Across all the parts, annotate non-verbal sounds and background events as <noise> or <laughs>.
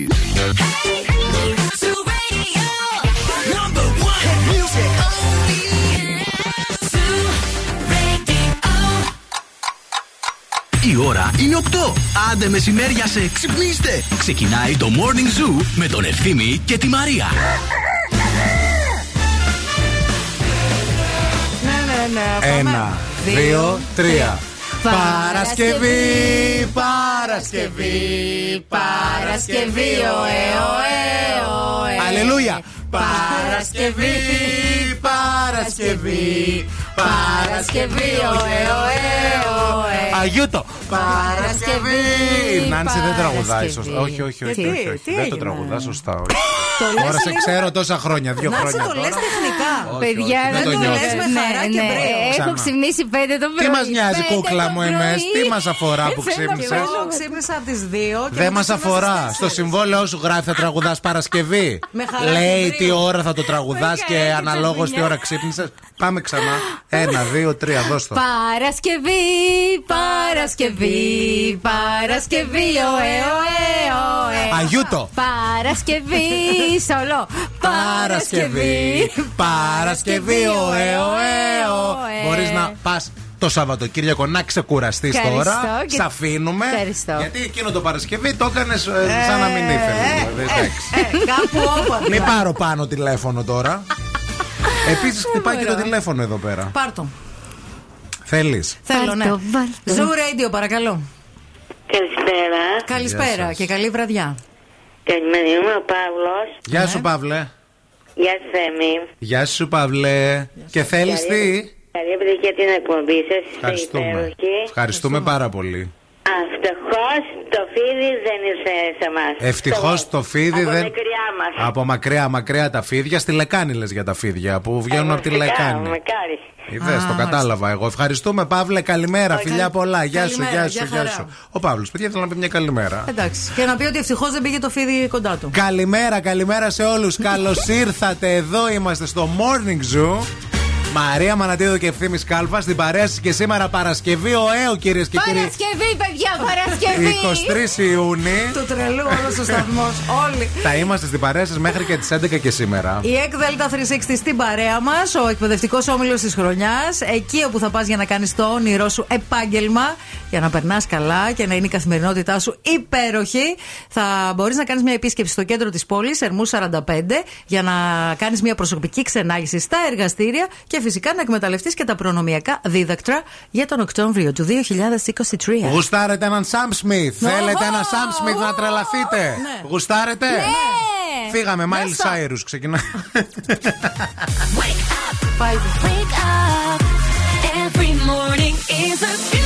you. Η ώρα είναι 8. Άντε μεσημέρια σε ξυπνήστε. Ξεκινάει το Morning Zoo με τον Ευθύμη και τη Μαρία. Ναι, ναι, Ένα, δύο, τρία. Παρασκευή, Παρασκευή, Παρασκευή, ωε, ωε, ωε. Αλληλούια. Παρασκευή, Παρασκευή, Παρασκευή, ωε, ωε, ωε. Αγιούτο. Παρασκευή. Η Νάνση δεν τραγουδάει σωστά. Όχι, όχι, όχι. Γιατί, όχι, όχι. τι Δεν το έγινε; τραγουδά σωστά. όχι. Το λες Τώρα σε λίγο- ξέρω τόσα χρόνια, δύο Να σε χρόνια το λες τώρα. τεχνικά. Όχι, Παιδιά, όχι, δεν το το νιώθω. λες με χαρά και μπρέο. Έχω Ξανά. ξυπνήσει πέντε το πρωί. Τι μας νοιάζει, πέντε κούκλα το μου, πρωί. εμές, τι μας αφορά που Θέλω ξύπνησες; κι εγώ. Εγώ ξύπνησα από τις 2. Δεν μας αφορά. Στο συμβόλαιό σου γράφει θα τραγουδάς Παρασκευή. Με χαρά Λέει και τι μπρίο. ώρα θα το τραγουδάς Με και χαρά και αναλόγως τι τσαπινιά. ώρα ξύπνησες. Πάμε ξανά. Ένα, δύο, τρία, δώσ' το. Παρασκευή, Παρασκευή, Παρασκευή, ωε, ωε, ωε. Αγιούτο. Παρασκευή, σολό. Παρασκευή, Παρασκευή, ωε, ωε, ωε. Μπορείς να πας το Σαββατοκύριακο να ξεκουραστείς Ευχαριστώ τώρα. και- Σ' αφήνουμε. Ευχαριστώ. Γιατί εκείνο το Παρασκευή το έκανες σαν να μην ήθελε. δηλαδή, εντάξει. Ε, κάπου όπα. Μην πάρω πάνω τηλέφωνο τώρα. Επίσης χτυπάει και το μπορώ. τηλέφωνο εδώ πέρα. Πάρ' το. Θέλεις. Θέλω, ναι. Βάλ' το, βάλ' το. Zoo Radio, παρακαλώ. Καλησπέρα. Καλησπέρα σας. και καλή βραδιά. Καλημέρα, είμαι ο Παύλος. Γεια σου, Παύλε. Γεια σου, Θέμη. Γεια σου, Παύλε. Και θέλεις τι; Καλή επιτυχία την εκπομπή σας. Ευχαριστούμε. Ευχαριστούμε πάρα πολύ. Ευτυχώς το φίδι δεν ήρθε σε εμά. Ευτυχώς το φίδι από δεν. μακριά μας. Από μακριά, μακριά τα φίδια. Στη λεκάνη λες για τα φίδια που βγαίνουν από τη λεκάνη. Μακάρι. Είδες, Α, το κατάλαβα εγώ. Ευχαριστούμε, Παύλε. Καλημέρα. Όχι, Φιλιά πολλά. Γεια σου, καλημέρα, γεια σου, γεια γεια χαρά. σου. Ο Παύλος, παιδιά, θέλω να πει μια καλημέρα. Εντάξει. Και να πει ότι ευτυχώς δεν πήγε το φίδι κοντά του. Καλημέρα, καλημέρα σε όλους. Καλώς ήρθατε. Εδώ είμαστε στο Morning Zoo. Μαρία Μανατίδου και ευθύνη Κάλφας στην παρέα σας και σήμερα Παρασκευή, ο ΕΟ κυρίες και κύριοι. Παρασκευή, παιδιά, Παρασκευή. 23 Ιούνιου. Του τρελού όλος ο σταθμός. Όλοι. Θα είμαστε στην παρέα σας μέχρι και τις 11 και σήμερα. Η ΕΚ Δέλτα 360 στην παρέα μας, ο εκπαιδευτικός όμιλος της χρονιάς. Εκεί όπου θα πας για να κάνεις το όνειρό σου επάγγελμα, για να περνάς καλά και να είναι η καθημερινότητά σου υπέροχη. Θα μπορείς να κάνεις μια επίσκεψη στο κέντρο της πόλης, Ερμού 45, για να κάνεις μια προσωπική ξενάγηση στα εργαστήρια και φυσικά να εκμεταλλευτείς και τα προνομιακά δίδακτρα για τον Οκτώβριο του 2023. Γουστάρετε έναν Σαμ Σμιθ. Θέλετε ένα Σαμ Σμιθ να τρελαθείτε; Ναι. Γουστάρετε; Ναι. Φύγαμε, Miley Cyrus. Ξεκινά. Πάει. Wake up. Every morning is a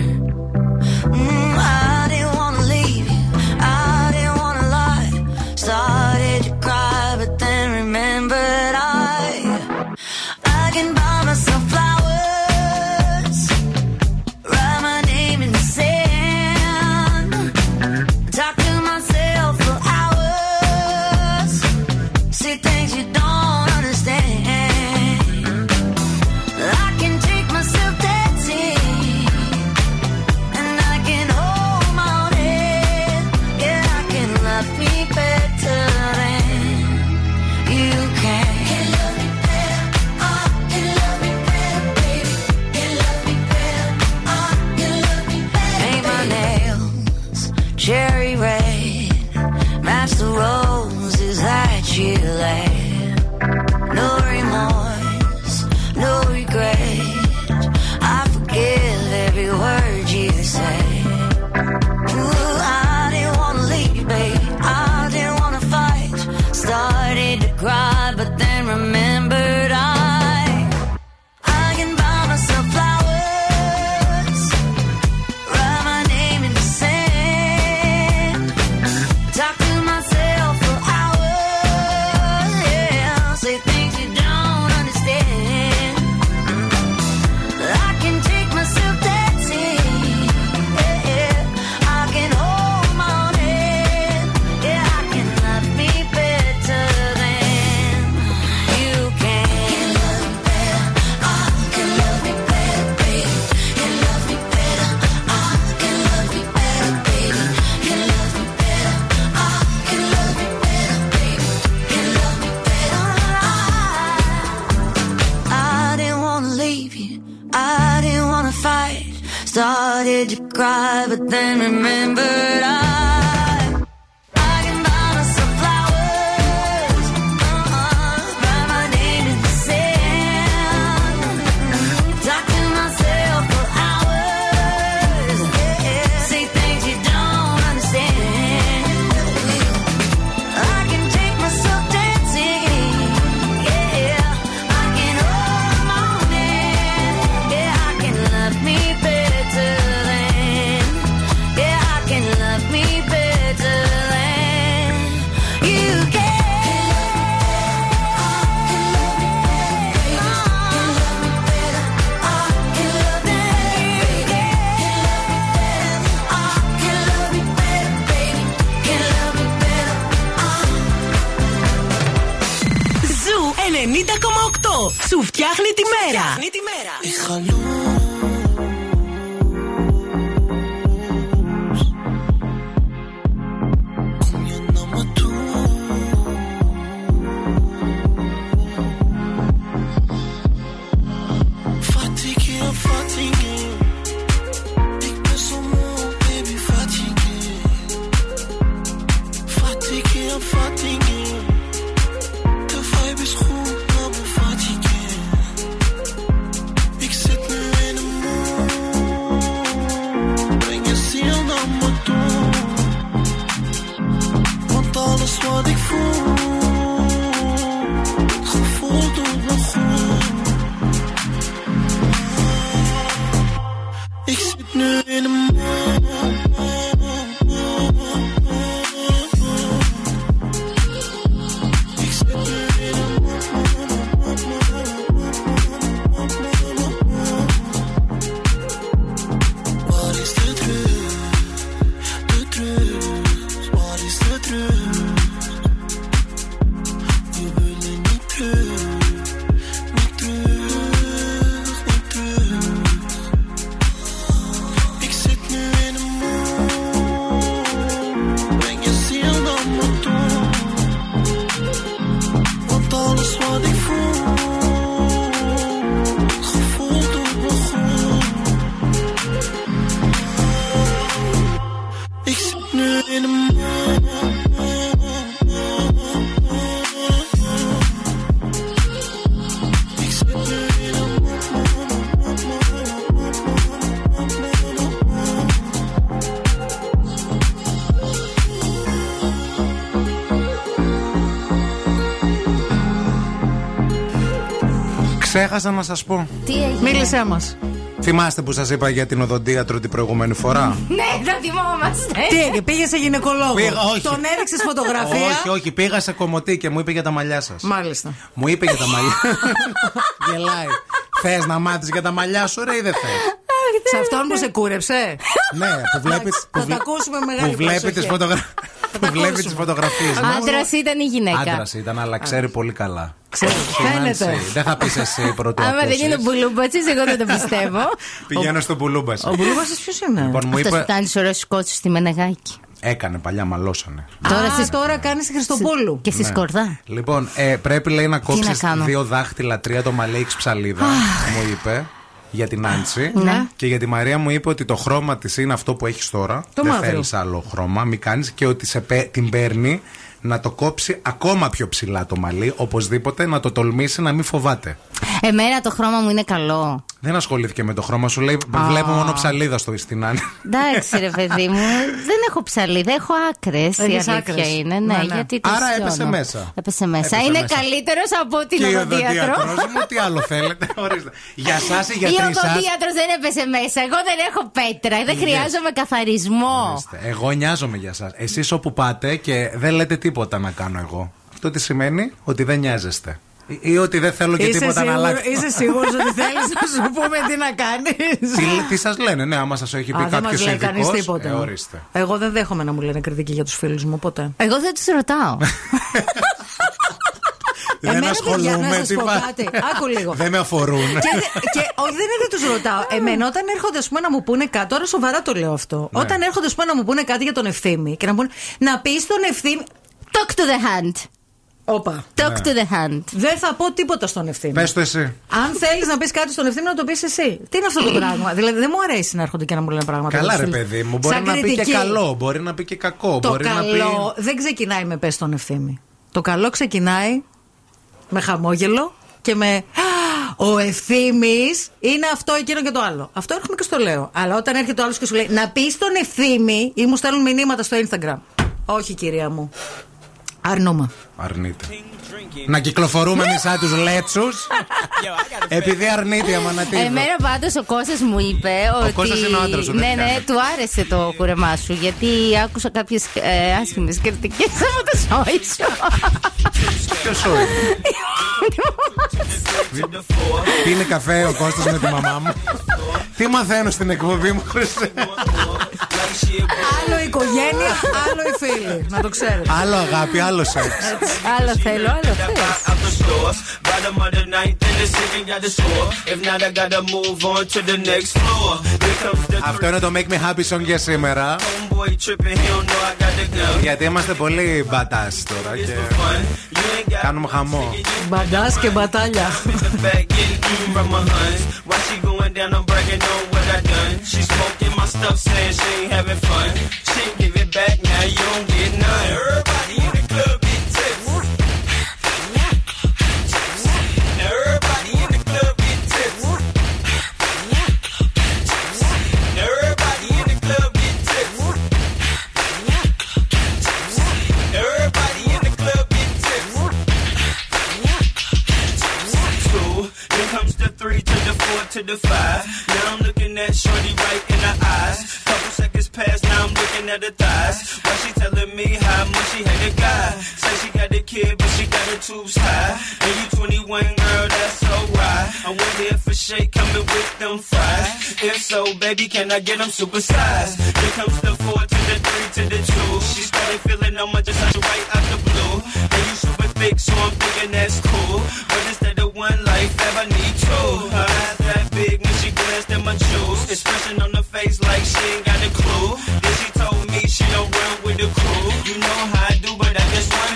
Chile. Ξέχασα να σας πω. Τι έγινε; Μίλησέ μας. Θυμάστε που σας είπα για την οδοντίατρο την προηγούμενη φορά; <laughs> Ναι, θα θυμόμαστε. Τι έγινε, πήγες σε γυναικολόγο; Πήγα, όχι. Τον έδειξες φωτογραφία; όχι, όχι, πήγα σε κομμωτή και μου είπε για τα μαλλιά σας. Μάλιστα. Μου είπε για τα μαλλιά. <laughs> Γελάει. Θες να μάθεις για τα μαλλιά σου, ρε, ή δεν θες; Σε αυτόν που σε κούρεψε; ναι, που βλέπει. Θα τα ακούσουμε με μεγάλη Που βλέπει προσοχή. τι φωτογρα... που βλέπει ακούσουμε. τις φωτογραφίες μου. Άντρας ήταν η γυναίκα. Άντρας ήταν, αλλά ξέρει πολύ καλά. Ξέρει, φαίνεται. Νάνση, Δεν θα πεις εσύ πρώτο. Άμα δεν είναι μπουλούμπατση, εγώ δεν το πιστεύω. Πηγαίνω στον πουλούμπα σου. Ο Μπλούβαση ποιος είναι; Λοιπόν, μου Αυτός είπε. που κάνει ωραίο κότσου στη Μενεγάκη. Έκανε παλιά, μαλώσανε. Τώρα, στις- τώρα κάνεις στη Χριστοπούλου. Και στη Σκορδά. Λοιπόν, ε, πρέπει λέει να κόψεις να κάνω; δύο δάχτυλα, τρία το μαλλί, έχεις ψαλίδα. μου είπε. Για την Άντσι. Ναι. Και για τη Μαρία μου είπε ότι το χρώμα της είναι αυτό που έχεις τώρα. Το Δεν μαύρο. θέλεις άλλο χρώμα. Μην κάνεις και ότι σε, πε- την παίρνει να το κόψει ακόμα πιο ψηλά το μαλλί. Οπωσδήποτε να το τολμήσει να μην φοβάται. Εμένα το χρώμα μου είναι καλό. Δεν ασχολήθηκε με το χρώμα σου. Λέει, βλέπω μόνο ψαλίδα στο στην Άννη. Εντάξει, ρε παιδί μου, δεν έχω ψαλίδα, έχω άκρες. Η Έχεις αλήθεια άκρες. είναι. Ναι, Ναι, ναι. γιατί το Άρα σιώνω. έπεσε μέσα. Έπεσε μέσα. Έπεσε είναι μέσα. καλύτερος από την Και η οδοντίατρο. οδοντίατρος μου, τι άλλο θέλετε. <laughs> Ορίστε. Για εσά ή για Η τρεις σας; οδοντίατρος δεν έπεσε μέσα. Εγώ δεν έχω πέτρα. Δεν χρειάζομαι καθαρισμό. Εγώ νοιάζομαι για εσά. Εσείς όπου πάτε και δεν λέτε τίποτα να κάνω εγώ. Αυτό τι σημαίνει; Ότι δεν νοιάζεστε. Ή, ή ότι δεν θέλω και Είσαι τίποτα να σίγουρο- αλλάξω. Είσαι σίγουρος ότι θέλεις να σου πούμε τι να κάνεις; Τι, τι σας λένε, ναι, άμα σας έχει πει Α, δεν μας κάποιος λέει κανείς ειδικός. τίποτα. Ε, ορίστε. Εγώ δεν δέχομαι να μου λένε κριτική για τους φίλους μου ποτέ. Εγώ δεν τους ρωτάω. <laughs> Δεν Εμένα, παιδιά, ασχολούμαι. να σας τι πω πα- κάτι. Άκου λίγο. Δεν με αφορούν. και, δε- και όχι, δεν είναι δεν τους ρωτάω. Εμένα, όταν έρχονται ας πούμε, να μου πούνε κάτι, τώρα σοβαρά το λέω αυτό. Ναι. Όταν έρχονται ας πούμε, να μου πούνε κάτι για τον ευθύμη και να μου πούνε να πεις στον ευθύμη. Talk to the hand. Όπα. Talk to the hand. Δεν θα πω τίποτα στον ευθύνη. Πες το εσύ. Αν θέλεις να πεις κάτι στον ευθύνη, να το πεις εσύ. Τι είναι αυτό το πράγμα; δηλαδή, δεν μου αρέσει να έρχονται και να μου λένε πράγματα. Καλά, ρε όπως φίλοι. παιδί μου. Μπορεί Σαν να πει και κριτική. καλό, μπορεί να πει και κακό. Το μπορεί καλό να πει. δεν ξεκινάει με πες στον ευθύνη. Το καλό ξεκινάει με χαμόγελο και με «Α, ο ευθύνη είναι αυτό, εκείνο και το άλλο. Αυτό έρχομαι και στο λέω. Αλλά όταν έρχεται ο άλλος και σου λέει να πεις στον ευθύνη ή μου στέλνουν μηνύματα στο Instagram. Όχι, κυρία μου. Αρνούμε. Αρνείται. Να κυκλοφορούμε μισά τους λέτσους. <laughs> επειδή αρνείται η Αμανατίδου. Εμένα πάντως ο Κώστας μου είπε ότι. Κώστας είναι ο άντρας σου, δεν Ναι, τι ναι, κάνει. του άρεσε το κούρεμά σου. Γιατί άκουσα κάποιες ε, άσχημες κριτικές από το σόι σου. Ποιος σου είναι. Πίνει καφέ ο Κώστας με τη μαμά μου. Τι μαθαίνω στην εκπομπή μου, Χριστέ. Άλλο η οικογένεια, άλλο η φίλη. Να το ξέρετε. Άλλο αγάπη, άλλο σεξ. Άλλο θέλω, άλλο θες. Αυτό είναι το Make Me Happy Sung για σήμερα. Γιατί είμαστε πολύ μπατά τώρα και κάνουμε χαμό. Μπατά και μπατάλια. Stuff, saying she ain't having fun. She give it back, now you don't get none. Everybody in the club get tips. Everybody in the club get tips. Everybody in the club get tips. Everybody in the club get tips. Two, then comes the three to the four to the five. Looking at Shorty right in the eyes. Couple seconds pass, now I'm looking at her thighs. Why she telling me how much she hate a guy? Say she got a kid, but she got her tubes high. And you 21, girl, that's so right. I wonder if a shake coming with them fries. If so, baby, can I get them supersized? Here comes the four to the three to the two. She started feeling how much just right out the blue. And you super thick, so I'm thinking that's cool. But instead of one life, ever need two. Her when she glanced at my jewels. Expression on her face like she ain't got a clue. Then she told me she don't run with the crew. You know how I do, but I just one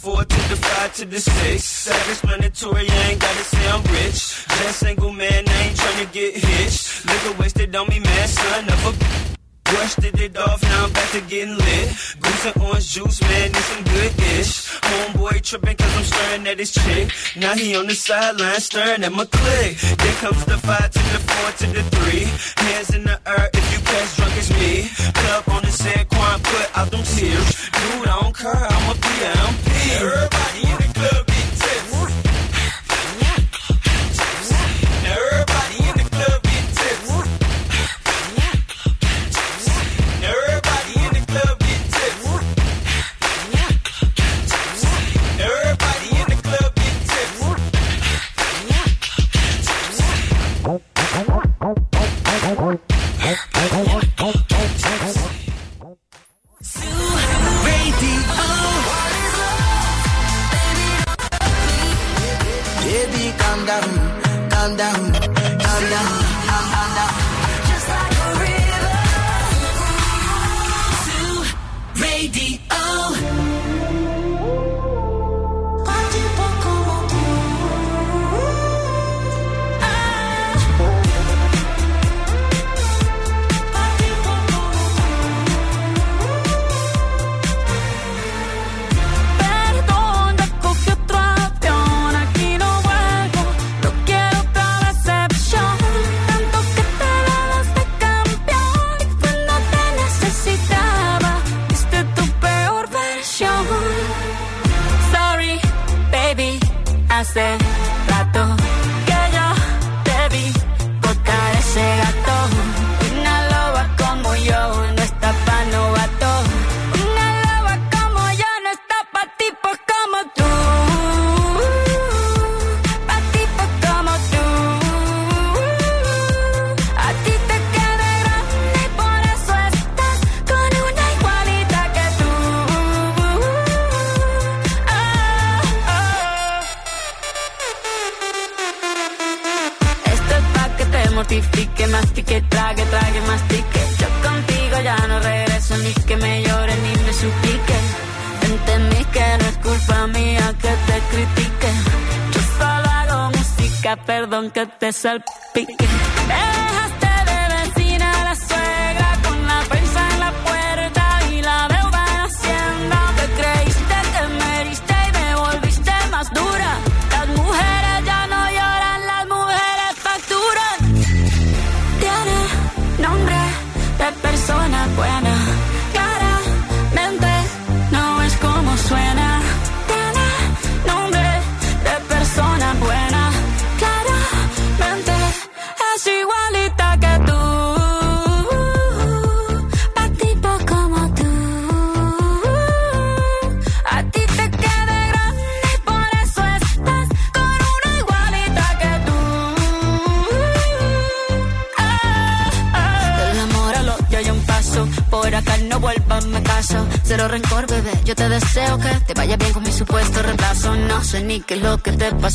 four to the five to the six. Self-explanatory, I ain't gotta say I'm rich. Just single man, I ain't tryna get hitched. Liquor wasted on me, man, son of a. Brushed it off, now I'm back to getting lit. Goose and orange juice, man, it's some good ish. Homeboy tripping cause I'm staring at his chick. Now he on the sideline staring at my click. Then comes the five to the four to the three. Hands in the air if you catch drunk as me. Club on the San Quan, put out them tears. Dude, I don't care, I'm a PMP. Everybody in the club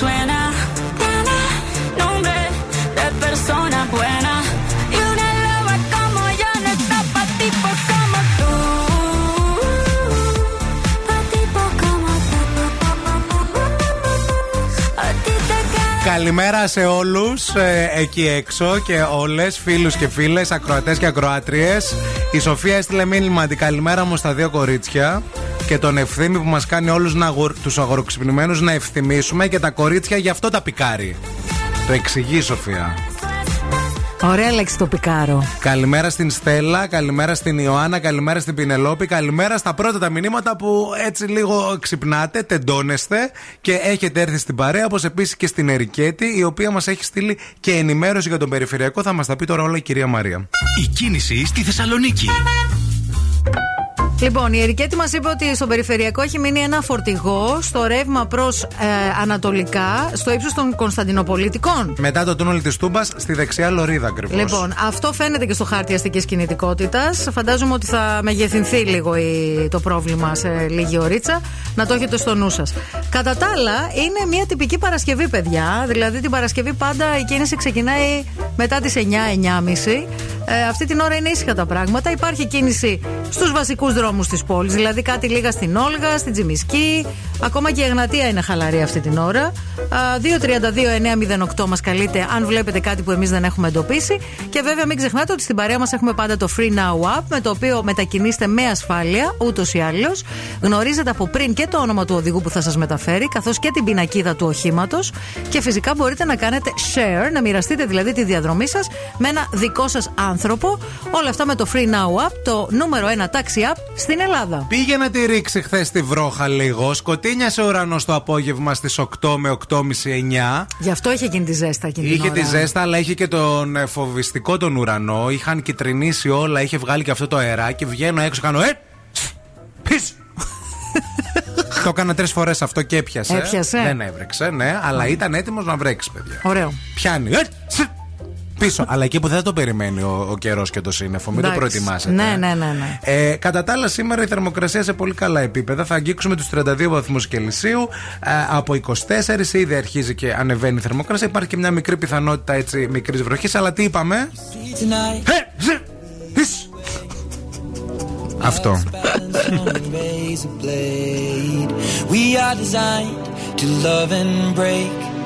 Suena. Tiene nombre de persona buena. Y una loba como yo no está pa' tipo como tú. Pa' tipo como tú. A ti te queda Καλημέρα σε όλους εκεί έξω και όλες, φίλους και φίλες, ακροατές και ακροάτριες. Η Σοφία έστειλε μήνυμα την καλημέρα μου στα δύο κορίτσια και τον ευθύμη που μας κάνει όλους τους αγοροξυπνημένου να ευθυμίσουμε και τα κορίτσια γι' αυτό τα πικάρει. Το εξηγεί η Σοφία. Ωραία λέξη το πικάρο. Καλημέρα στην Στέλλα, καλημέρα στην Ιωάννα, καλημέρα στην Πινελόπη, καλημέρα στα πρώτα τα μηνύματα που έτσι λίγο ξυπνάτε, τεντώνεστε και έχετε έρθει στην παρέα, όπως επίσης και στην Ερικέτη, η οποία μας έχει στείλει και ενημέρωση για τον περιφερειακό. Θα μας τα πει τώρα όλα η κυρία Μαρία. Η κίνηση στη Θεσσαλονίκη. Λοιπόν, η Ερικέτη μας είπε ότι στο περιφερειακό έχει μείνει ένα φορτηγό στο ρεύμα προς Ανατολικά, στο ύψος των Κωνσταντινοπολιτικών. Μετά το τούνελ της Τούμπας, στη δεξιά λωρίδα ακριβώς. Λοιπόν, αυτό φαίνεται και στο χάρτη αστικής κινητικότητας. Φαντάζομαι ότι θα μεγεθυνθεί λίγο η- το πρόβλημα σε λίγη ωρίτσα. Να το έχετε στο νου σας. Κατά τα άλλα, είναι μια τυπική Παρασκευή, παιδιά. Δηλαδή, την Παρασκευή πάντα η κίνηση ξεκινάει μετά τις 9-9.30. Ε, αυτή την ώρα είναι ήσυχα τα πράγματα. Υπάρχει κίνηση στους βασικούς δρόμους της πόλης. Δηλαδή, κάτι λίγα στην Όλγα, στην Τζιμισκή. Ακόμα και η Εγνατία είναι χαλαρή αυτή την ώρα. Α, 232-908 μας καλείτε αν βλέπετε κάτι που εμείς δεν έχουμε εντοπίσει. Και βέβαια, μην ξεχνάτε ότι στην παρέα μας έχουμε πάντα το Free Now App, με το οποίο μετακινείστε με ασφάλεια, ούτως ή άλλως. Γνωρίζετε από πριν και το όνομα του οδηγού που θα σας μεταφέρει, καθώς και την πινακίδα του οχήματος. Και φυσικά μπορείτε να κάνετε share, να μοιραστείτε δηλαδή τη διαδρομή σας με ένα δικό σας άνθρωπο. Όλα αυτά με το Free Now App, το νούμερο 1 taxi app στην Ελλάδα. Πήγε να τη ρίξει χθες τη βρόχα λίγο. Σκοτίνιασε ο ουρανός το απόγευμα στις 8 με 8.30-9. Γι' αυτό είχε εκείνη τη ζέστα εκείνη την Είχε ώρα. τη ζέστα, αλλά είχε και τον ε, φοβιστικό τον ουρανό. Είχαν κυτρινίσει όλα, είχε βγάλει και αυτό το αεράκι. Βγαίνω έξω, κάνω Ε! Πίσω! <laughs> το έκανα τρεις φορές αυτό και έπιασε. Έπιασε. Δεν έβρεξε, ναι, αλλά ήταν έτοιμος να βρέξει, παιδιά. Ωραίο. Πιάνει. Ε! Σ! Πίσω. αλλά εκεί που δεν το περιμένει ο, ο καιρός και το σύννεφο. Μην το Εντάξει. προετοιμάσετε. Ναι, ναι, ναι. ναι. Ε, κατά τα άλλα, σήμερα η θερμοκρασία σε πολύ καλά επίπεδα. Θα αγγίξουμε τους 32 βαθμούς Κελσίου. Ε, από 24 ήδη αρχίζει και ανεβαίνει η θερμοκρασία. Υπάρχει και μια μικρή πιθανότητα έτσι μικρής βροχής. Αλλά τι είπαμε; Ε, ζε, εις. Αυτό. razor blade. <laughs> We are designed to love and break,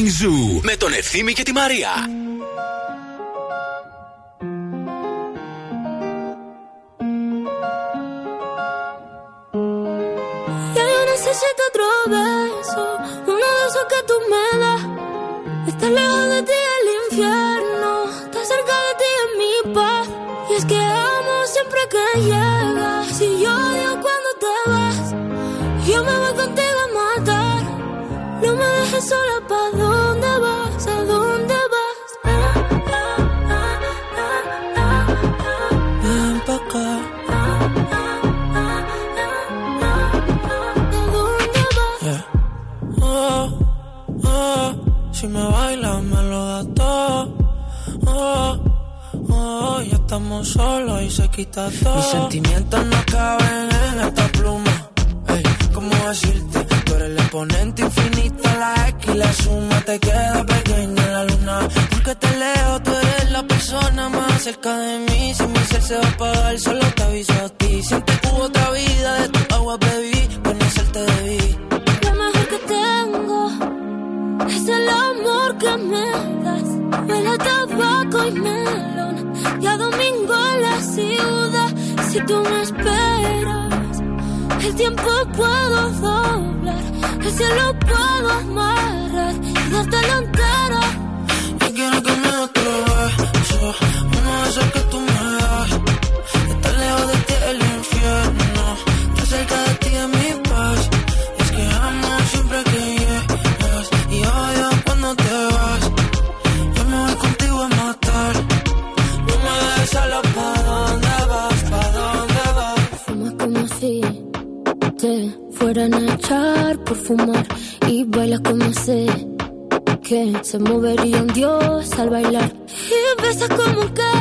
Morning Zoo με τον Ευθύμη και τη Μαρία. Ya yo necesito otro beso, uno de esos que tú me das. Está lejos de ti el infierno, está cerca de ti en mi paz. Y es que amo siempre que llegas, y yo odio cuando te vas. Yo me voy contigo a matar, no me dejes sola, ¿pa' solos y se quita todo. Mis sentimientos no caben en esta pluma. Ey, ¿cómo decirte? Tú eres el exponente infinito, la X y la suma te queda pequeña en la luna. Porque te leo, tú eres la persona más cerca de mí. Si mi ser se va a apagar, solo te aviso a ti. Siente que hubo otra vida, de tu agua bebí, conocerte debí. Lo mejor que tengo es el amor que me. Huele a tabaco y melón. Y a domingo en la ciudad. Si tú me esperas, el tiempo puedo doblar. El cielo puedo amarrar y dártelo entero. Yo quiero que me otro beso, uno de esos que fueran a echar por fumar. Y bailas como sé que se movería un dios al bailar. Y besas como que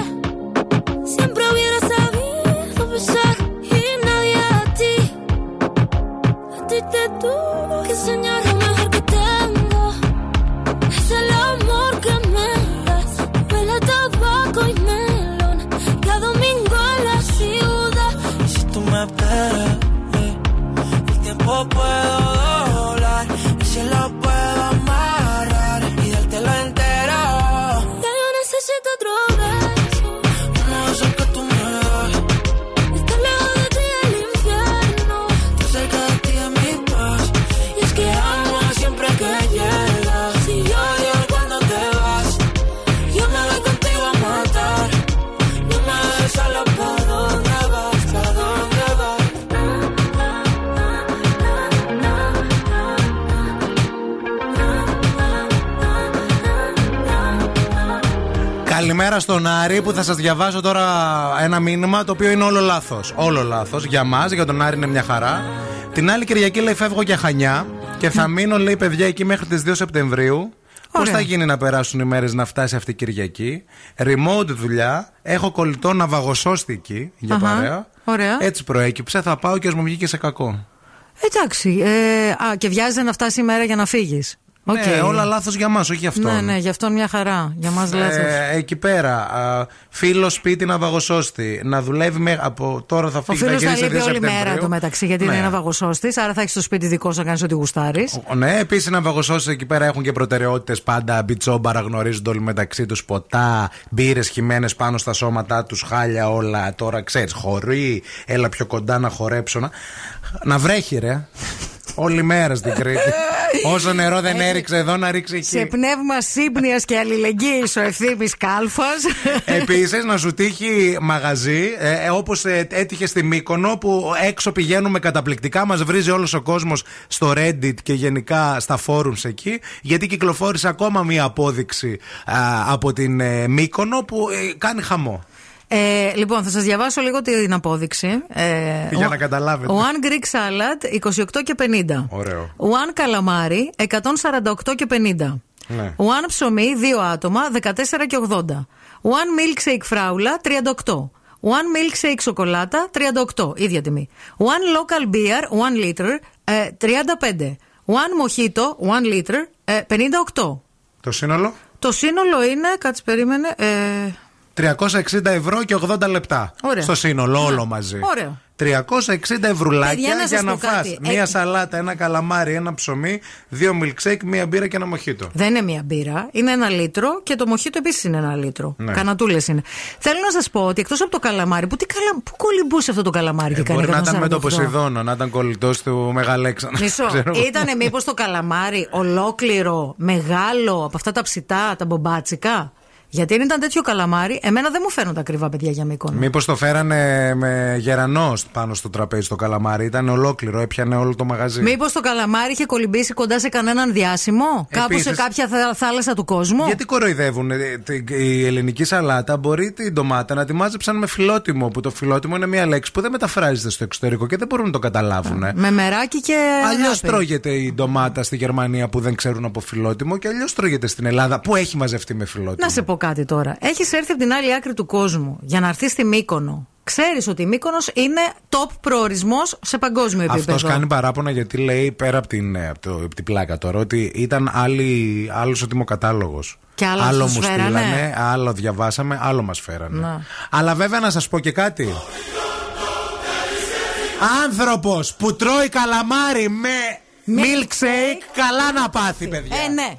siempre hubiera sabido besar. Y nadie a ti, a ti te tuvo Καλημέρα στον Άρη που θα σας διαβάσω τώρα ένα μήνυμα το οποίο είναι όλο λάθος. Όλο λάθος. Για μας, για τον Άρη είναι μια χαρά. Την άλλη Κυριακή λέει φεύγω για χανιά και θα μείνω λέει παιδιά εκεί μέχρι τις 2 Σεπτεμβρίου. Πώς Ωραία. θα γίνει να περάσουν οι μέρες να φτάσει αυτή η Κυριακή; Remote δουλειά. Έχω κολλητό ναυαγοσώστη εκεί για Αχα, παρέα. ωραία. Έτσι προέκυψε. Θα πάω και ας μου βγήκε σε κακό. Εντάξει. Ε, α, και βιάζεται να φτάσει η μέρα για να φύγεις. Ναι, όλα λάθος για μας, όχι για αυτόν. Ναι, ναι, γι' αυτό μια χαρά. Για μας λάθος. Ε, εκεί πέρα, φίλος σπίτι να βαγοσώστη. Να δουλεύει με, από τώρα θα Ο φύγει να φίλος θα γυρίσει 2 λείπει όλη Σεπτεμβρίου. μέρα το μεταξύ, γιατί Ναι. είναι ένα βαγοσώστης. Άρα θα έχεις το σπίτι δικό σου να κάνεις ό,τι γουστάρεις. Ναι, επίσης να βαγοσώσεις εκεί πέρα έχουν και προτεραιότητες πάντα. Μπιτσόμπαρα γνωρίζονται όλοι μεταξύ τους. Ποτά, μπύρες χυμένες πάνω στα σώματά τους, χάλια όλα. Τώρα ξέρεις, χωρί, έλα πιο κοντά να χορέψω. Να, να βρέχει, ρε. Όλη μέρα στην Κρήτη. Όσο νερό δεν έριξε εδώ, να ρίξει Σε εκεί. πνεύμα σύμπνοιας και αλληλεγγύης ο ευθύνη κάλφας. Επίσης, να σου τύχει μαγαζί, ε, όπως έτυχε στη Μύκονο, που έξω πηγαίνουμε καταπληκτικά. Μας βρίζει όλος ο κόσμος στο Reddit και γενικά στα forums εκεί, γιατί κυκλοφόρησε ακόμα μία απόδειξη α, από την ε, Μύκονο που ε, κάνει χαμό. Ε, λοιπόν, θα σας διαβάσω λίγο την απόδειξη. Ε, Για ο- να καταλάβετε. One Greek salad 28 και 50. Ωραίο. One καλαμάρι 148 και 50. Ναι. One ψωμί 2 άτομα 14 και 80. One milkshake φράουλα 38. One milkshake σοκολάτα 38. ίδια τιμή. One local beer 1 liter ε, 35. One mojito 1 liter ε, 58. Το σύνολο; Το σύνολο είναι, κάτσε περίμενε, ε, 360 ευρώ και 80 λεπτά. Ωραία. Στο σύνολο, όλο Ναι. μαζί. Ωραίο. 360 ευρουλάκια Παιδιά, να σας για να πω φας κάτι. μία Ε, σαλάτα, ένα καλαμάρι, ένα ψωμί, δύο milkshake, μία μπύρα και ένα μοχίτο. Δεν είναι μία μπύρα, είναι ένα λίτρο και το μοχίτο επίσης είναι ένα λίτρο. Ναι. Κανατούλες είναι. Θέλω να σας πω ότι εκτός από το καλαμάρι, που, τι καλα... πού κολυμπούσε αυτό το καλαμάρι και Ε, κάνει μπορεί να ήταν με το 148? Ποσειδώνα, να ήταν κολλητός του Μεγαλέξανδρα. <laughs> Μισό. Ξέρω εγώ. Ήτανε μήπως το καλαμάρι ολόκληρο, μεγάλο, από αυτά τα ψητά, τα μπομπάτσικα; Γιατί αν ήταν τέτοιο καλαμάρι, εμένα δεν μου φαίνονται ακριβά παιδιά για μήκονο. Μήπως το φέρανε με γερανό πάνω στο τραπέζι το καλαμάρι. Ήταν ολόκληρο, έπιανε όλο το μαγαζί. Μήπως το καλαμάρι είχε κολυμπήσει κοντά σε κανέναν διάσημο, κάπου σε Επίσης- κάποια θα- θάλασσα του κόσμου; Γιατί κοροϊδεύουν. ε, τη- Η ελληνική σαλάτα μπορεί την ντομάτα να τη μάζεψαν με φιλότιμο. Που το φιλότιμο είναι μια λέξη που δεν μεταφράζεται στο εξωτερικό και δεν μπορούν να το καταλάβουν. Με μεράκι και. Αλλιώς αγάπη. τρώγεται η ντομάτα στη Γερμανία που δεν ξέρουν από φιλότιμο και αλλιώς τρώγεται στην Ελλάδα που έχει μαζευτεί με φιλότιμο. Να σε πω κάτι τώρα. Έχεις έρθει από την άλλη άκρη του κόσμου για να έρθεις στη Μύκονο. Ξέρεις ότι η Μύκονος είναι top προορισμός σε παγκόσμιο επίπεδο. Αυτός κάνει παράπονα γιατί λέει πέρα από την, ε, από το, από την πλάκα τώρα ότι ήταν άλλος ο τιμοκατάλογος. Και άλλα άλλο σας μου φέρανε. στείλανε, άλλο διαβάσαμε, άλλο μας φέρανε. Να. Αλλά βέβαια να σας πω και κάτι. Άνθρωπος που τρώει καλαμάρι με milkshake, καλά να πάθει, παιδιά. Ε, ναι.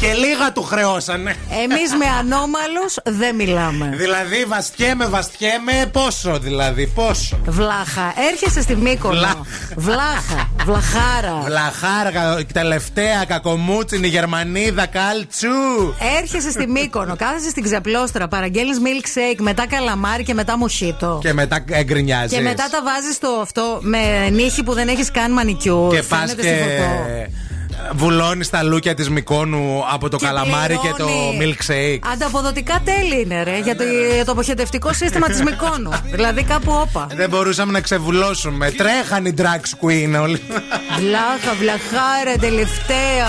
Και λίγα του χρεώσανε. Εμείς με ανώμαλους δεν μιλάμε. Δηλαδή, βαστιέμαι, βαστιέμαι, πόσο δηλαδή, πόσο; Βλάχα. Έρχεσαι στη Μύκονο. Βλάχα. Βλάχα. Βλαχάρα. Βλαχάρα, τελευταία κακομούτσινη Γερμανίδα, καλτσού. Έρχεσαι στη Μύκονο, κάθεσαι στην ξεπλώστρα, παραγγέλνεις milkshake, μετά καλαμάρι και μετά μοχίτο. Και μετά εγκρινιάζεις. Και μετά τα βάζεις στο αυτό με νύχι που δεν έχεις καν μανικιούρ. Και πας Φαίνεται και στη φωτό. Βουλώνει τα λούκια της Μικόνου από το Και καλαμάρι και το πληρώνει. milkshake. Ανταποδοτικά τέλη είναι, ρε, για το, για το αποχετευτικό σύστημα της Μικόνου. <laughs> δηλαδή κάπου όπα. Δεν μπορούσαμε να ξεβουλώσουμε. Τρέχαν οι drag queen όλοι. Βλάχα, βλαχάρα, τελευταία.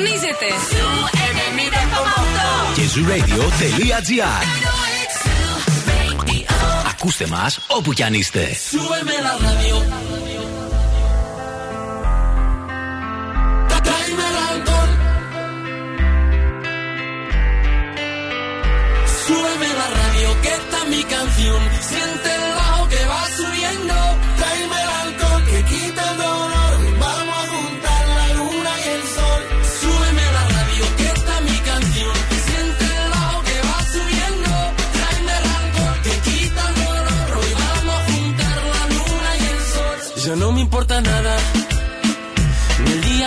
συντονίζεται. Και Zoo Radio.gr Ακούστε μας όπου κι αν είστε. Mi canción, siente.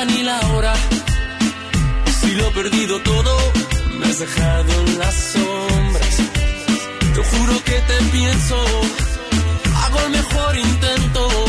Ni la hora. Si lo he perdido todo, me has dejado en las sombras. Te juro que te pienso, hago el mejor intento.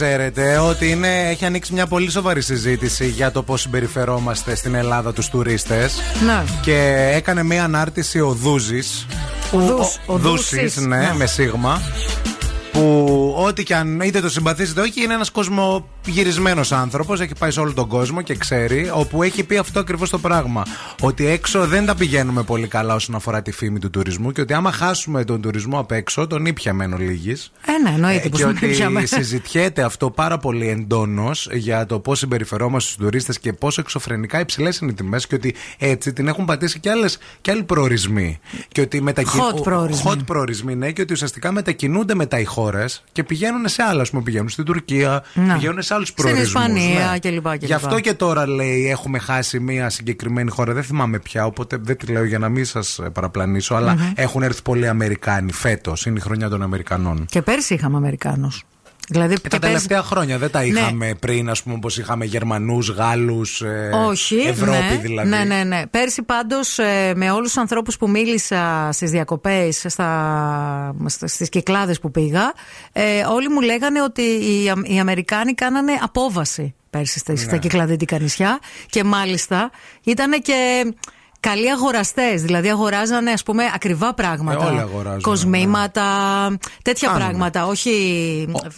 Ξέρετε ότι είναι, έχει ανοίξει μια πολύ σοβαρή συζήτηση για το πώς συμπεριφερόμαστε στην Ελλάδα τους τουρίστες. Ναι. Και έκανε μια ανάρτηση ο Δούζης. Ο Δούς- ο Δούσης, Δούσης, ναι, ναι. με σίγμα. Που ό,τι και αν είτε το συμπαθήσετε όχι, είναι ένας κοσμογυρισμένο άνθρωπος. Έχει πάει σε όλο τον κόσμο και ξέρει. Όπου έχει πει αυτό ακριβώς το πράγμα. Ότι έξω δεν τα πηγαίνουμε πολύ καλά όσον αφορά τη φήμη του τουρισμού. Και ότι άμα χάσουμε τον τουρισμό απ' έξω, τον ήπια μεν ολίγη. Ε, ναι, εννοείται πως και τον ότι ήπιαμε. συζητιέται αυτό πάρα πολύ εντόνως για το πώς συμπεριφερόμαστε στους τουρίστες και πόσο εξωφρενικά υψηλές είναι οι τιμές και ότι έτσι την έχουν πατήσει και, άλλες, και άλλοι προορισμοί. Και ότι μετακι... Hot προορισμοί. Hot προορισμοί, ναι, και ότι ουσιαστικά μετακινούνται μετά οι χώρες και πηγαίνουν σε άλλα. Α πούμε, πηγαίνουν στην Τουρκία, Να. πηγαίνουν σε άλλους Στην προορισμούς. Ισπανία κλπ, κλπ. Γι' αυτό και τώρα λέει έχουμε χάσει μία συγκεκριμένη χώρα. Δεν θυμάμαι πια, οπότε δεν τη λέω για να μην σας παραπλανήσω. αλλά Μμμ. έχουν έρθει πολλοί Αμερικάνοι φέτος. Είναι η χρονιά των Αμερικανών. Και πέρσι είχαμε Αμερικάνους. Δηλαδή, Ε, και τα πέρσι- τελευταία χρόνια δεν τα Ναι. είχαμε πριν, ας πούμε, όπως είχαμε Γερμανούς, Γάλλους, Όχι. Ευρώπη ναι, δηλαδή. Ναι, ναι, ναι. Πέρσι πάντως με όλους τους ανθρώπους που μίλησα στις διακοπές, στις κυκλάδες που πήγα, ε, όλοι μου λέγανε ότι οι, Αμ- οι Αμερικάνοι κάνανε απόβαση πέρσι στα, στα Ναι. κυκλαδίτικα νησιά και μάλιστα ήταν και. Καλοί αγοραστές, δηλαδή αγοράζανε ας πούμε ακριβά πράγματα. Ε, όλοι αγοράζουν, Κοσμήματα, τέτοια Κάνουν. πράγματα, όχι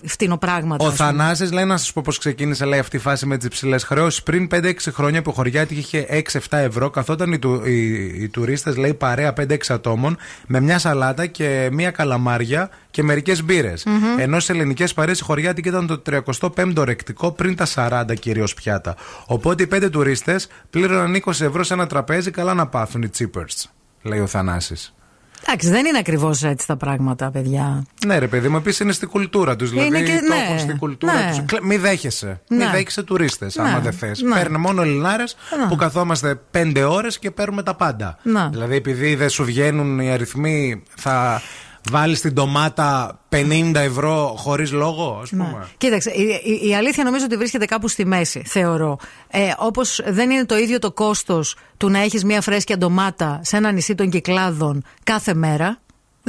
φτηνοπράγματα. Ο ας πούμε. Θανάσης λέει να σας πω πώς ξεκίνησε λέει, αυτή η φάση με τις υψηλές χρεώσεις. Πριν 5-6 χρόνια που ο Χωριάτης είχε 6-7 ευρώ, καθόταν οι, του, οι, οι τουρίστες, λέει παρέα 5-6 ατόμων, με μια σαλάτα και μια καλαμάρια και μερικές μπύρες. Μμμ. Ενώ σε ελληνικές παρέες η Χωριάτικη ήταν το 35ο ρεκτικό πριν τα 40 κυρίως πιάτα. Οπότε οι 5 τουρίστες πλήρωναν 20 ευρώ σε ένα τραπέζι, καλά καλά να πάθουν οι cheapers, λέει ο Θανάσης. Εντάξει, δεν είναι ακριβώς έτσι τα πράγματα, παιδιά. Ναι, ρε παιδί μου, επίσης είναι στην κουλτούρα τους. Δηλαδή, Είναι και- το ναι, έχουν στην κουλτούρα ναι. τους. Κλε- Μη δέχεσαι. Ναι. Μη δέχεσαι τουρίστες, Ναι, άμα δεν θες. ναι. Παίρνει μόνο Ελληνάρες Ναι. που καθόμαστε πέντε ώρες και παίρνουμε τα πάντα. Ναι. Δηλαδή, επειδή δεν σου βγαίνουν οι αριθμοί, θα βάλει την ντομάτα 50 ευρώ χωρίς λόγο, ας πούμε. Κοίταξε, η, η- η αλήθεια νομίζω ότι βρίσκεται κάπου στη μέση, θεωρώ. Ε, Όπως δεν είναι το ίδιο το κόστος του να έχεις μια φρέσκια ντομάτα σε ένα νησί των κυκλάδων κάθε μέρα.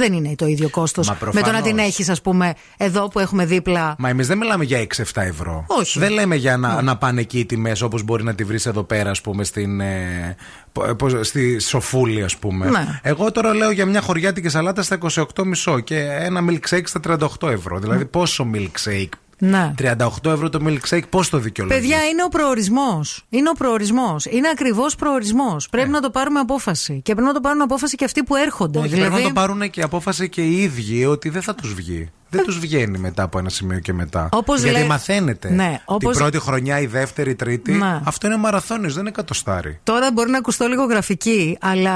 Δεν είναι το ίδιο κόστος Μα με το να προφανώς. την έχεις, ας πούμε, εδώ που έχουμε δίπλα. Μα εμείς δεν μιλάμε για 6-7 ευρώ. Όχι. Δεν λέμε για να, να πάνε εκεί οι τιμές όπως μπορεί να τη βρεις εδώ πέρα, ας πούμε, στην, ε, πο- πώς- στη Σοφούλη, ας πούμε. Ναι. Εγώ τώρα λέω για μια χωριάτικη σαλάτα στα 28,5 και ένα milkshake στα 38 ευρώ. Δηλαδή, πόσο milkshake. Ναι. 38 ευρώ το milkshake, πώς το δικαιολογείς; Παιδιά, είναι ο προορισμός. Είναι ο προορισμός. Είναι ακριβώς προορισμός. Πρέπει να το πάρουμε απόφαση. Και πρέπει να το πάρουν απόφαση και αυτοί που έρχονται. Όχι, δηλαδή, Πρέπει να το πάρουν και απόφαση και οι ίδιοι ότι δεν θα τους βγει. Δεν τους βγαίνει μετά από ένα σημείο και μετά. Όπως Γιατί λέει- μαθαίνετε. Ναι, όπως- Την πρώτη χρονιά, η δεύτερη, η τρίτη. Ναι. Αυτό είναι μαραθώνιος, δεν είναι εκατοστάρι. Τώρα μπορεί να ακουστώ λίγο γραφική, αλλά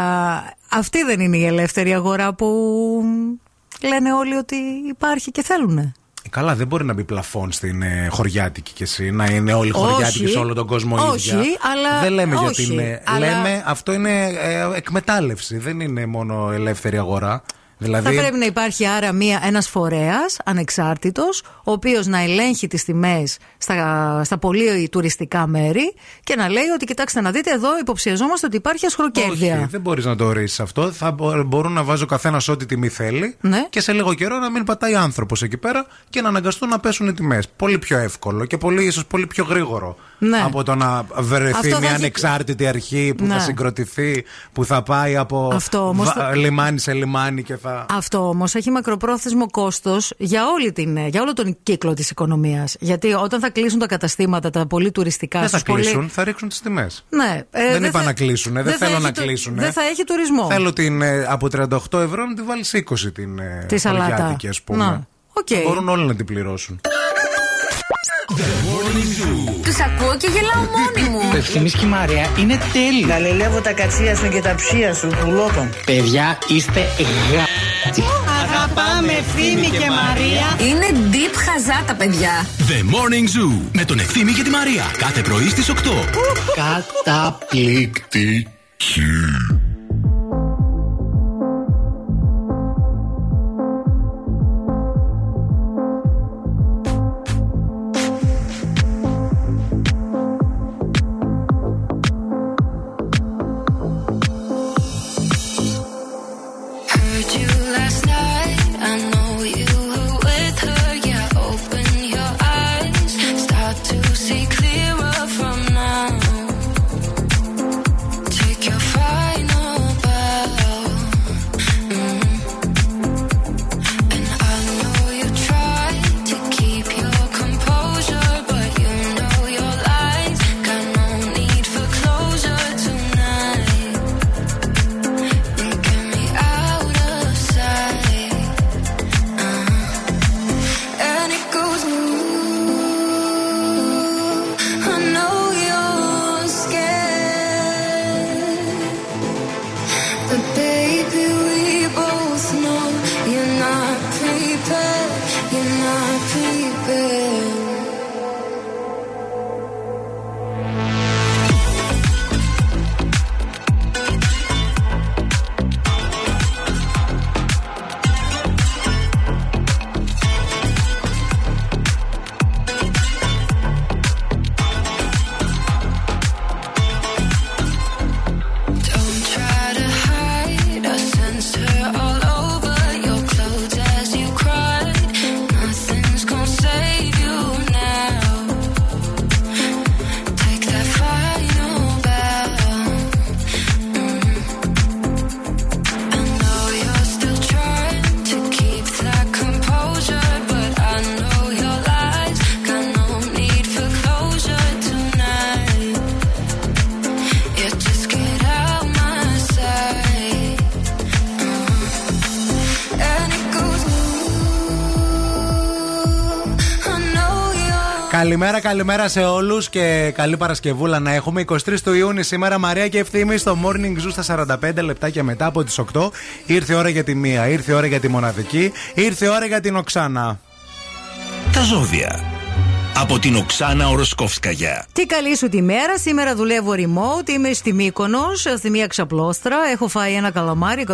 αυτή δεν είναι η ελεύθερη αγορά που λένε όλοι ότι υπάρχει και θέλουν. Ε, Καλά, δεν μπορεί να μπει πλαφόν στην ε, χωριάτικη κι εσύ, να είναι όλοι χωριάτικοι Όχι. σε όλο τον κόσμο Όχι, ίδια. αλλά- Δεν λέμε όχι, γιατί είναι. αλλά- Λέμε αυτό είναι ε, εκμετάλλευση, δεν είναι μόνο ελεύθερη αγορά. Δηλαδή, Θα πρέπει να υπάρχει άρα μία, ένας φορέας ανεξάρτητος ο οποίος να ελέγχει τις τιμές στα, στα πολύ τουριστικά μέρη και να λέει ότι κοιτάξτε να δείτε εδώ υποψιαζόμαστε ότι υπάρχει ασχροκέρδεια. Όχι, δεν μπορείς να το ορίσεις αυτό. Θα μπο- μπορούν να βάζει ο καθένας ό,τι τιμή θέλει Ναι. και σε λίγο καιρό να μην πατάει άνθρωπος εκεί πέρα και να αναγκαστούν να πέσουν οι τιμές. Πολύ πιο εύκολο και πολύ, ίσως πολύ πιο γρήγορο Ναι. από το να βρεθεί Αυτό θα μια έχει- ανεξάρτητη αρχή που Ναι. θα συγκροτηθεί, που θα πάει από Αυτό όμως βα- θα- λιμάνι σε λιμάνι και θα. Αυτό όμως έχει μακροπρόθεσμο κόστος για, όλη την- για όλο τον κύκλο της οικονομίας. Γιατί όταν θα κλείσουν τα καταστήματα, τα πολύ τουριστικά Δεν θα στους πολύ- κλείσουν, θα ρίξουν τις τιμές. Ναι, ε, δεν είπα θα- να κλείσουν, δεν, θα θέλω έχει να το- κλείσουν. Δεν θα έχει τουρισμό. Θέλω την, ε, από 38 ευρώ να τη βάλεις 20 την ε, Τη σαλάτα. χωριάτικη, ας πούμε. Να. Οκ. Θα Μπορούν όλοι να την πληρώσουν. Τους ακούω και γελάω μόνη μου. Το ευθύμης και η Μαρία είναι τέλειος. Γαλελεύω τα κατσία σου και τα ψία σου, πουλότων. Παιδιά, είστε γα... Αγαπάμε Ευθύμη και Μαρία. Είναι deep χαζά τα παιδιά. The Morning Zoo με τον Ευθύμη και τη Μαρία. Κάθε πρωί στις 8. Καταπληκτική. Καλημέρα, καλημέρα σε όλους και καλή Παρασκευούλα να έχουμε. 23 του Ιούνιου σήμερα, Μαρία και ευθύμη στο Morning Zoo στα 45 λεπτάκια μετά από τις 8. Ήρθε η ώρα για τη μία, ήρθε η ώρα για τη μοναδική, ήρθε η ώρα για την Οξάνα. Τα ζώδια. Από την Οξάνα Οροσκόφσκαγια. Τι καλή σου τη μέρα. Σήμερα δουλεύω remote. Είμαι στη Μύκονος, στη μία ξαπλώστρα. Έχω φάει ένα καλαμάρι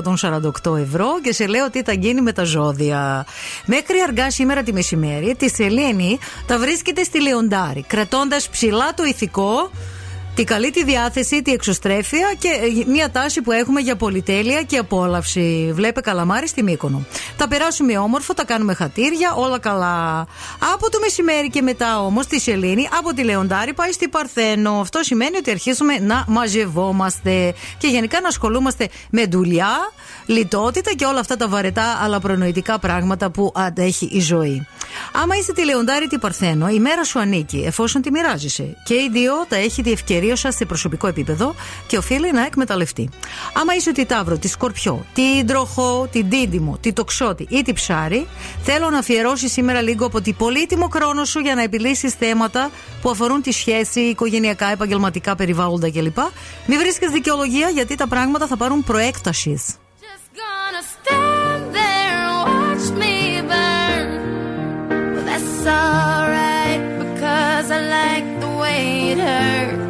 148 ευρώ και σε λέω τι θα γίνει με τα ζώδια. Μέχρι αργά σήμερα τη μεσημέρι, τη Σελήνη τα βρίσκεται στη Λεοντάρη, κρατώντας ψηλά το ηθικό. Τη καλή τη διάθεση, τη εξωστρέφεια και ε, μια τάση που έχουμε για πολυτέλεια και απόλαυση. Βλέπε καλαμάρι στη Μύκονο. Τα περάσουμε όμορφο, τα κάνουμε χατήρια, όλα καλά. Από το μεσημέρι και μετά όμως τη Σελήνη, από τη Λεοντάρη πάει στη Παρθένο. Αυτό σημαίνει ότι αρχίζουμε να μαζευόμαστε και γενικά να ασχολούμαστε με δουλειά, λιτότητα και όλα αυτά τα βαρετά αλλά προνοητικά πράγματα που αντέχει η ζωή. Άμα είσαι τη Λεοντάρη τη Παρθένο, η μέρα σου ανήκει εφόσον τη μοιράζεσαι. Και οι δύο τα έχει διευκαιρίωσα σε προσωπικό επίπεδο και οφείλει να εκμεταλλευτεί. Άμα είσαι τη Ταύρο, τη Σκορπιό, τη Ντροχό, την Δίδυμο, τη Τοξότη ή τη Ψάρη, θέλω να αφιερώσεις σήμερα λίγο από την πολύτιμο χρόνο σου για να επιλύσεις θέματα που αφορούν τη σχέση, οικογενειακά, επαγγελματικά περιβάλλοντα κλπ. Μην βρίσκεις δικαιολογία γιατί τα πράγματα θα πάρουν προέκτασης. gonna stand there and watch me burn. But that's alright because I like the way it hurts.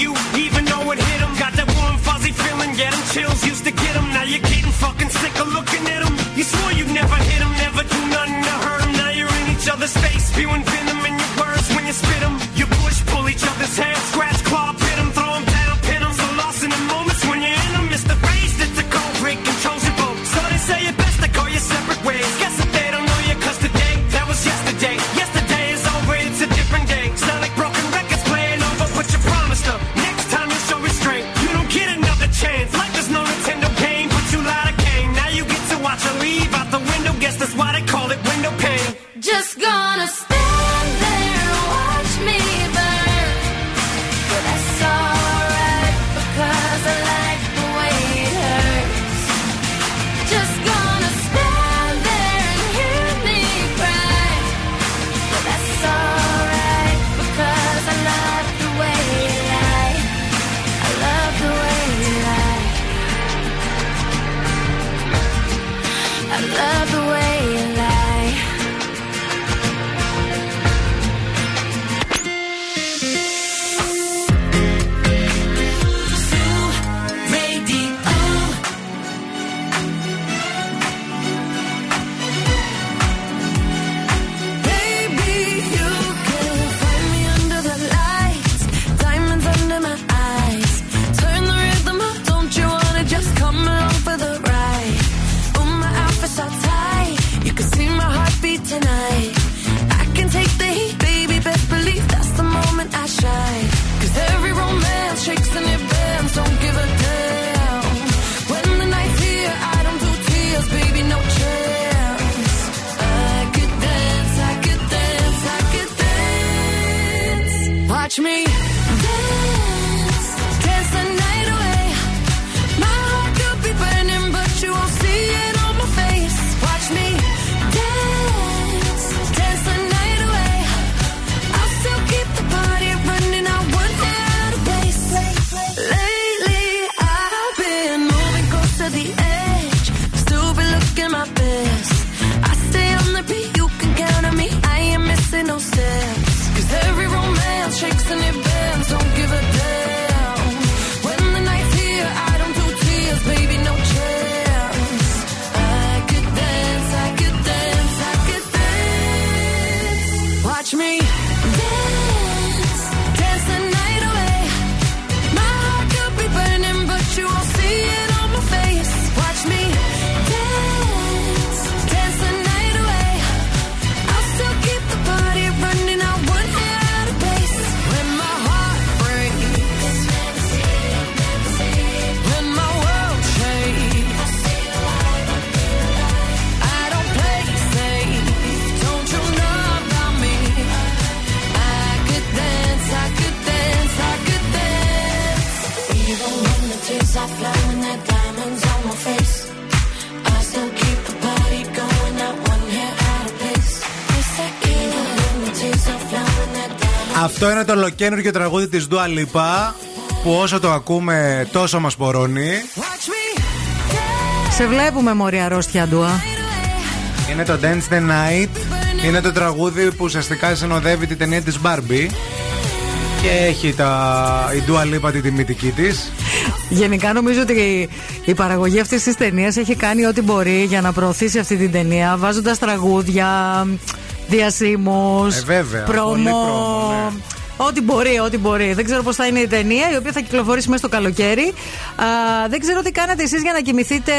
you even know it hit them. Got that warm, fuzzy feeling, get 'em chills, used to get 'em. Now you're getting fucking sick of looking at 'em. You swore you'd never hit 'em, never do nothing to hurt 'em. Now you're in each other's face, spewing venom in your words when you spit 'em. You push, pull each other's hair, είναι το ολοκένουργιο τραγούδι της Dua Lipa που όσο το ακούμε τόσο μας πορώνει. Σε βλέπουμε, Μωρή αρρώστια, Ντουα. Είναι το Dance the Night. Είναι το τραγούδι που ουσιαστικά συνοδεύει την ταινία της Barbie. Και έχει τα... η Dua Lipa τη τιμητική της. Γενικά νομίζω ότι η παραγωγή αυτής της ταινίας έχει κάνει ό,τι μπορεί για να προωθήσει αυτή την ταινία, βάζοντας τραγούδια, διασύμους, Ε, βέβαια. Πολύ πρόμο, ναι. Ό,τι μπορεί, ό,τι μπορεί. Δεν ξέρω πώς θα είναι η ταινία, η οποία θα κυκλοφορήσει μέσα στο καλοκαίρι. Α, δεν ξέρω τι κάνετε εσείς για να κοιμηθείτε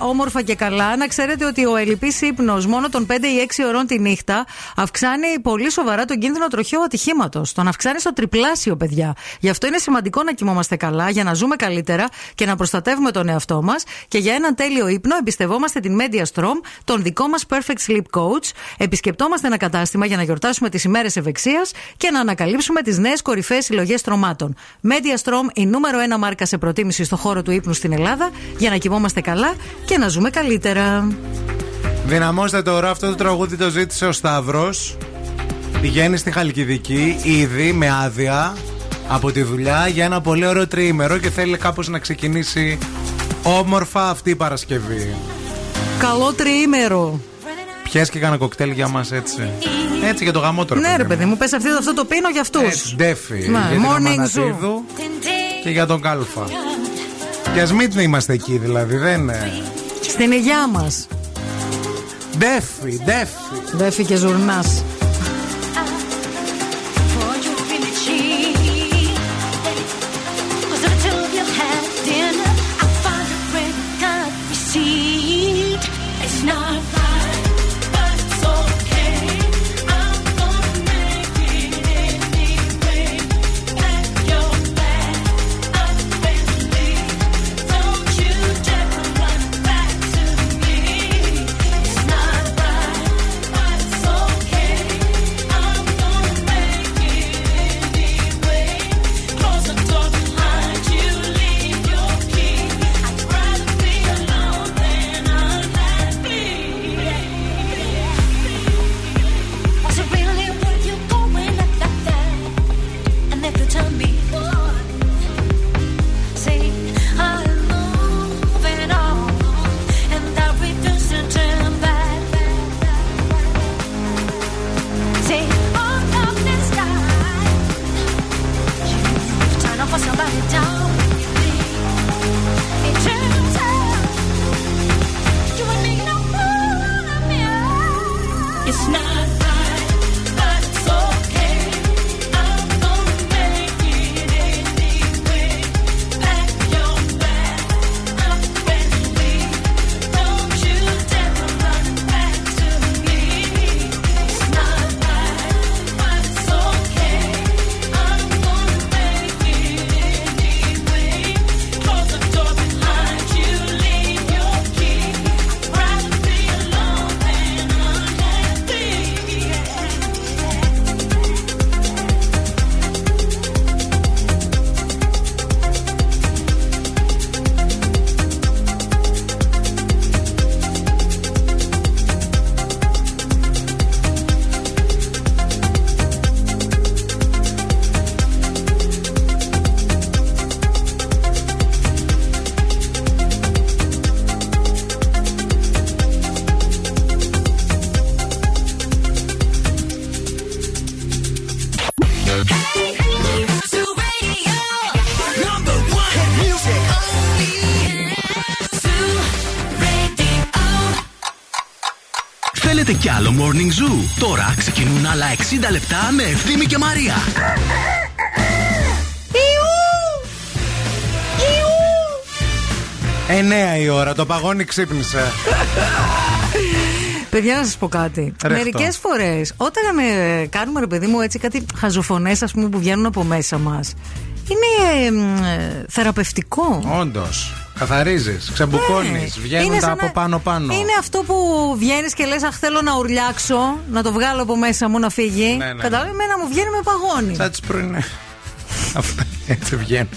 όμορφα και καλά. Να ξέρετε ότι ο ελληπή ύπνος μόνο των 5 ή 6 ωρών τη νύχτα αυξάνει πολύ σοβαρά τον κίνδυνο τροχαίου ατυχήματος. Τον αυξάνει στο τριπλάσιο, παιδιά. Γι' αυτό είναι σημαντικό να κοιμόμαστε καλά, για να ζούμε καλύτερα και να προστατεύουμε τον εαυτό μας. Και για έναν τέλειο ύπνο εμπιστευόμαστε την Mediastrom, τον δικό μας Perfect Sleep Coach. Επισκεπτόμαστε ένα κατάστημα για να γιορτάσουμε τις ημέρες ευεξίας και να ανακαλύψουμε τις νέες κορυφαίες συλλογές τρομάτων. Mediastrom, η νούμερο ένα μάρκα σε προτίμηση στο χώρο του ύπνου στην Ελλάδα, για να κοιμόμαστε καλά και να ζούμε καλύτερα. Δυναμώστε τώρα, αυτό το τραγούδι το ζήτησε ο Σταύρος Πηγαίνει στη Χαλκιδική ήδη με άδεια από τη δουλειά για ένα πολύ ωραίο τριήμερο και θέλει κάπως να ξεκινήσει όμορφα αυτή η Παρασκευή. Καλό τριήμερο. Πιες και κάνα κοκτέιλ για μας έτσι. Έτσι για το γαμό τώρα. Ναι, ρε παιδί μου, πες αυτή αυτό το πίνω για αυτούς. Έτσι, ντέφι. Ναι, για την morning Αμανατίδου και για τον Κάλφα. Και ας μην είμαστε εκεί δηλαδή, δεν είναι. Στην υγειά μας. Ντέφι, ντέφι. Δέφη και ζουρνάς. Τώρα ξεκινούν άλλα 60 λεπτά με Ευθύμη και Μαρία. 9 η ώρα, το παγόνι ξύπνησε. Παιδιά, να σας πω κάτι. Ρεχτό. Μερικές φορές, όταν ε, κάνουμε ρε παιδί μου έτσι κάτι χαζοφωνές, ας πούμε, που βγαίνουν από μέσα μας, είναι εμ, ε, θεραπευτικό. Όντως. Καθαρίζεις, ξεμπουκώνεις, Ναι. βγαίνουν Είναι τα σαν από να- πάνω-πάνω. Είναι αυτό που βγαίνεις και λες: Αχ, θέλω να ουρλιάξω, να το βγάλω από μέσα μου να φύγει. Ναι, ναι. Κατάλαβες, εμένα μου βγαίνει με παγόνι. Σαν τις πρωινέ. <laughs> Αυτά έτσι βγαίνουν.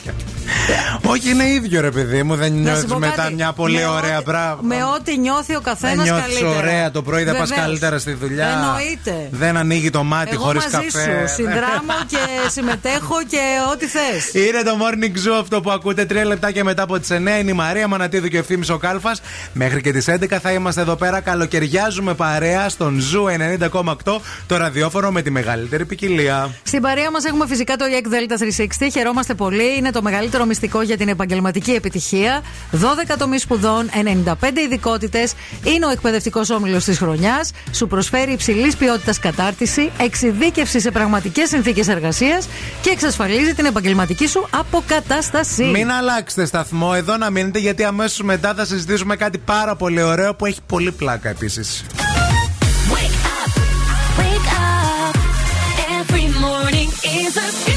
Όχι, είναι ίδιο ρε παιδί μου, δεν Να σου νιώθει πω μετά κάτι. μια πολύ Με ωραία ό,τι- πράγμα. Με ό,τι νιώθει ο Δεν καθένας νιώθεις καλύτερα. ωραία το πρωί, δεν πας Βεβαίως. καλύτερα στη δουλειά. Εννοείται. Δεν ανοίγει το μάτι Εγώ χωρίς μαζί καφέ. σου συνδράμω και συμμετέχω και ό,τι θες. Είναι το morning zoo αυτό που ακούτε. Τρία λεπτάκια μετά από τις 9 είναι η Μαρία Μανατίδου και ο ευθύνη ο Κάλφας. Μέχρι και τις 11 θα είμαστε εδώ πέρα. Καλοκαιριάζουμε παρέα στον Zoo 90,8 το ραδιόφωνο με τη μεγαλύτερη ποικιλία. Στην παρέα μας έχουμε φυσικά το YEC Delta 360. Χαιρόμαστε πολύ. Είναι το μεγαλύτερο μυστικό για την επαγγελματική επιτυχία. 12 τομείς σπουδών, 95 ειδικότητες. Είναι ο εκπαιδευτικός όμιλος της χρονιάς. Σου προσφέρει υψηλής ποιότητας κατάρτιση, εξειδίκευση σε πραγματικές συνθήκες εργασίας και εξασφαλίζει την επαγγελματική σου αποκατάσταση. Μην αλλάξετε σταθμό, εδώ να μείνετε γιατί αμέσως μετά θα συζητήσουμε κάτι πάρα πολύ ωραίο που έχει πολύ πλάκα επίσης. Wake up. Every morning is a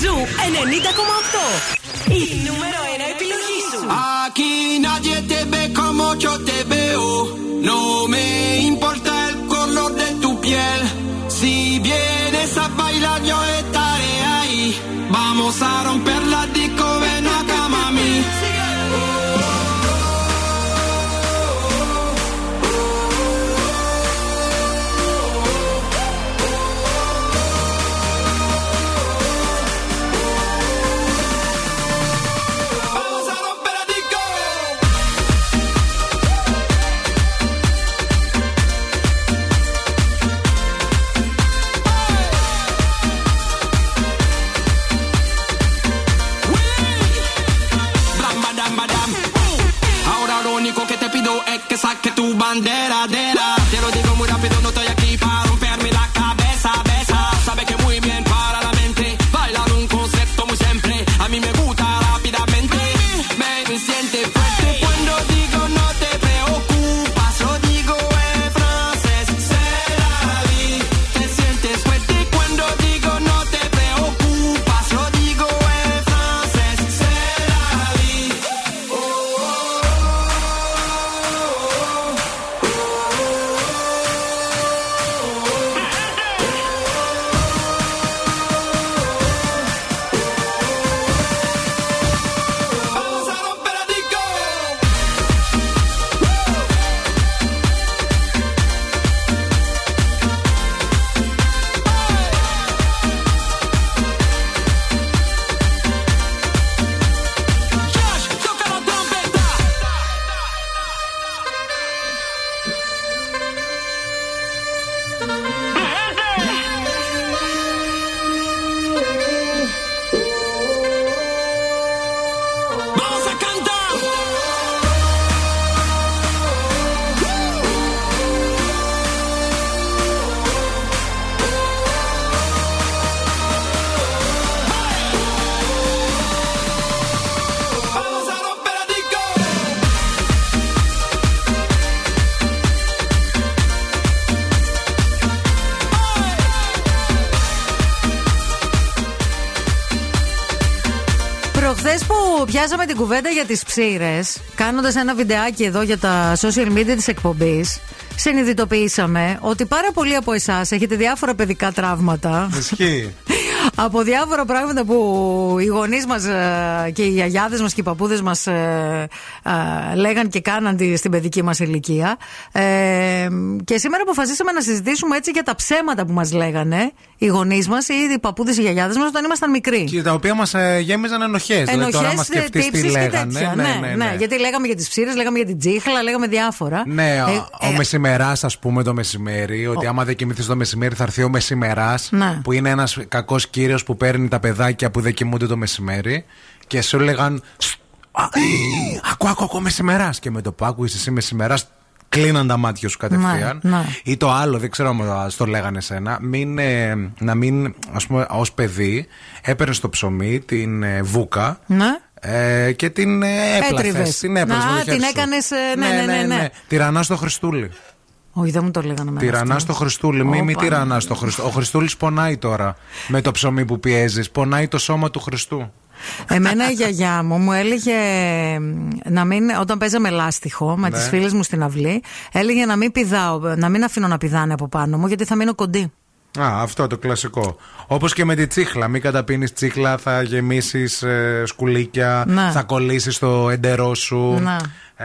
Ζου 90,8. Η νούμερο 1 επιλογή σου. Aquí nadie te ve como yo te veo. No me importa el color de tu piel. Si vienes a bailar, yo estaré ahí. Vamos a romper bandera de που πιάσαμε την κουβέντα για τις ψήρες, κάνοντας ένα βιντεάκι εδώ για τα social media της εκπομπής, συνειδητοποιήσαμε ότι πάρα πολλοί από εσάς έχετε διάφορα παιδικά τραύματα. Ισχύει. Από διάφορα πράγματα που οι γονείς μας και οι γιαγιάδες μας και οι παππούδες μας λέγαν και κάναν τη- στην παιδική μας ηλικία. Ε, και σήμερα αποφασίσαμε να συζητήσουμε έτσι για τα ψέματα που μας λέγανε οι γονείς μας ή οι παππούδες ή οι γιαγιάδες μας όταν ήμασταν μικροί. Και τα οποία μας γέμιζαν ενοχές. Δηλαδή τώρα, άμα Ενοχέ, σκεφτείς τι τύψεις και λέγανε. τέτοια. Ναι, ναι, γιατί λέγαμε για τις ψήρες, λέγαμε για την τσίχλα, λέγαμε διάφορα. Ναι, Ε, ο, ο ε, μεσημεράς, ας πούμε, το μεσημέρι, ότι άμα δεν κοιμηθείς το μεσημέρι θα έρθει ο μεσημεράς, Ναι. που είναι ένας κακός κύριος που παίρνει τα παιδάκια που δεν κοιμούνται το μεσημέρι και σου έλεγαν. «Σ, α, ε, Ακού, ακού, ακού, μεσημεράς. Και με το που άκουγε εσύ μεσημεράς, κλείναν τα μάτια σου κατευθείαν. Ναι, ναι. Ή το άλλο, δεν ξέρω αν το λέγανε εσένα, μην, ε, να μην, ας πούμε, ως παιδί, έπαιρνες το ψωμί, την ε, βούκα. Ναι. Ε, και την ε, έπλαθες, Έτριβες. Την έπλαθες Να, με το χέρι την σου. έκανες, ε, ναι, ναι, ναι, ναι. Τυραννάς στο Χριστούλη. Όχι, δεν μου το λέγανε εμένα Τυραννά αυτό. στο Χριστούλη. Μη, μη Όπα. τυραννά στο Χριστούλη. Ο Χριστούλης πονάει τώρα με το ψωμί που πιέζεις. Πονάει το σώμα του Χριστού. Εμένα η γιαγιά μου μου έλεγε μ, να μην, όταν παίζαμε λάστιχο με Ναι. τις φίλες μου στην αυλή, έλεγε να μην πηδάω, να μην αφήνω να πηδάνε από πάνω μου γιατί θα μείνω κοντή. Α, αυτό το κλασικό. Όπως και με τη τσίχλα. Μην καταπίνεις τσίχλα, θα γεμίσεις σκουλίκια, Ναι. θα κολλήσεις το εντερό σου. Ναι.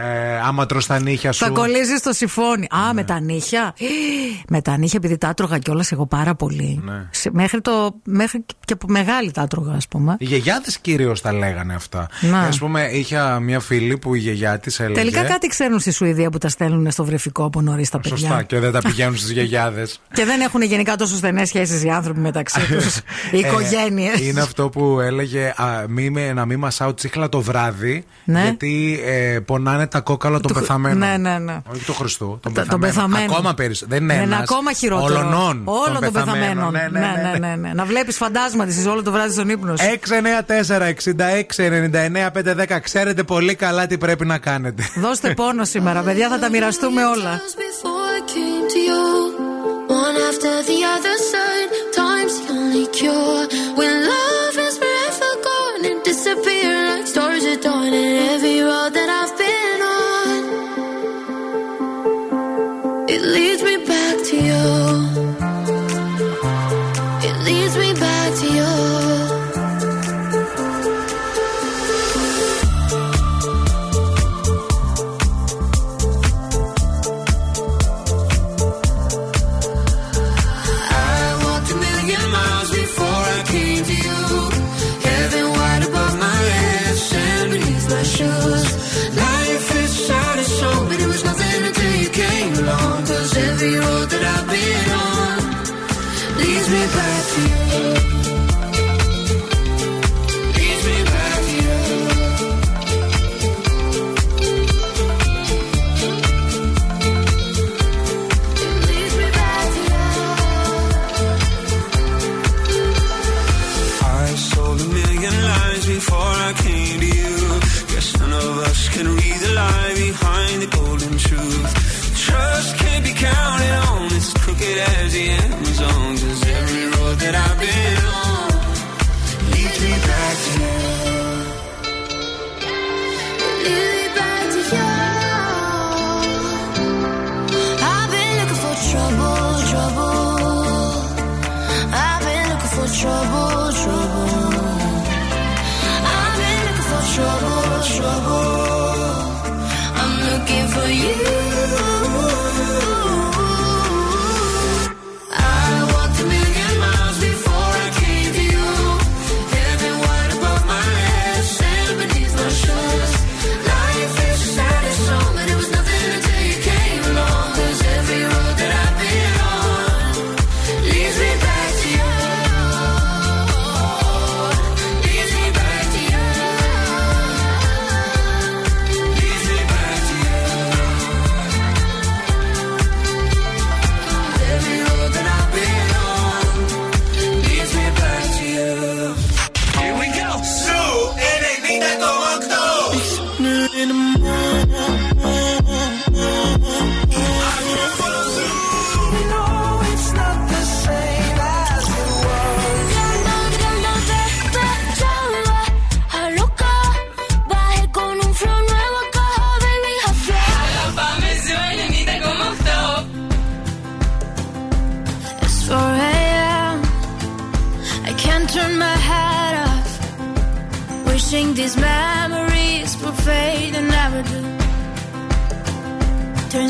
Ε, άμα τρως τα νύχια σου. Θα κολλήσεις στο σιφόνι. Α, με τα νύχια. <gasps> με τα νύχια, επειδή τα άτρωγα κιόλας εγώ πάρα πολύ. Ναι. Σε- μέχρι, το, μέχρι και από μεγάλη τα άτρωγα, ας πούμε. Οι γιαγιάδε κυρίως τα λέγανε αυτά. Να. Α πούμε, είχα μια φίλη που η γιαγιά της έλεγε. Τελικά κάτι ξέρουν στη Σουηδία που τα στέλνουν στο βρεφικό από νωρίς τα παιδιά. Σωστά, και δεν τα πηγαίνουν στις γιαγιάδες. <laughs> Και δεν έχουν γενικά τόσο στενές σχέσεις οι άνθρωποι μεταξύ <laughs> τους. οι οικογένειες. Ε, είναι αυτό που έλεγε α, μη, με- να μην μασάω τσίχλα το βράδυ. Ναι. Γιατί ε, πονάνε τα κόκαλα των Του- πεθαμένων. ναι, ναι, ναι. Όχι του Χριστού. Των Τα- των πεθαμένων. Ακόμα περισσότερο. Δεν είναι Ναι, είναι ένας, ακόμα χειρότερο. Ολονών. Όλων των πεθαμένων. Ναι, ναι, ναι, ναι. ναι, ναι. Να βλέπεις φαντάσματα εσεί όλο το βράδυ στον ύπνος σου. 694-66-99-510. Ξέρετε πολύ καλά τι πρέπει να κάνετε. Δώστε πόνο σήμερα, παιδιά, θα τα μοιραστούμε όλα. before I came to you. One after the other side, time's the only cure.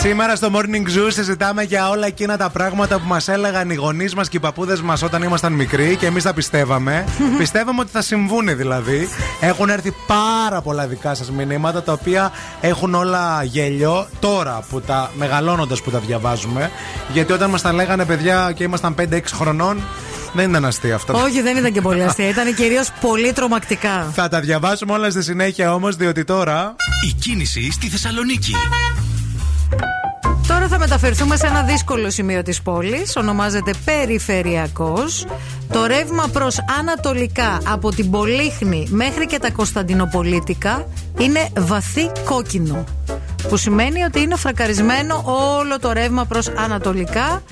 Σήμερα στο Morning Zoo συζητάμε για όλα εκείνα τα πράγματα που μας έλεγαν οι γονείς μας και οι παππούδες μας όταν ήμασταν μικροί και εμείς τα πιστεύαμε. <laughs> πιστεύαμε ότι θα συμβούν δηλαδή. Έχουν έρθει πάρα πολλά δικά σας μηνύματα τα οποία έχουν όλα γέλιο τώρα που τα μεγαλώνοντας που τα διαβάζουμε. Γιατί όταν μας τα λέγανε παιδιά και ήμασταν 5-6 χρονών, δεν ήταν αστείο αυτό. Όχι, δεν ήταν και πολύ αστεία. Ήταν κυρίως πολύ τρομακτικά. Θα τα διαβάσουμε όλα στη συνέχεια όμως, διότι τώρα. Η κίνηση στη Θεσσαλονίκη. Τώρα θα μεταφερθούμε σε ένα δύσκολο σημείο της πόλης, ονομάζεται Περιφερειακός. Το ρεύμα προς ανατολικά από την Πολύχνη μέχρι και τα Κωνσταντινοπολίτικα είναι βαθύ κόκκινο. Που σημαίνει ότι είναι φρακαρισμένο όλο το ρεύμα προς ανατολικά.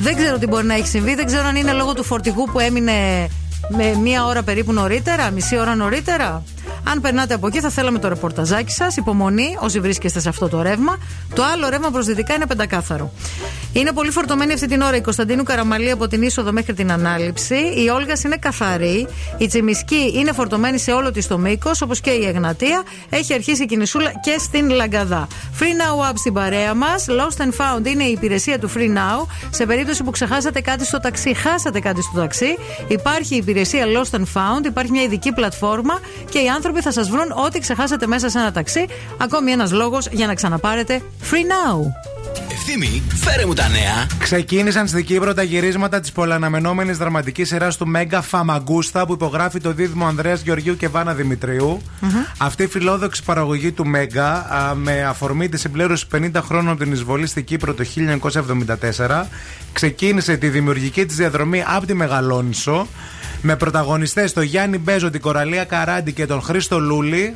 Δεν ξέρω τι μπορεί να έχει συμβεί, δεν ξέρω αν είναι λόγω του φορτηγού που έμεινε με μία ώρα περίπου νωρίτερα, μισή ώρα νωρίτερα. Αν περνάτε από εκεί, θα θέλαμε το ρεπορταζάκι σας. Υπομονή, όσοι βρίσκεστε σε αυτό το ρεύμα. Το άλλο ρεύμα προ δυτικά είναι πεντακάθαρο. Είναι πολύ φορτωμένη αυτή την ώρα η Κωνσταντίνου Καραμαλή από την είσοδο μέχρι την ανάληψη. Η Όλγας είναι καθαρή. Η Τσιμισκή είναι φορτωμένη σε όλο της το μήκος, όπως και η Εγνατία. Έχει αρχίσει η κινησούλα και στην Λαγκαδά. Free Now App στην παρέα μας. Lost and Found είναι η υπηρεσία του Free Now. Σε περίπτωση που ξεχάσατε κάτι στο ταξί, χάσατε κάτι στο ταξί, υπάρχει η υπηρεσία Lost and Found. Υπάρχει μια ειδική πλατφόρμα και οι άνθρωποι θα σας βρουν ό,τι ξεχάσατε μέσα σε ένα ταξί. Ακόμη ένας λόγος για να ξαναπάρετε Free Now. Ευθύμη, φέρε μου τα νέα. Ξεκίνησαν στην Κύπρο τα γυρίσματα της πολλαναμενόμενη δραματικής σειράς του Μέγκα Φαμαγκούστα που υπογράφει το δίδυμο Ανδρέας Γεωργίου και Βάνα Δημητρίου. Αυτή η φιλόδοξη παραγωγή του Μέγκα α, με αφορμή τη συμπλήρωση 50 χρόνων από την εισβολή στην Κύπρο το 1974 ξεκίνησε τη δημιουργική της διαδρομή από τη Μεγαλόνισο με πρωταγωνιστές τον Γιάννη Μπέζο, την Κοραλία Καράντη και τον Χρήστο Λούλη.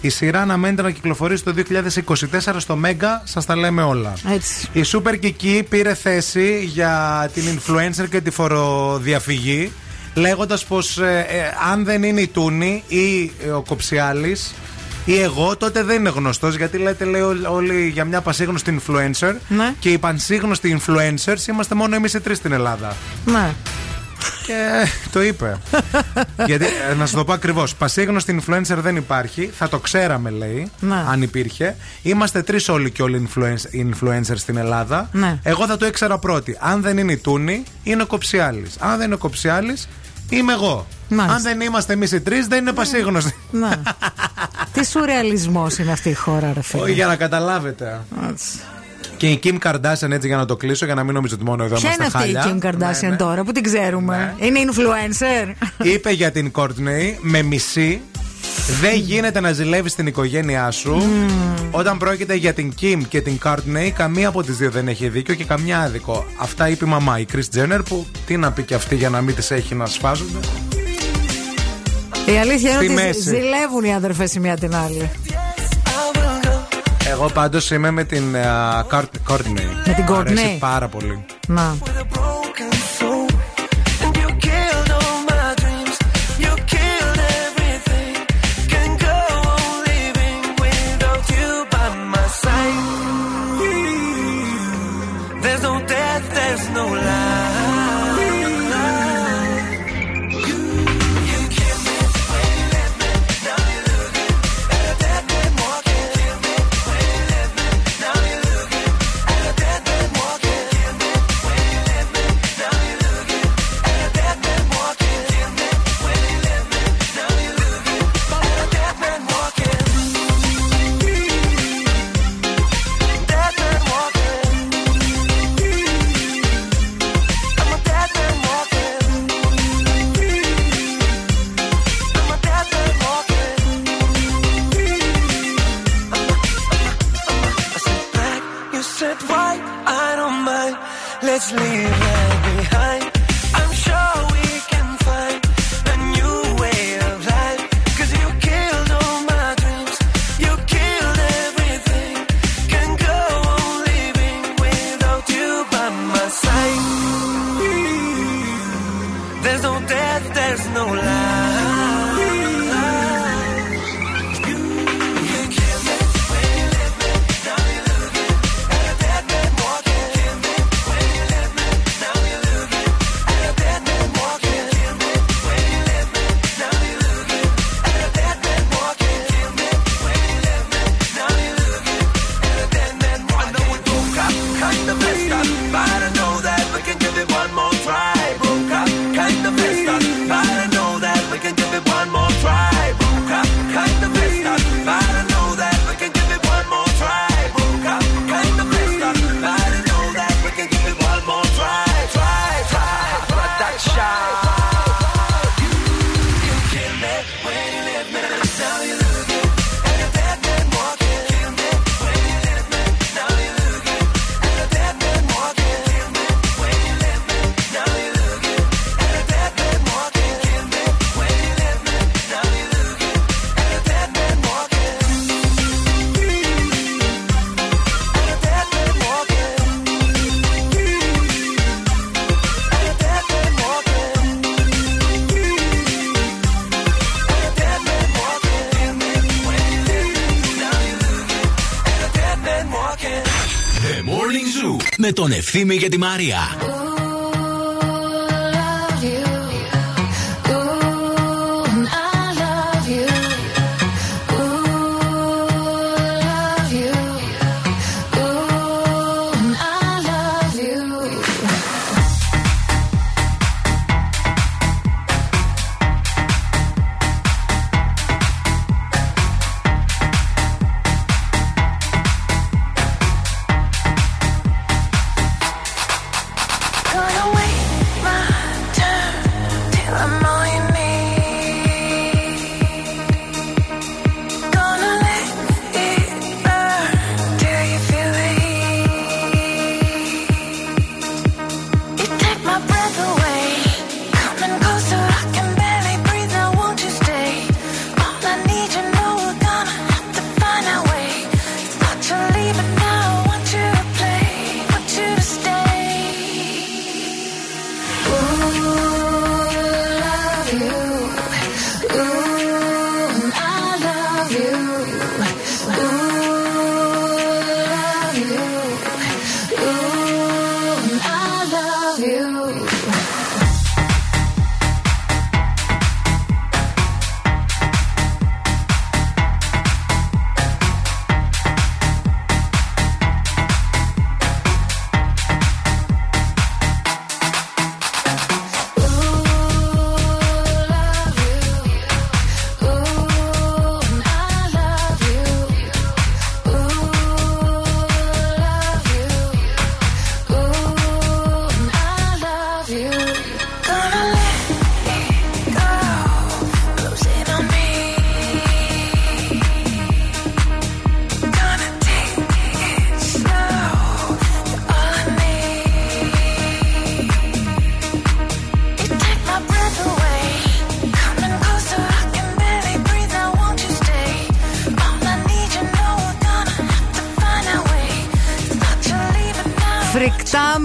Η σειρά αναμένεται να κυκλοφορήσει το 2024 στο Μέγκα, σας τα λέμε όλα. Έτσι. Η Super Kiki πήρε θέση για την influencer και τη φοροδιαφυγή, λέγοντας πως αν δεν είναι η Τούνη ή ε, ο Κοψιάλης ή εγώ, τότε δεν είναι γνωστός. Γιατί λέτε, λέει ό- όλοι για μια πασίγνωστη influencer. Ναι. Και οι πανσύγνωστοι influencers είμαστε μόνο εμείς οι τρεις στην Ελλάδα. Ναι. Και το είπε. Γιατί ε, να σου το πω ακριβώς. Πασίγνωστη influencer δεν υπάρχει. Θα το ξέραμε, λέει, ναι. αν υπήρχε. Είμαστε τρεις όλοι και όλοι influencer στην Ελλάδα. Ναι. Εγώ θα το ήξερα πρώτη. Αν δεν είναι η Τούνη, είναι ο Κοψιάλης. Αν δεν είναι ο Κοψιάλης, είμαι εγώ. Αν δεν είμαστε εμείς οι τρεις, δεν είναι ναι. πασίγνωστοι. Ναι. Τι σουρεαλισμός είναι αυτή η χώρα, ρε φίλε. Για να καταλάβετε. Και η Kim Kardashian, έτσι για να το κλείσω, για να μην νομίζω ότι μόνο εδώ είμαστε χάλια. Ποια είναι αυτή η Kim Kardashian ναι, ναι, τώρα, που την ξέρουμε; Ναι. Είναι influencer; Είπε για την Courtney με μισή δεν γίνεται να ζηλεύεις την οικογένειά σου. Mm. Όταν πρόκειται για την Kim και την Courtney, καμία από τις δύο δεν έχει δίκιο και καμιά άδικο. Αυτά είπε η μαμά, η Chris Jenner, που τι να πει και αυτή για να μην τις έχει να σφάζονται. Η αλήθεια είναι ότι ζηλεύουν οι άδερφε η μία την άλλη. Εγώ πάντως είμαι με την Κόρτνεϊ. Uh, με την Κόρτνεϊ. Πάρα πολύ. Να. ευθύμη για τη Μαρία.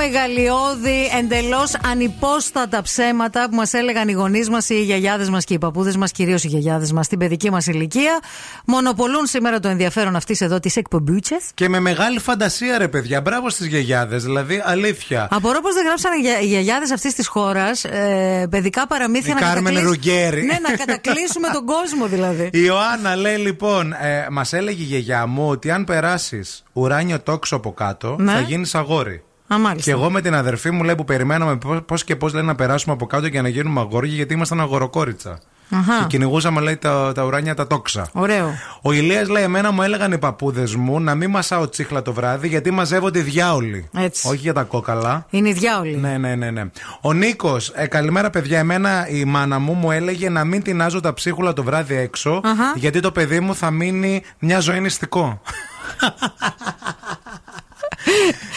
Μεγαλειώδη, εντελώς ανυπόστατα ψέματα που μας έλεγαν οι γονείς μας ή οι γιαγιάδες μας και οι παππούδες μας, κυρίως οι γιαγιάδες μας στην παιδική μας ηλικία. Μονοπολούν σήμερα το ενδιαφέρον αυτής εδώ της εκπομπούτσες. Και με μεγάλη φαντασία, ρε παιδιά. Μπράβο στις γιαγιάδες, δηλαδή αλήθεια. Απορώ πως δεν γράψανε για- οι γιαγιάδες αυτής της χώρας ε, παιδικά παραμύθια Η να Κάρμεν κατακλείσ- Ρουγκέρι. Ναι, να κατακλείσουμε τον κόσμο δηλαδή. Η Ιωάννα λέει λοιπόν, ε, μας έλεγε η γιαγιά μου ότι αν περάσεις ουράνιο τόξο από κάτω, Ναι. θα γίνεις αγόρι. Α, μάλιστα. Και εγώ με την αδερφή μου λέει που περιμέναμε πώς και πώς λέει να περάσουμε από κάτω και να γίνουμε αγόρια, γιατί ήμασταν αγοροκόριτσα. Αχα. Και κυνηγούσαμε λέει τα, τα ουράνια τα τόξα. Ωραίο. Ο Ηλίας λέει: Εμένα μου έλεγαν οι παππούδες μου να μην μασάω τσίχλα το βράδυ γιατί μαζεύονται οι διάολοι. Έτσι. Όχι για τα κόκαλα. Είναι οι διάολοι. Ναι, ναι, ναι, ναι. Ο Νίκος, ε, καλημέρα παιδιά. Εμένα η μάνα μου μου έλεγε να μην τεινάζω τα ψίχουλα το βράδυ έξω, Αχα. γιατί το παιδί μου θα μείνει μια ζωή νηστικό. <laughs>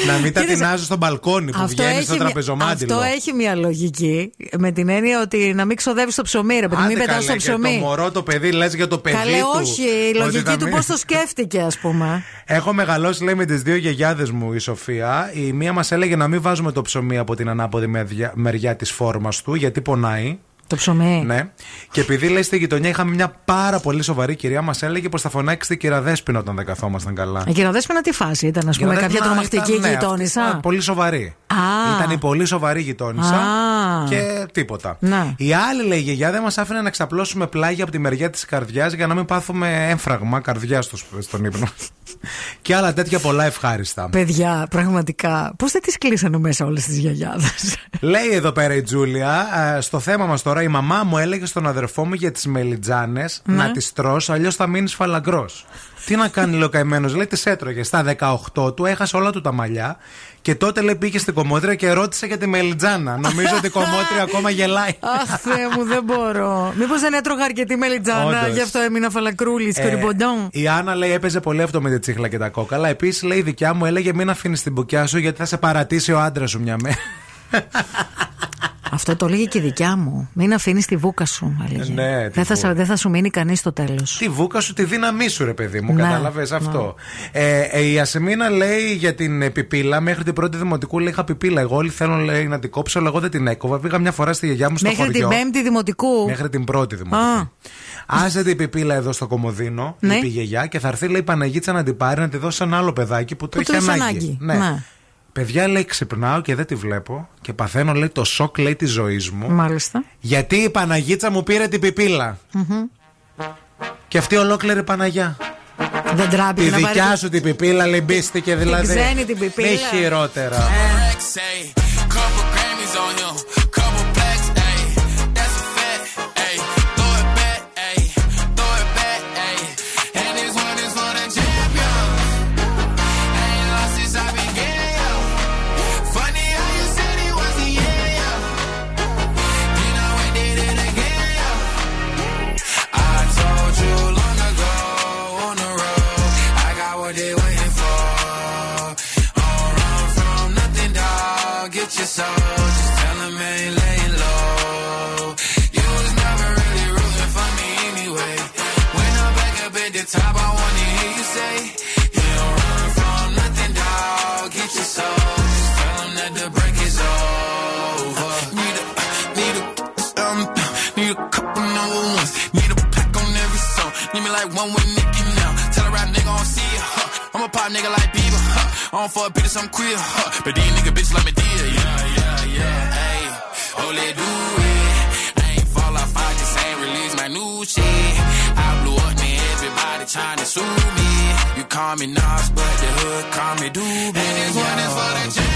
να μην τα Κοίταξε, τεινάζω στο μπαλκόνι που βγαίνει στο μια- τραπεζομάντιλο. αυτό έχει μια λογική. Με την έννοια ότι να μην ξοδεύεις το ψωμί, ρε παιδί, μην Άντε πετάς καλέ, το και ψωμί. Το μωρό το παιδί, λες για το παιδί Καλέ, του. όχι. Η ότι λογική θα του μείνει- πώς το σκέφτηκε, ας πούμε. Έχω μεγαλώσει, λέει, με τις δύο γιαγιάδες μου, η Σοφία. Η μία μας έλεγε να μην βάζουμε το ψωμί από την ανάποδη μεριά, μεριά της φόρμας του, γιατί πονάει. Το ψωμί. Ναι. Και επειδή λέει στη γειτονιά είχαμε μια πάρα πολύ σοβαρή κυρία, μας έλεγε πως θα φωνάξει την κυρία Δέσποινα όταν δεν καθόμασταν καλά. Η κυριοδέσποινα τι φάση ήταν, ας πούμε, Κυρία κάποια Δέσποινα τρομακτική ήταν, ναι, γειτόνισσα; αυτή, α, Πολύ σοβαρή. Α. Ήταν η πολύ σοβαρή γειτόνισσα. Α. Και τίποτα. Ναι. Η άλλη, λέει, η γιαγιά δεν μας άφηνε να ξαπλώσουμε πλάγια από τη μεριά της καρδιάς για να μην πάθουμε έμφραγμα καρδιάς στο, στον ύπνο. Και άλλα τέτοια πολλά ευχάριστα. Παιδιά, πραγματικά, πώς δεν τις κλείσανε μέσα όλες τις γιαγιάδες; Λέει εδώ πέρα η Τζούλια, ε, στο θέμα μας τώρα, η μαμά μου έλεγε στον αδερφό μου για τις μελιτζάνες Ναι. να τις τρώ, αλλιώς θα μείνεις φαλαγκρός. Τι να κάνει, λέει ο καημένο, λέει τις έτρωγες. Στα 18 του έχασε όλα του τα μαλλιά και τότε λέει πήγε στην κομμότρια και ρώτησε για τη μελιτζάνα. Νομίζω ότι η κομμότρια <laughs> ακόμα γελάει. Αχ, Θεέ μου, δεν μπορώ. Μήπως δεν έτρωγα αρκετή μελιτζάνα, Όντως. γι' αυτό έμεινα φαλακρούλης, Ε, σκοριμποντών. η Άννα λέει έπαιζε πολύ αυτό με τη τσίχλα και τα κόκαλα. Επίσης λέει η δικιά μου έλεγε μην αφήνεις την μπουκιά σου γιατί θα σε παρατήσει ο άντρας σου μια μέρα. Αυτό το έλεγε και η δικιά μου. Μην αφήνεις τη βούκα σου, έλεγε. Ναι, τη δεν, θα, βούκα. σα- δεν θα σου μείνει κανείς στο τέλος. Τη βούκα σου, τη δύναμή σου, ρε παιδί μου. Ναι, Κατάλαβες αυτό. Ε, ε, η Ασεμίνα λέει για την ε, πιπίλα. Μέχρι την πρώτη δημοτικού λέει είχα πιπίλα. Εγώ όλοι θέλουν λέει, να την κόψω, αλλά εγώ δεν την έκοβα. Πήγα μια φορά στη γιαγιά μου στο Μέχρι χωριό. την πέμπτη δημοτικού. Μέχρι την πρώτη δημοτικού. Άσε την πιπίλα εδώ στο κομμωδίνο, Ναι. είπε η γιαγιά, και θα έρθει λέει η Παναγίτσα να την πάρει να τη δώσει σε ένα άλλο παιδάκι που το Που το έχει έχει ανάγκη. ανάγκη. Ναι. Ναι. Παιδιά λέει ξυπνάω και δεν τη βλέπω και παθαίνω λέει το σοκ λέει της ζωής μου. Μάλιστα. Γιατί η Παναγίτσα μου πήρε την πιπίλα. Μμμ. Και αυτή ολόκληρη Παναγιά. Δεν Τη τράπηκε να πάρει. δικιά το- σου την πιπίλα λυμπίστηκε δηλαδή. ξένη την πιπίλα. Μη χειρότερα. One with now. Tell a rap nigga I don't see it, huh? I'm a pop nigga like Bieber, huh? I don't fuck bitches, I'm queer, huh? But these nigga bitch like me dear, yeah, yeah, yeah. Hey, oh, let do it. I ain't fall off, I just ain't release my new shit. I blew up, man, everybody trying to sue me. You call me Nas, but the hood call me Doobie. And this one is for the.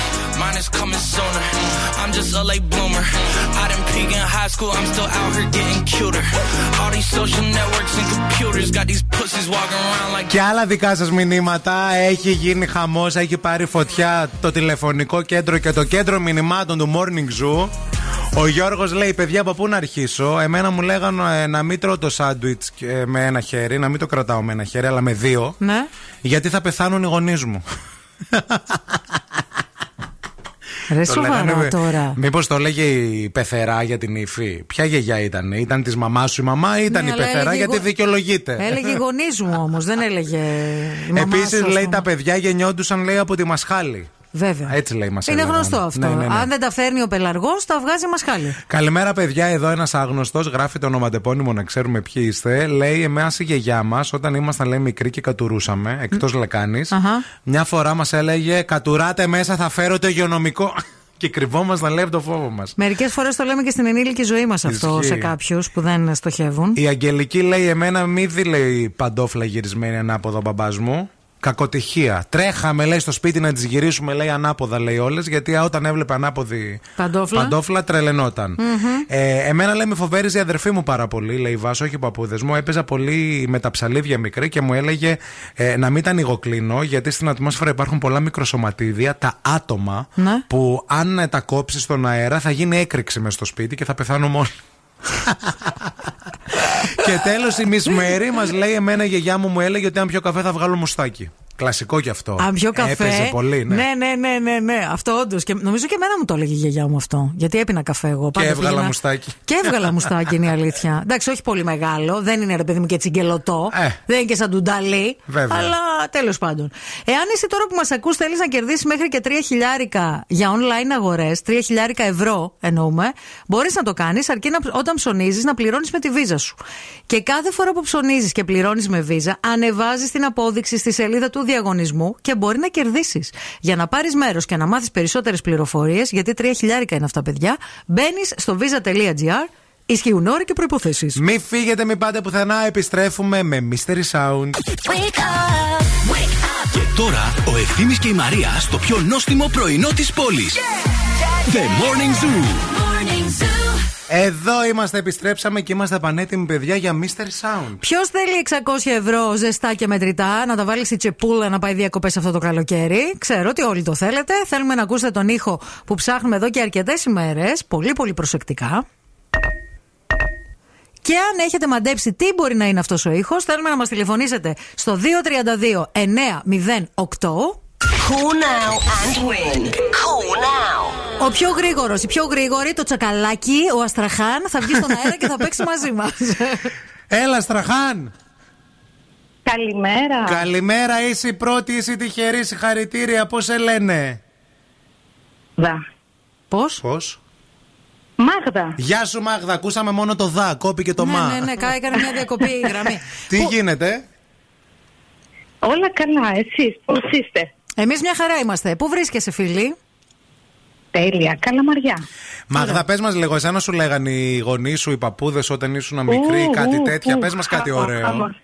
mine is coming sooner. I'm just a late bloomer. I didn't peak in high school, I'm still out here getting cuter. All these social networks and computers got these pussies walking around like. Και άλλα δικά σας μηνύματα. Έχει γίνει χαμός, έχει πάρει φωτιά το τηλεφωνικό κέντρο και το κέντρο μηνυμάτων του Morning Zoo. Ο Γιώργος λέει: Παιδιά, από πού να αρχίσω; Εμένα μου λέγανε ε, να μην τρώω το σάντουιτς με ένα χέρι, να μην το κρατάω με ένα χέρι, αλλά με δύο. Ναι. Γιατί θα πεθάνουν οι γονείς μου. <laughs> Ρε σοβαρά τώρα. Μήπως το έλεγε η πεθερά για την υφή. Ποια γιαγιά ήταν, ήταν της μαμάς σου η μαμά ή ήταν Ναι, η αλλά πεθερά έλεγε γιατί γο- δικαιολογείται. Έλεγε οι γονείς μου όμως, δεν έλεγε. η μαμά Επίσης σου, ας λέει πούμε. τα παιδιά γεννιόντουσαν λέει από τη μασχάλη. Βέβαια. Έτσι λέει μας Είναι γνωστό αυτό. Ναι, ναι, ναι. Αν δεν τα φέρνει ο πελαργός, τα βγάζει μασχάλι. Καλημέρα, παιδιά. Εδώ ένας άγνωστος γράφει το ονοματεπώνυμο να ξέρουμε ποιοι είστε. Λέει, εμάς η γιαγιά μας, όταν ήμασταν λέει, μικροί και κατουρούσαμε, εκτός λεκάνης, Αχα. μια φορά μας έλεγε Κατουράτε μέσα, θα φέρω το υγειονομικό. <laughs> και κρυβόμασταν, λέει, από το φόβο μας. Μερικές φορές το λέμε και στην ενήλικη ζωή μας αυτό Ισχύει. σε κάποιους που δεν στοχεύουν. Η Αγγελική λέει: Εμένα μη δει λέει παντόφλα γυρισμένη ανάποδα ο μπαμπάς μου. Κακοτυχία. Τρέχαμε, λέει, στο σπίτι να τις γυρίσουμε, λέει, ανάποδα, λέει όλες, γιατί όταν έβλεπε ανάποδη Παντόφλα. παντόφλα τρελαινόταν. Μμμ. Ε, εμένα, λέει, με φοβέριζε η αδερφή μου πάρα πολύ, λέει η Βάσο, όχι οι παππούδες μου. Έπαιζα πολύ με τα ψαλίδια μικρή και μου έλεγε ε, να μην τα ανοιγοκλίνω, γιατί στην ατμόσφαιρα υπάρχουν πολλά μικροσωματίδια, τα άτομα, Ναι. που αν ε, τα κόψεις στον αέρα θα γίνει έκρηξη μες στο σπίτι και θα πεθάνουμε όλοι. Και τέλος η Miss Mary μας λέει: Εμένα η γιαγιά μου μου έλεγε ότι αν πιω καφέ θα βγάλω μουστάκι. Κλασικό κι αυτό. Αν πιω καφέ. Έπαιζε πολύ, ναι. ναι, ναι, ναι, ναι, ναι. Αυτό όντως. Και νομίζω και εμένα μου το έλεγε η γιαγιά μου αυτό. Γιατί έπινα καφέ εγώ. Πάντα έβγαλα πήγαινα- μουστάκι. Και έβγαλα μουστάκι, είναι η αλήθεια. Εντάξει, όχι πολύ μεγάλο. Δεν είναι ρε παιδί μου και τσιγκελωτό. Δεν είναι και σαν ντουνταλί. Βέβαια. Αλλά τέλος πάντων. Εάν είσαι τώρα που μας ακούς, θέλεις να κερδίσεις μέχρι και 3 χιλιάρικα για online αγορές, 3 χιλιάρικα ευρώ εννοούμε, μπορείς να το κάνεις αρκεί να, όταν ψωνίζεις να πληρώνεις με τη βίζα σου. Και κάθε φορά που ψωνίζεις και πληρώνεις με βίζα, ανεβάζεις την απόδειξη στη σελίδα του διαγωνισμού και μπορεί να κερδίσεις. Για να πάρεις μέρος και να μάθεις περισσότερες πληροφορίες, γιατί 3 χιλιάρικα είναι αυτά, παιδιά, μπαίνεις στο visa.gr. Ισχύουν όροι και προποθέσει. Μη φύγετε, μη πάτε πουθενά. Επιστρέφουμε με Mystery Sound. Και τώρα ο Ευθύμης και η Μαρία στο πιο νόστιμο πρωινό της πόλης. The Morning Zoo. Εδώ είμαστε, επιστρέψαμε και είμαστε πανέτοιμοι, παιδιά, για Mystery Sound. Ποιος θέλει 600 ευρώ ζεστά και μετρητά να τα βάλει στη τσεπούλα να πάει διακοπές αυτό το καλοκαίρι; Ξέρω ότι όλοι το θέλετε. Θέλουμε να ακούσετε τον ήχο που ψάχνουμε εδώ και αρκετές ημέρες. Πολύ, πολύ προσεκτικά. Και αν έχετε μαντέψει τι μπορεί να είναι αυτός ο ήχος, θέλουμε να μας τηλεφωνήσετε στο 232 908. Call now and win. Call now. Ο πιο γρήγορος, η πιο γρήγορη, το τσακαλάκι, ο Αστραχάν, θα βγει στον αέρα και θα παίξει μαζί μας. Έλα, Στραχάν! Καλημέρα. Καλημέρα, είσαι η πρώτη, είσαι η τυχερή, συγχαρητήρια. Πώς σε λένε, Δα. Πώς; Πώς; Μάγδα. Γεια σου, Μάγδα. Ακούσαμε μόνο το δα, κόπηκε το μα. ναι, ναι, ναι, κα- έκανε μια διακοπή η γραμμή. Τι γίνεται, Όλα καλά, εσείς πώς είστε; Εμείς μια χαρά είμαστε. Πού βρίσκεσαι, φίλοι; Τέλεια, καλαμαριά. Μάγδα, πες μας λίγο, εσένα σου λέγανε οι γονείς σου, οι παππούδες όταν ήσουν μικροί, Ου, κάτι ου, τέτοια; ου. Πες μας κάτι Α, α, ωραίο. άμα.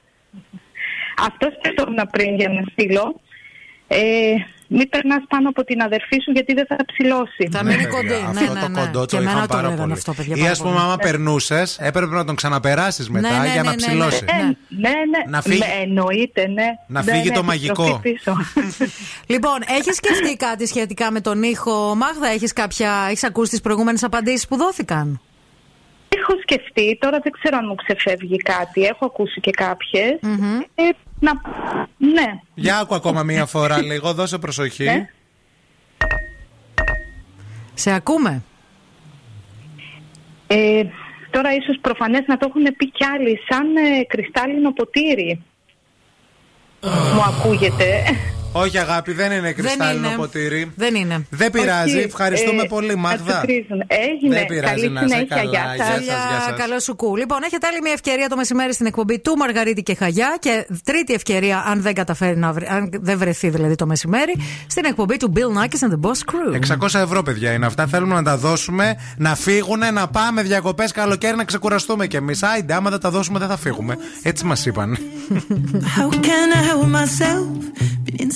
Αυτός σκεφτόμουν πριν για να στείλω. Ε, μην περνάς πάνω από την αδερφή σου γιατί δεν θα ψηλώσει. Θα Ναι, μείνει παιδιά, κοντή. Αυτό ναι, το ναι, ναι. κοντό Και το εμένα είχαν το πάρα λέγανε πολύ. αυτό, παιδιά, Ή πάρα ας πούμε, πολύ. άμα περνούσες, έπρεπε να τον ξαναπεράσεις μετά Ναι, ναι, για ναι, να ναι, ναι. ψηλώσει. Ε, ναι, ναι. Να φύγει- Ναι, εννοείται, ναι. Να Ναι, φύγει ναι, το μαγικό. επιστροφή πίσω. <laughs> Λοιπόν, έχεις σκεφτεί κάτι σχετικά με τον ήχο, Μάγδα, έχεις κάποια. Έχεις ακούσει τις προηγούμενες απαντήσεις που δόθηκαν; Έχω σκεφτεί, τώρα δεν ξέρω αν μου ξεφεύγει κάτι. Έχω ακούσει και κάποιες. Ε, να... Ναι. Για άκου ακόμα μία φορά <laughs> λίγο, δώσε προσοχή. Ναι. Σε ακούμε. Ε, Τώρα ίσως προφανές να το έχουν πει κι άλλοι, σαν ε, κρυστάλλινο ποτήρι. Μου ακούγεται. Όχι, αγάπη, δεν είναι κρυστάλλινο είναι. ποτήρι. Δεν είναι. Δεν πειράζει. Όχι, Ευχαριστούμε ε, πολύ, θα Μάγδα. του κρίζουν. Έγινε. Δεν πειράζει Καλή να είσαι συνέχεια. καλά. Γεια σας. Γεια σας, γεια σας. Καλό σου κου. Λοιπόν, έχετε άλλη μια ευκαιρία το μεσημέρι στην εκπομπή του Μαργαρίτη και Χαγιά και τρίτη ευκαιρία, αν δεν καταφέρει να βρει, αν δεν βρεθεί δηλαδή το μεσημέρι, στην εκπομπή του Bill Nackis and the Boss Crew. 600 ευρώ, παιδιά, είναι αυτά. Θέλουμε να τα δώσουμε, να φύγουν, να πάμε διακοπές καλοκαίρι, να ξεκουραστούμε κι εμείς. Άιντε, άμα δεν τα δώσουμε, δεν θα φύγουμε. Έτσι μας είπαν. How can I help myself?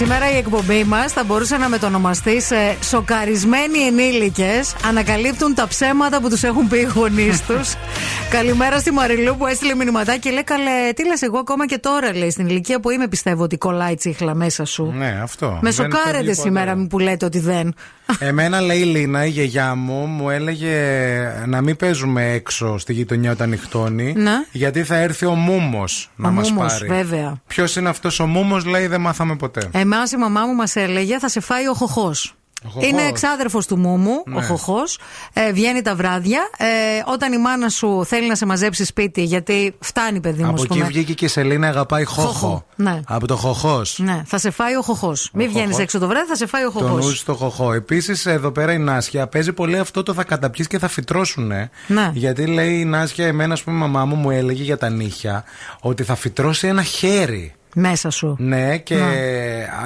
Σήμερα η εκπομπή μας θα μπορούσε να μετονομαστεί σε Σοκαρισμένοι ενήλικες ανακαλύπτουν τα ψέματα που τους έχουν πει οι γονείς τους. <laughs> Καλημέρα στη Μαριλού που έστειλε μηνυματάκι και λέει: Καλέ, τι λες, εγώ ακόμα και τώρα λέει στην ηλικία που είμαι πιστεύω ότι κολλάει τσίχλα μέσα σου. Ναι, αυτό. Με Δεν σοκάρετε φεύγει σήμερα ποτέ. που λέτε ότι δεν. Εμένα λέει η Λίνα, η γιαγιά μου, μου έλεγε να μην παίζουμε έξω στη γειτονιά όταν νυχτώνει. Ναι. Γιατί θα έρθει ο Μούμος να Ο μας Μούμος, πάρει. βέβαια. Ποιος είναι αυτός ο Μούμος, λέει, δεν μάθαμε ποτέ. Εμάς η μαμά μου μας έλεγε θα σε φάει ο χοχό. Χοχός. Είναι εξάδερφος του Μούμου, ο Ναι. χοχό. Ε, βγαίνει τα βράδια. Ε, όταν η μάνα σου θέλει να σε μαζέψει σπίτι, γιατί φτάνει, παιδί μου, Από ας εκεί πούμε. βγήκε και η Σελίνα αγαπάει χόχο. Χόχο, ναι. Από το χοχός. Ναι, θα σε φάει ο χοχός. Μην βγαίνεις χοχός. έξω το βράδυ, θα σε φάει ο Τον χοχός. νους στο χοχό. Επίσης, εδώ πέρα η Νάσια παίζει πολύ αυτό το θα καταπιείς και θα φυτρώσουνε. Ναι. Γιατί λέει η Νάσια, εμένα, ας πούμε, η μαμά μου μου έλεγε για τα νύχια ότι θα φυτρώσει ένα χέρι. Μέσα σου. Ναι, και Ναι.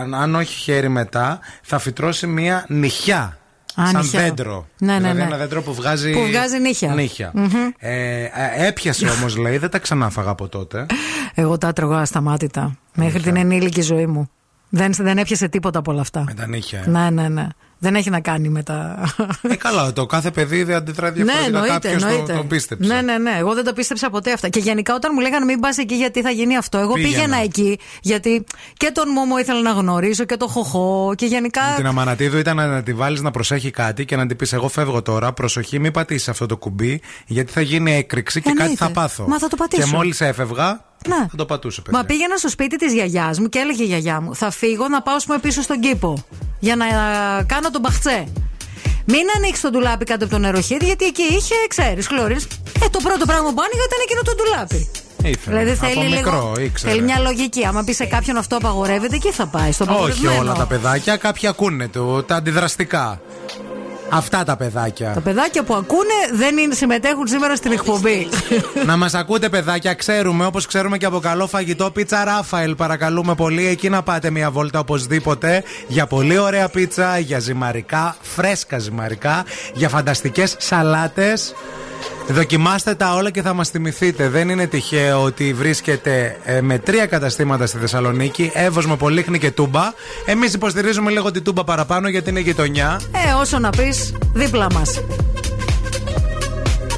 αν, αν όχι χέρι μετά, θα φυτρώσει μία νυχιά. Α, σαν νυχιά. δέντρο. Ναι, ναι, δηλαδή ναι. ένα δέντρο που βγάζει. Που βγάζει νύχια. Μμμ. Ε, ε, έπιασε όμως, <laughs> λέει, δεν τα ξανάφαγα από τότε. Εγώ τα έτρωγα ασταμάτητα. Μέχρι την ενήλικη ζωή μου. Δεν, δεν έπιασε τίποτα από όλα αυτά. Με τα νύχια. ε. Ναι, ναι, ναι. Δεν έχει να κάνει με τα. Ε, καλά, το κάθε παιδί δεν αντιδρά Ναι, διαφορετικά. εννοείται. Κάποιος το, εννοείται. το πίστεψε. Ναι, ναι, ναι. Εγώ δεν το πίστεψα ποτέ αυτά. Και γενικά όταν μου λέγανε μην πας εκεί γιατί θα γίνει αυτό. Εγώ Πήγαινα. πήγαινα εκεί γιατί και τον Μόμο ήθελα να γνωρίσω και τον Χοχό και γενικά. Την Αμανατίδου ήταν να τη βάλεις να προσέχει κάτι και να την πεις: Εγώ φεύγω τώρα. Προσοχή, μην πατήσεις αυτό το κουμπί, γιατί θα γίνει έκρηξη και κάτι Εννοείται. θα πάθω. Μα θα το πατήσω. Και μόλις έφευγα, Ναι. θα το πατούσε, παιδιά. Μα πήγαινα στο σπίτι της γιαγιάς μου και έλεγε η γιαγιά μου: Θα φύγω να πάω ας πούμε, πίσω στον κήπο για να α, κάνω τον μπαχτσέ. Μην ανοίξεις το ντουλάπι κάτω από το νεροχύδι, γιατί εκεί είχε, ξέρεις, χλωρίνε. Ε, το πρώτο πράγμα που άνοιγα ήταν εκείνο το ντουλάπι. Ήθελα. Δηλαδή Από θέλει, μικρό, λίγο, ήξερε. θέλει μια λογική. Άμα πει σε κάποιον αυτό απαγορεύεται, εκεί θα πάει. Στο Όχι απαγορευμένο. όλα τα παιδάκια, κάποιοι ακούνε το, τα αντιδραστικά. Αυτά τα παιδάκια. Τα παιδάκια που ακούνε δεν είναι, συμμετέχουν σήμερα στην εκπομπή. να μας ακούτε, παιδάκια, ξέρουμε, όπως ξέρουμε και από καλό φαγητό, πίτσα Ράφαελ. Παρακαλούμε πολύ, εκεί να πάτε μια βόλτα οπωσδήποτε. Για πολύ ωραία πίτσα, για ζυμαρικά, φρέσκα ζυμαρικά, για φανταστικές σαλάτες. Δοκιμάστε τα όλα και θα μας θυμηθείτε. Δεν είναι τυχαίο ότι βρίσκεται ε, με τρία καταστήματα στη Θεσσαλονίκη, Εύος με Πολύχνη και Τούμπα. Εμείς υποστηρίζουμε λίγο την Τούμπα παραπάνω γιατί είναι γειτονιά. ε, όσο να πεις, δίπλα μας.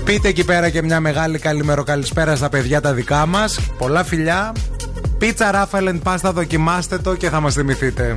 Πείτε εκεί πέρα και μια μεγάλη καλημέρο καλησπέρα στα παιδιά τα δικά μας Πολλά φιλιά. Πίτσα Ράφαλεν Πάστα, δοκιμάστε το και θα μας θυμηθείτε.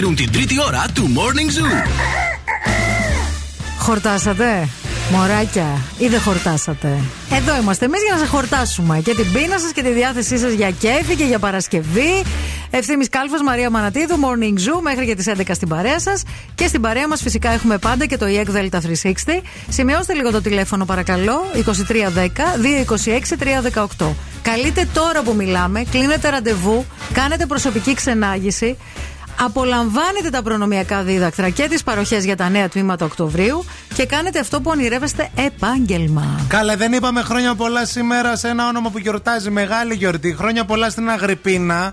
Μαρία σερβίρουν την τρίτη ώρα του Morning Zoo. Χορτάσατε. Μωράκια, ή δεν χορτάσατε; Εδώ είμαστε εμείς για να σα χορτάσουμε. Και την πείνα σας και τη διάθεσή σας για κέφι και για Παρασκευή. Ευθύνη Κάλφα, Μαρία Μανατίδου, Morning Zoo μέχρι και τις 11 στην παρέα σας. Και στην παρέα μας φυσικά έχουμε πάντα και το EEC Delta 360. Σημειώστε λίγο το τηλέφωνο παρακαλώ. 2310 226 318. Καλείτε τώρα που μιλάμε, κλείνετε ραντεβού, κάνετε προσωπική ξενάγηση. Απολαμβάνετε τα προνομιακά δίδακτρα και τις παροχές για τα νέα τμήματα Οκτωβρίου και κάνετε αυτό που ονειρεύεστε επάγγελμα. Καλέ, δεν είπαμε χρόνια πολλά σήμερα σε ένα όνομα που γιορτάζει μεγάλη γιορτή. Χρόνια πολλά στην Αγρυπίνα.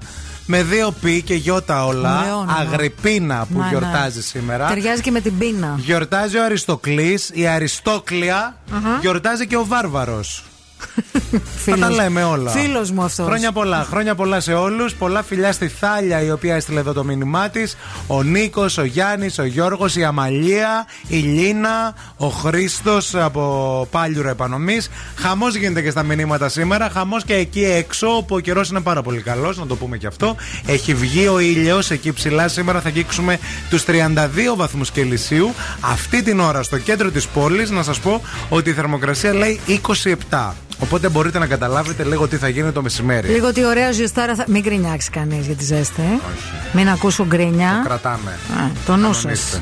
Με δύο πι και γιώτα όλα. Ωραίο όνομα. Αγρυπίνα που Να, ναι. γιορτάζει σήμερα. Ταιριάζει και με την πείνα. Γιορτάζει ο Αριστοκλής, η Αριστόκλια. Αχα. Γιορτάζει και ο Βάρβαρος. <laughs> <laughs> Θα τα λέμε όλα. Φίλος μου αυτός. Χρόνια πολλά. Χρόνια πολλά σε όλους. Πολλά φιλιά στη Θάλια η οποία έστειλε εδώ το μήνυμά της. Ο Νίκος, ο Γιάννης, ο Γιώργος, η Αμαλία, η Λίνα, ο Χρήστος από Πάλιουρα Επανομής. Χαμός γίνεται και στα μηνύματα σήμερα. Χαμός και εκεί έξω όπου ο καιρός είναι πάρα πολύ καλός, να το πούμε και αυτό. Έχει βγει ο ήλιος εκεί ψηλά. Σήμερα θα αγγίξουμε τους 32 βαθμούς Κελσίου. Αυτή την ώρα στο κέντρο της πόλης να σας πω ότι η θερμοκρασία λέει 27. Οπότε μπορείτε να καταλάβετε λίγο τι θα γίνει το μεσημέρι. Λίγο τι ωραία ζεστάρα θα. Μην γκρινιάξει κανείς για τη ζέστη. ε. Μην ακούσω γκρίνια. Το κρατάμε. Α, το νου σας.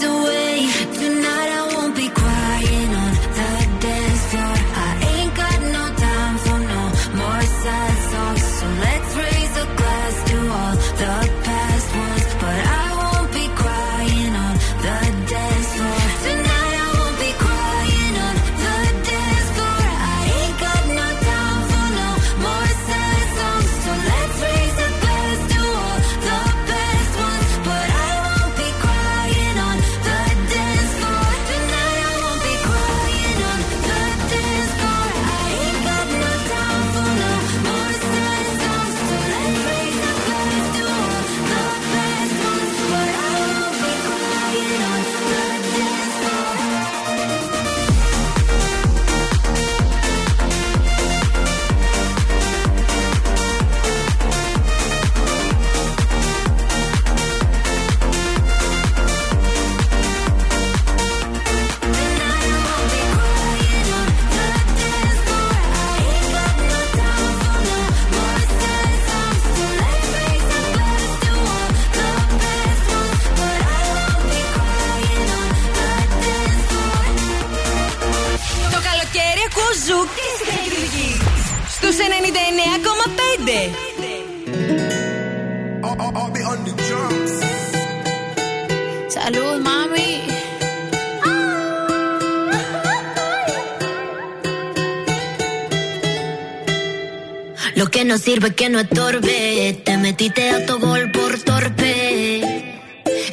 disculpe que no estorbe. Te metiste a tu gol por torpe.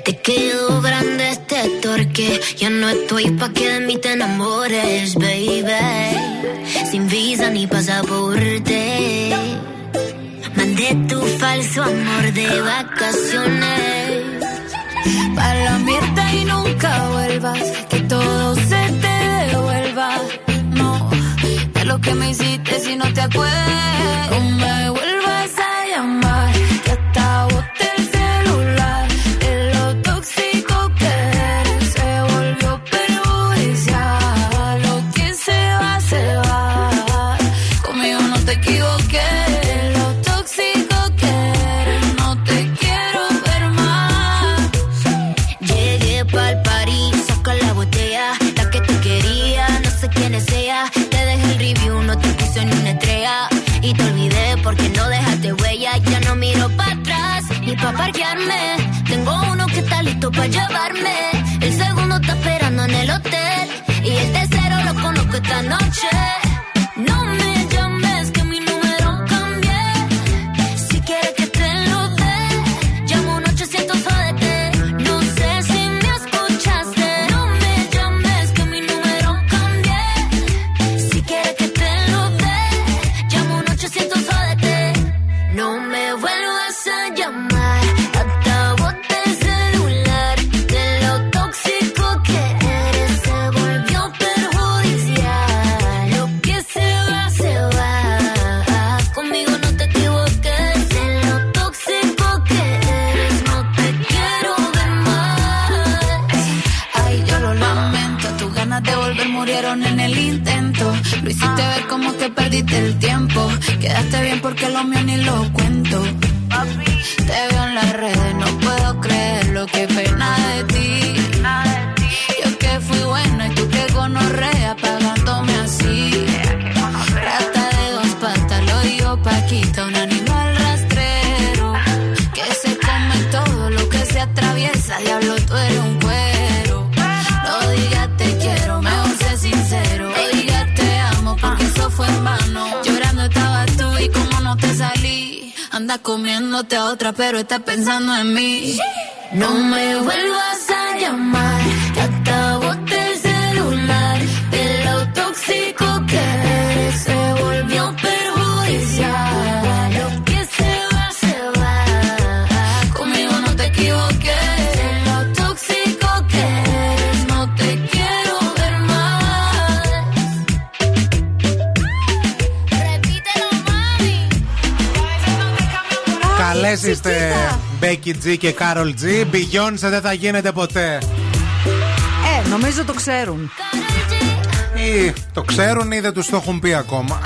Te quedó grande este torque. Ya no estoy pa' que de mí te enamores, baby. Sin visa ni pasaporte. Mandé tu falso amor de vacaciones. Para la mierda y nunca vuelvas. Que todo se te devuelva. No, de lo que me hiciste si no te acuerdas. tú eres un cuero. No digas te quiero, mejor sé sincero. No digas te amo, porque eso fue en vano. Llorando estabas tú y como no te salí. Anda comiéndote a otra, pero estás pensando en mí. No me vuelvas είστε Becky G και Carol G. Μπιγιόνσε δεν θα γίνεται ποτέ. Ε, νομίζω το ξέρουν. Ή το ξέρουν ή δεν τους το έχουν πει ακόμα.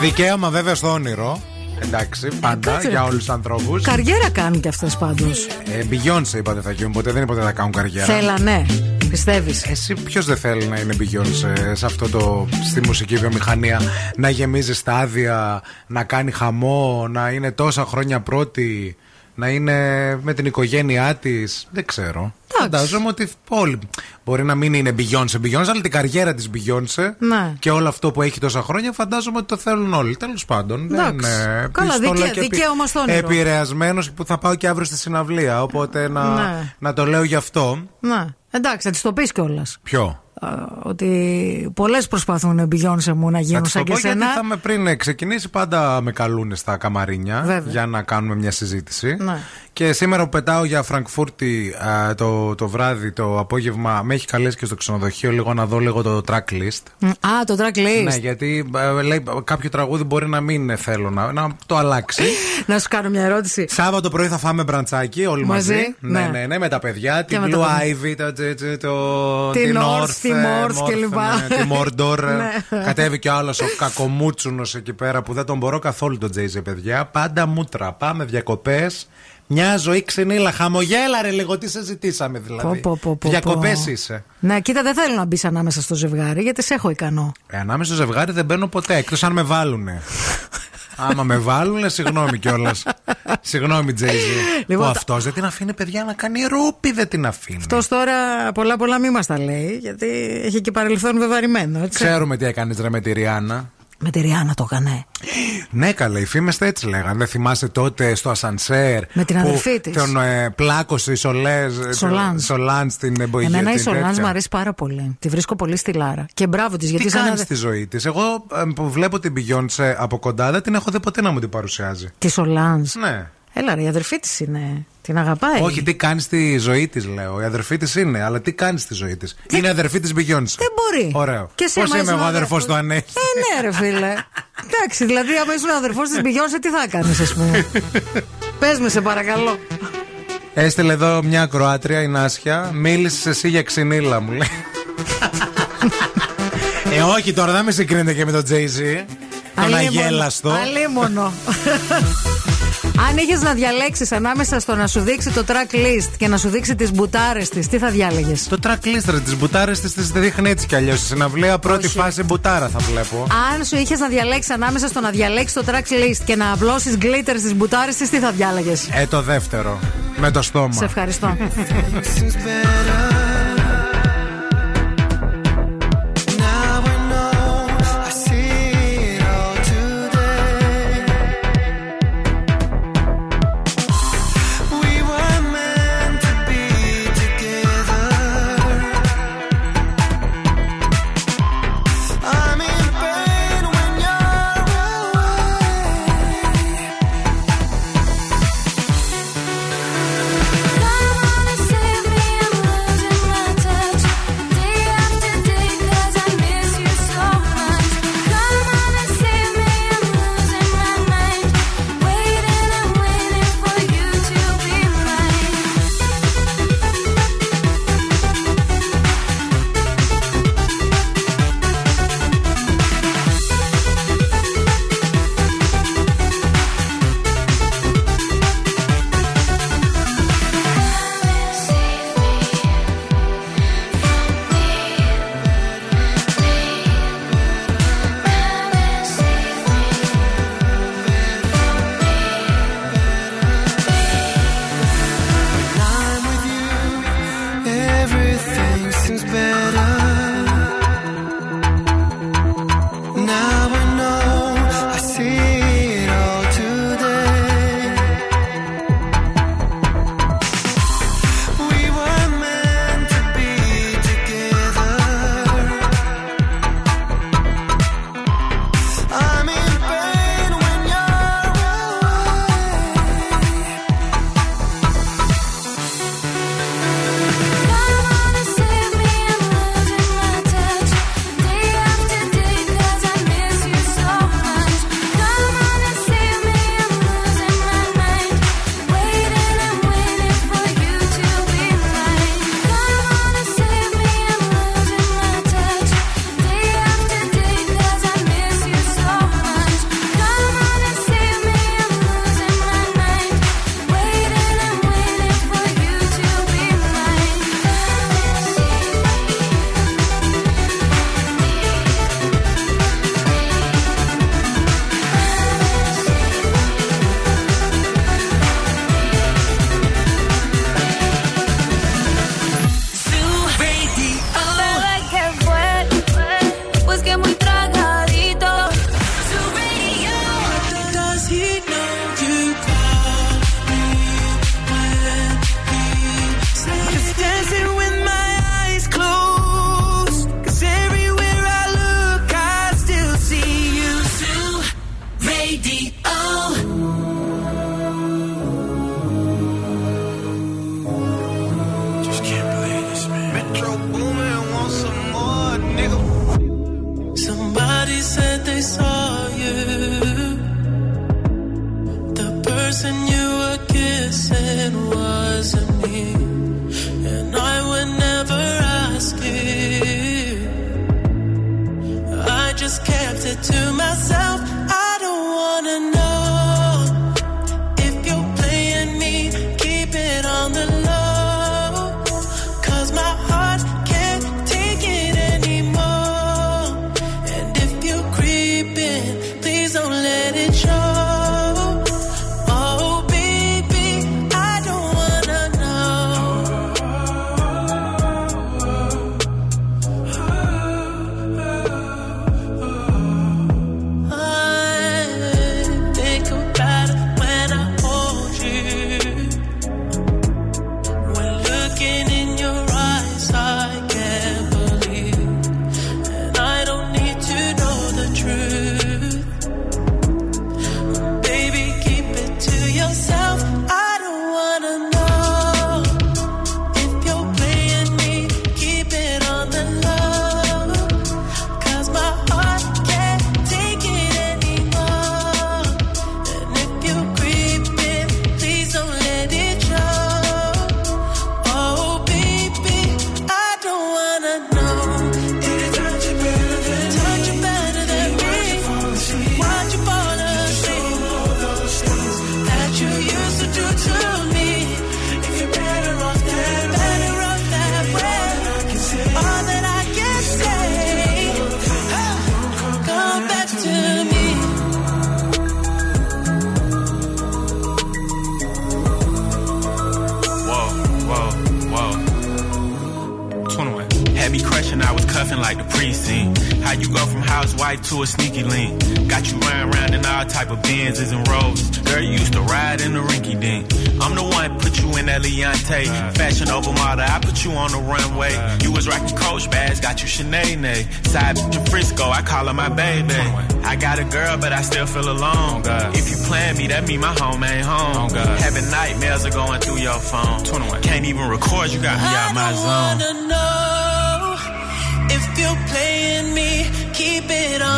Δικαίωμα βέβαια στο όνειρο. Εντάξει, πάντα κάτσε, για ρε. όλους τους ανθρώπους. Καριέρα κάνουν κι αυτές πάντως. Ε, Beyoncé είπατε θα γίνουν, ποτέ δεν είπατε θα κάνουν καριέρα. Θέλανε. Πιστεύεις; Εσύ ποιος δεν θέλει να είναι Beyoncé σε αυτό το, στη μουσική βιομηχανία, να γεμίζει στάδια, να κάνει χαμό, να είναι τόσα χρόνια πρώτη, να είναι με την οικογένειά της. Δεν ξέρω. Φαντάζομαι ότι όλοι. Μπορεί να μην είναι Beyoncé, Beyoncé, αλλά την καριέρα της Beyoncé Ναι. και όλο αυτό που έχει τόσα χρόνια φαντάζομαι ότι το θέλουν όλοι. Τέλος πάντων. Δεν Εντάξει. είναι Καλά, πιστόλα δικαία- και επι- δικαίωμα στο όνειρο. Επηρεασμένος που θα πάω και αύριο στη συναυλία. Οπότε να, Ναι. να το λέω γι' αυτό. Να. Εντάξει, θα της το πεις κιόλας. Ποιο; Ότι πολλές προσπαθούν οι Beyoncé μου να γίνουν Θα σαν της το και πω γιατί σένα. θα με πριν ξεκινήσει πάντα με καλούν στα καμαρίνια Βέβαια. για να κάνουμε μια συζήτηση. Ναι. Και σήμερα που πετάω για Φραγκφούρτη α, το, το βράδυ, το απόγευμα, με έχει καλέσει και στο ξενοδοχείο λίγο να δω λίγο το track list. Μ, Α, το track list. Ναι, γιατί ε, λέει, κάποιο τραγούδι μπορεί να μην θέλω να, να το αλλάξει. <laughs> Να σου κάνω μια ερώτηση. Σάββατο πρωί θα φάμε μπραντσάκι όλοι μαζί. Μαζί, Ναι, ναι. ναι, ναι, με τα παιδιά. Και Την με τα Blue παιδιά. Ivy, το, το, το, Την North, τη ε, Morth και λοιπά. ναι, Τη Mordor. <laughs> Ναι. Κατέβηκε ο άλλος ο κακομούτσουνος εκεί πέρα που δεν τον μπορώ καθόλου τον Τζέιζε, παιδιά. Πάντα μούτρα. Πάμε διακοπές. Μια ζωή ξενήλα. Χαμογέλα ρε λίγο, τι σε ζητήσαμε δηλαδή; Πω, πω, πω, πω, Διακοπές πω. είσαι. Ναι, κοίτα, δεν θέλω να μπει ανάμεσα στο ζευγάρι γιατί σε έχω ικανό. Ε, ανάμεσα στο ζευγάρι δεν μπαίνω ποτέ, εκτός αν με βάλουνε. <laughs> Άμα με βάλουνε, συγγνώμη κιόλας. συγγνώμη, Τζέιζι. Λοιπόν, που τα- αυτός δεν την αφήνει, παιδιά, να κάνει ρούπι, δεν την αφήνει. Αυτός τώρα πολλά πολλά μη μας τα λέει γιατί έχει και παρελθόν βεβαρημένο. Έτσι. Ξέρουμε τι έκανες ρε με τη Ριάννα. Με τη Ριάννα το έκανε. Ναι, καλά, οι φήμε έτσι λέγανε. Δεν θυμάσαι τότε στο Ασανσέρ. Με την που αδερφή της. Τον ε, πλάκωσε η Σολέζ. ε, Σολάνζ. Σολάνζ στην εμπογή. Εμένα η Σολάνς μου αρέσει πάρα πολύ. Τη βρίσκω πολύ στη Λάρα. Και μπράβο της γιατί Τι σαν κάνεις αδε- στη ζωή της; Εγώ ε, που βλέπω την Beyoncé από κοντά δεν την έχω δει ποτέ να μου την παρουσιάζει. Τη Σολάνς. Ναι. Έλα ρε, η αδερφή της είναι. Την αγαπάει. Όχι, τι κάνεις στη ζωή της, λέω. Η αδερφή της είναι, αλλά τι κάνεις στη ζωή της. Είναι αδερφή της Beyoncé. Δεν μπορεί. Ωραίο. Και εσύ, Πώς άμα είμαι ήσουν εγώ αδερφό αδερφός- του Ανέχη. Ε, ναι, ρε φίλε. Εντάξει, δηλαδή, άμα ήσουν αδερφός της Beyoncé, τι θα κάνεις, ας πούμε. <laughs> Πες με, σε παρακαλώ. Έστειλε εδώ μια Κροάτρια, η Νάσια. Μίλησες εσύ για ξυνήλα, μου λέει. <laughs> ε, όχι, τώρα δεν με συγκρίνετε και με τον Jay-Z. Τον αγέλαστο. Αλίμονο. <laughs> Αν είχες να διαλέξεις ανάμεσα στο να σου δείξει το track list και να σου δείξει τις μπουτάρες της, τι θα διάλεγες; Το track list ρε, τις μπουτάρες της τις δείχνει έτσι κι αλλιώς Στη συναυλία πρώτη φάση μπουτάρα θα βλέπω Αν σου είχες να διαλέξεις ανάμεσα στο να διαλέξεις το track list και να απλώσεις glitter στι μπουτάρες της, τι θα διάλεγες; Ε το δεύτερο Με το στόμα Σε ευχαριστώ. <laughs>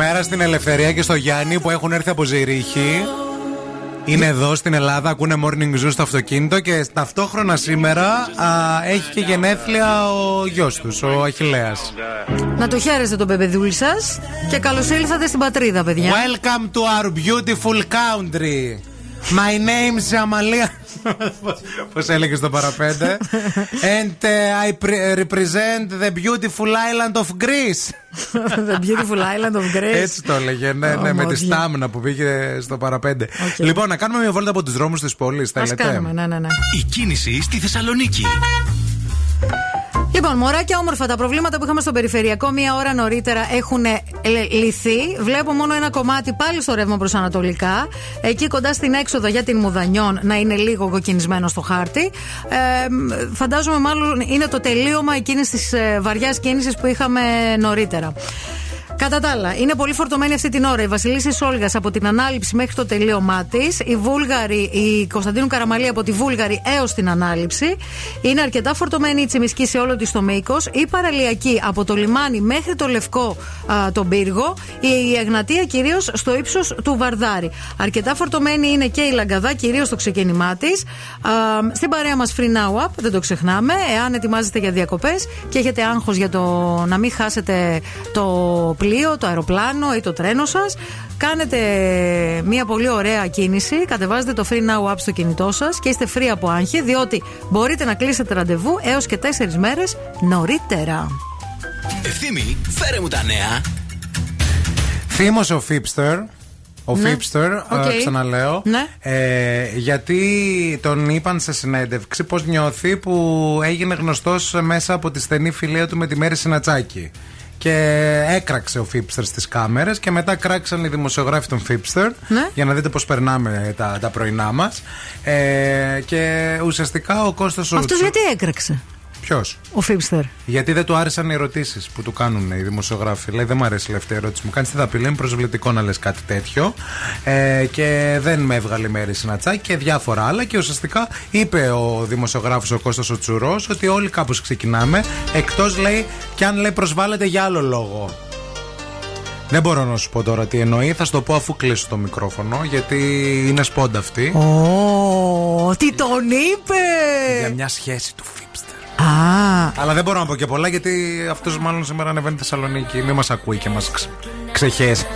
Καλημέρα στην Ελευθερία και στο Γιάννη που έχουν έρθει από Ζηρίχη. Είναι εδώ στην Ελλάδα, ακούνε morning zoo στο αυτοκίνητο και ταυτόχρονα σήμερα α, έχει και γενέθλια ο γιος τους, ο Αχιλέας. Να το χαίρεστε τον πεπεδούλη σας και καλώς ήλθατε στην πατρίδα, παιδιά. Welcome to our beautiful country. My name's Amalia. Πώς έλεγε στο παραπέντε. And uh, I pre- represent the beautiful island of Greece. The beautiful island of Greece. Έτσι το έλεγε, ναι, ναι, με τη στάμνα που πήγε στο παραπέντε. Λοιπόν, να κάνουμε μια βόλτα από τους δρόμους της πόλης, Ας θέλετε. κάνουμε, ναι, ναι, ναι. Η κίνηση στη Θεσσαλονίκη. Λοιπόν, μωράκια όμορφα, τα προβλήματα που είχαμε στο περιφερειακό μία ώρα νωρίτερα έχουν ε, λυθεί. Βλέπω μόνο ένα κομμάτι πάλι στο ρεύμα προς Ανατολικά. Εκεί κοντά στην έξοδο για την Μουδανιών να είναι λίγο κοκκινισμένο στο χάρτη. Ε, μ, φαντάζομαι μάλλον είναι το τελείωμα εκείνης της ε, βαριάς κίνησης που είχαμε νωρίτερα. Κατά τα άλλα, είναι πολύ φορτωμένη αυτή την ώρα η Βασιλίση Σόλγα από την ανάληψη μέχρι το τελείωμά της. Η Βούλγαρη, η Κωνσταντίνου Καραμαλή από τη Βούλγαρη έως την ανάληψη. Είναι αρκετά φορτωμένη η Τσιμισκή σε όλο της το μήκος. Η Παραλιακή από το λιμάνι μέχρι το Λευκό α, τον πύργο. Η Εγνατία κυρίως στο ύψος του Βαρδάρη. Αρκετά φορτωμένη είναι και η Λαγκαδά, κυρίως στο ξεκίνημά της. Στην παρέα μας Free Now Up, δεν το ξεχνάμε. Εάν ετοιμάζεστε για διακοπές και έχετε άγχος για το να μην χάσετε το πλοίο, το αεροπλάνο ή το τρένο σας, κάνετε μια πολύ ωραία κίνηση. Κατεβάζετε το Free Now App στο κινητό σας και είστε free από άγχη, διότι μπορείτε να κλείσετε ραντεβού έως και 4 μέρες νωρίτερα. Ευθύμη, φέρε μου τα νέα. Θύμωσε ο Φίπστερ. Ο Ναι. Φίπστερ, Οκ. ε, ξαναλέω. Ναι. Ε, γιατί τον είπαν σε συνέντευξη πώς νιώθει που έγινε γνωστός μέσα από τη στενή φιλία του με τη Μέρη Συνατσάκη. Και έκραξε ο Φίπστερ στις κάμερες και μετά κράξαν οι δημοσιογράφοι τον Φίπστερ Ναι. για να δείτε πώς περνάμε τα, τα πρωινά μας. Ε, και ουσιαστικά ο Κώστας ο Αυτός Τσου- γιατί έκραξε, Ποιος; ο Φίπστερ. Γιατί δεν του άρεσαν οι ερωτήσεις που του κάνουν οι δημοσιογράφοι. Λέει: Δεν μου αρέσει η τελευταία ερώτηση μου. Κάνεις τι θα πει, λέει: Είναι προσβλητικό να λες κάτι τέτοιο. Ε, και δεν με έβγαλε η μέρη συνατσάκι και διάφορα άλλα. Και ουσιαστικά είπε ο δημοσιογράφος ο Κώστας ο Τσουρός ότι όλοι κάπως ξεκινάμε. Εκτός λέει και αν λέει προσβάλλεται για άλλο λόγο. Δεν μπορώ να σου πω τώρα τι εννοεί. Θα σου το πω αφού κλείσω το μικρόφωνο. Γιατί είναι σπόντα αυτή. Ω, τι τον είπε! Για μια σχέση του Φίπστερ. Α, Αλλά δεν μπορώ να πω και πολλά γιατί αυτός μάλλον σήμερα ανεβαίνει Θεσσαλονίκη. Μην μας ακούει και μας ξεχέσει.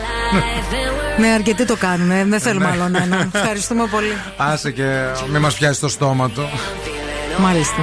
ναι, αρκετοί το κάνουν. ε, Δεν θέλουμε Ναι. άλλο ένα. Ευχαριστούμε πολύ. Άσε και μην μας πιάσει το στόμα του. Μάλιστα.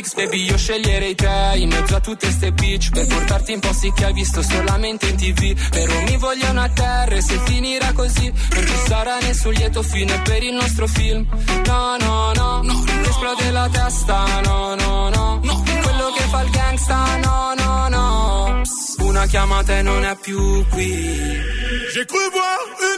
X. Baby, io sceglierei te in mezzo a tutte ste bitch per portarti in posti che hai visto solamente in tv. Però mi vogliono a terra e se finirà così non ci sarà nessun lieto fine per il nostro film. No, no, no, no. esplode la testa, no, no, no. Quello che fa il gangsta, no, no, no. Una chiamata e non è più qui. J'ai cru voir une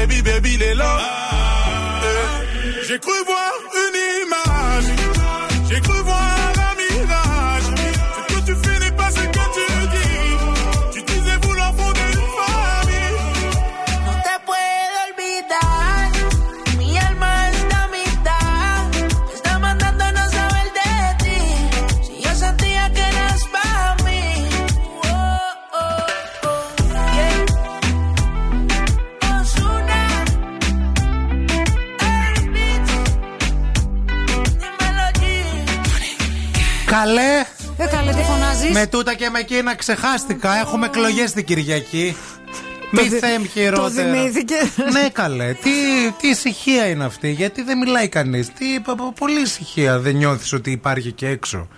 Baby, baby, les là. Eh, J'ai cru voir Με τούτα και με εκείνα ξεχάστηκα. Έχουμε εκλογές την Κυριακή. Μη δι- θέμ το χειρότερα. θυμήθηκε. ναι, καλέ. Τι, τι ησυχία είναι αυτή; Γιατί δεν μιλάει κανείς. Τι πο- πο- πολύ ησυχία δεν νιώθεις ότι υπάρχει και έξω.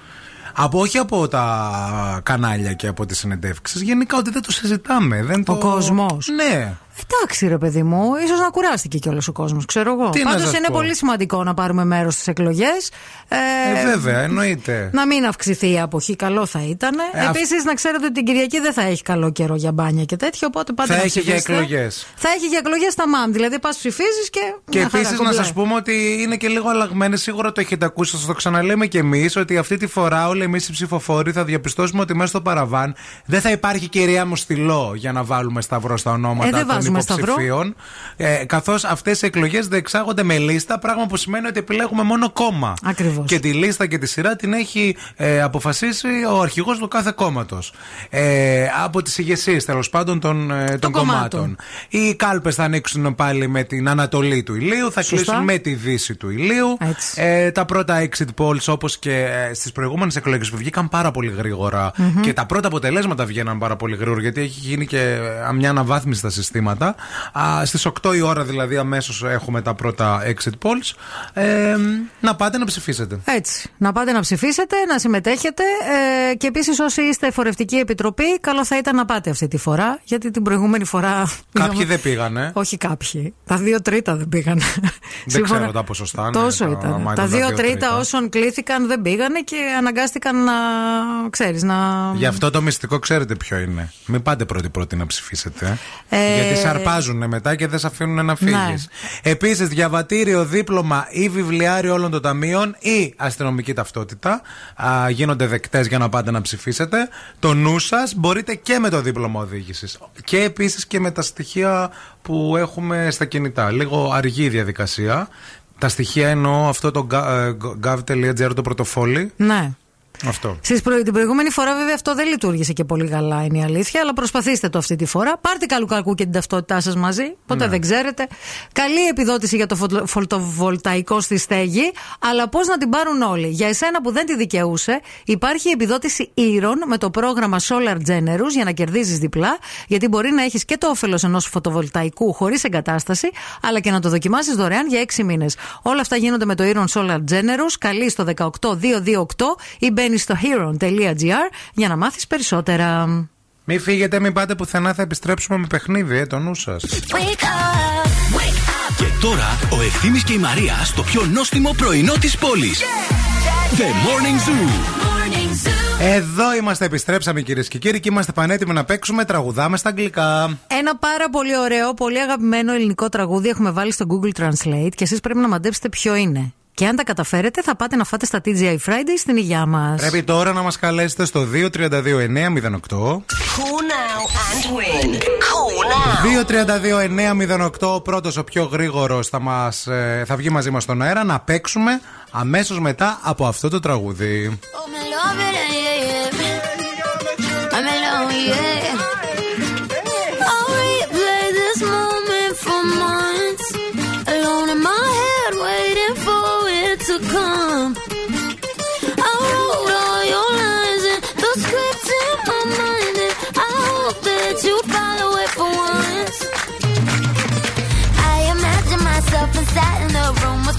Από, όχι από τα κανάλια και από τις συνεντεύξεις. Γενικά ότι δεν το συζητάμε. Δεν το... κόσμος. Ναι. Εντάξει, ρε παιδί μου, ίσως να κουράστηκε κιόλας ο κόσμος, ξέρω εγώ. Τι να Πάντως σας είναι πω. πολύ σημαντικό να πάρουμε μέρος στις εκλογές. Ε, βέβαια, εννοείται. Να μην αυξηθεί η αποχή, καλό θα ήταν. Ε, αυ- Επίσης, να ξέρετε ότι την Κυριακή δεν θα έχει καλό καιρό για μπάνια και τέτοιο. Οπότε πάτε Θα να έχει για ψηφίσετε. εκλογές. Θα έχει για εκλογές στα ΜΑΜ. Δηλαδή, πας ψηφίζεις και. Και μια χαρά, επίσης να κομπλέ. σας πούμε ότι είναι και λίγο αλλαγμένε. Σίγουρα το έχετε ακούσει, σας το ξαναλέμε κι εμείς, ότι αυτή τη φορά όλοι εμείς οι ψηφοφόροι θα διαπιστώσουμε ότι μέσα στο παραβάν δεν θα υπάρχει κυρία μου στυλό για να βάλουμε σταυρό στα ονόματα Ε, δεν των βάζουμε σταυρό. υποψηφίων. Ε, Καθώς αυτές οι εκλογές διεξάγονται με λίστα, πράγμα που σημαίνει ότι επιλέγουμε μόνο κόμμα. Ακριβώς. Και τη λίστα και τη σειρά την έχει ε, αποφασίσει ο αρχηγός του κάθε κόμματος. Ε, από τις ηγεσίες τέλος πάντων των, ε, των κομμάτων. κομμάτων. Οι κάλπες θα ανοίξουν πάλι με την Ανατολή του ηλίου, θα Σωστά. κλείσουν με τη Δύση του ηλίου. Έτσι. Ε, τα πρώτα exit polls, όπως και ε, στις προηγούμενες εκλογές που βγήκαν πάρα πολύ γρήγορα Μμμ. και τα πρώτα αποτελέσματα βγαίναν πάρα πολύ γρήγορα, γιατί έχει γίνει και ε, μια αναβάθμιση στα συστήματα τηλεφωνήματα. Στις 8 η ώρα δηλαδή αμέσως έχουμε τα πρώτα exit polls. Ε, να πάτε να ψηφίσετε. Έτσι. Να πάτε να ψηφίσετε, να συμμετέχετε ε, και επίσης όσοι είστε εφορευτική επιτροπή, καλό θα ήταν να πάτε αυτή τη φορά. Γιατί την προηγούμενη φορά. <laughs> Κάποιοι δεν πήγανε. Όχι κάποιοι. Τα δύο τρίτα δεν πήγανε. Δεν ξέρω τα ποσοστά. ναι, Τόσο τα- ήταν. άμα Τα ήταν δύο τρίτα όσων κλήθηκαν δεν πήγανε και αναγκάστηκαν να. ξέρεις, να. Γι' αυτό το μυστικό ξέρετε ποιο είναι. Μην πάτε πρώτη-πρώτη να ψηφίσετε. Ε, Γιατί σαρπάζουν μετά και δεν σε αφήνουν να φύγεις. Ναι. Επίσης, διαβατήριο, δίπλωμα ή βιβλιάριο όλων των ταμείων ή αστυνομική ταυτότητα α, γίνονται δεκτές για να πάτε να ψηφίσετε. Το νου σας μπορείτε και με το δίπλωμα οδήγησης. Και επίσης και με τα στοιχεία που έχουμε στα κινητά. Λίγο αργή η διαδικασία. Τα στοιχεία εννοώ αυτό το gov.gr το πρωτοφόλι. Ναι. Αυτό. Στις προ... Την προηγούμενη φορά, βέβαια, αυτό δεν λειτουργήσε και πολύ καλά, είναι η αλήθεια. Αλλά προσπαθήστε το αυτή τη φορά. Πάρτε καλού κακού και την ταυτότητά σας μαζί. Ποτέ Ναι. δεν ξέρετε. Καλή επιδότηση για το φωτο- φωτοβολταϊκό στη στέγη. Αλλά πώς να την πάρουν όλοι. Για εσένα που δεν τη δικαιούσε, υπάρχει η επιδότηση ήρων με το πρόγραμμα Solar Generous για να κερδίζεις διπλά. Γιατί μπορεί να έχεις και το όφελος ενός φωτοβολταϊκού χωρίς εγκατάσταση, αλλά και να το δοκιμάσεις δωρεάν για 6 μήνες. Όλα αυτά γίνονται με το Iron Solar Generous. Καλεί στο 18228 ή μπαίνει στο heron.gr για να μάθεις περισσότερα. Μην φύγετε, μην πάτε πουθενά, θα επιστρέψουμε με παιχνίδι, ε, το νου σας. Και τώρα ο Ευθύνη και η Μαρία στο πιο νόστιμο πρωινό της πόλης. The Morning Zoo. Εδώ είμαστε, επιστρέψαμε κυρίες και κύριοι και είμαστε πανέτοιμοι να παίξουμε. Τραγουδάμε στα αγγλικά. Ένα πάρα πολύ ωραίο, πολύ αγαπημένο ελληνικό τραγούδι έχουμε βάλει στο Google Translate και εσείς πρέπει να μαντέψετε ποιο είναι. Και αν τα καταφέρετε, θα πάτε να φάτε στα TGI Friday στην υγειά μας. Πρέπει τώρα να μας καλέσετε στο 232-908. Call now and win. Call now. 232-908, ο πρώτος, ο πιο γρήγορος θα, μας, ε, θα βγει μαζί μας στον αέρα να παίξουμε αμέσως μετά από αυτό το τραγούδι. I'm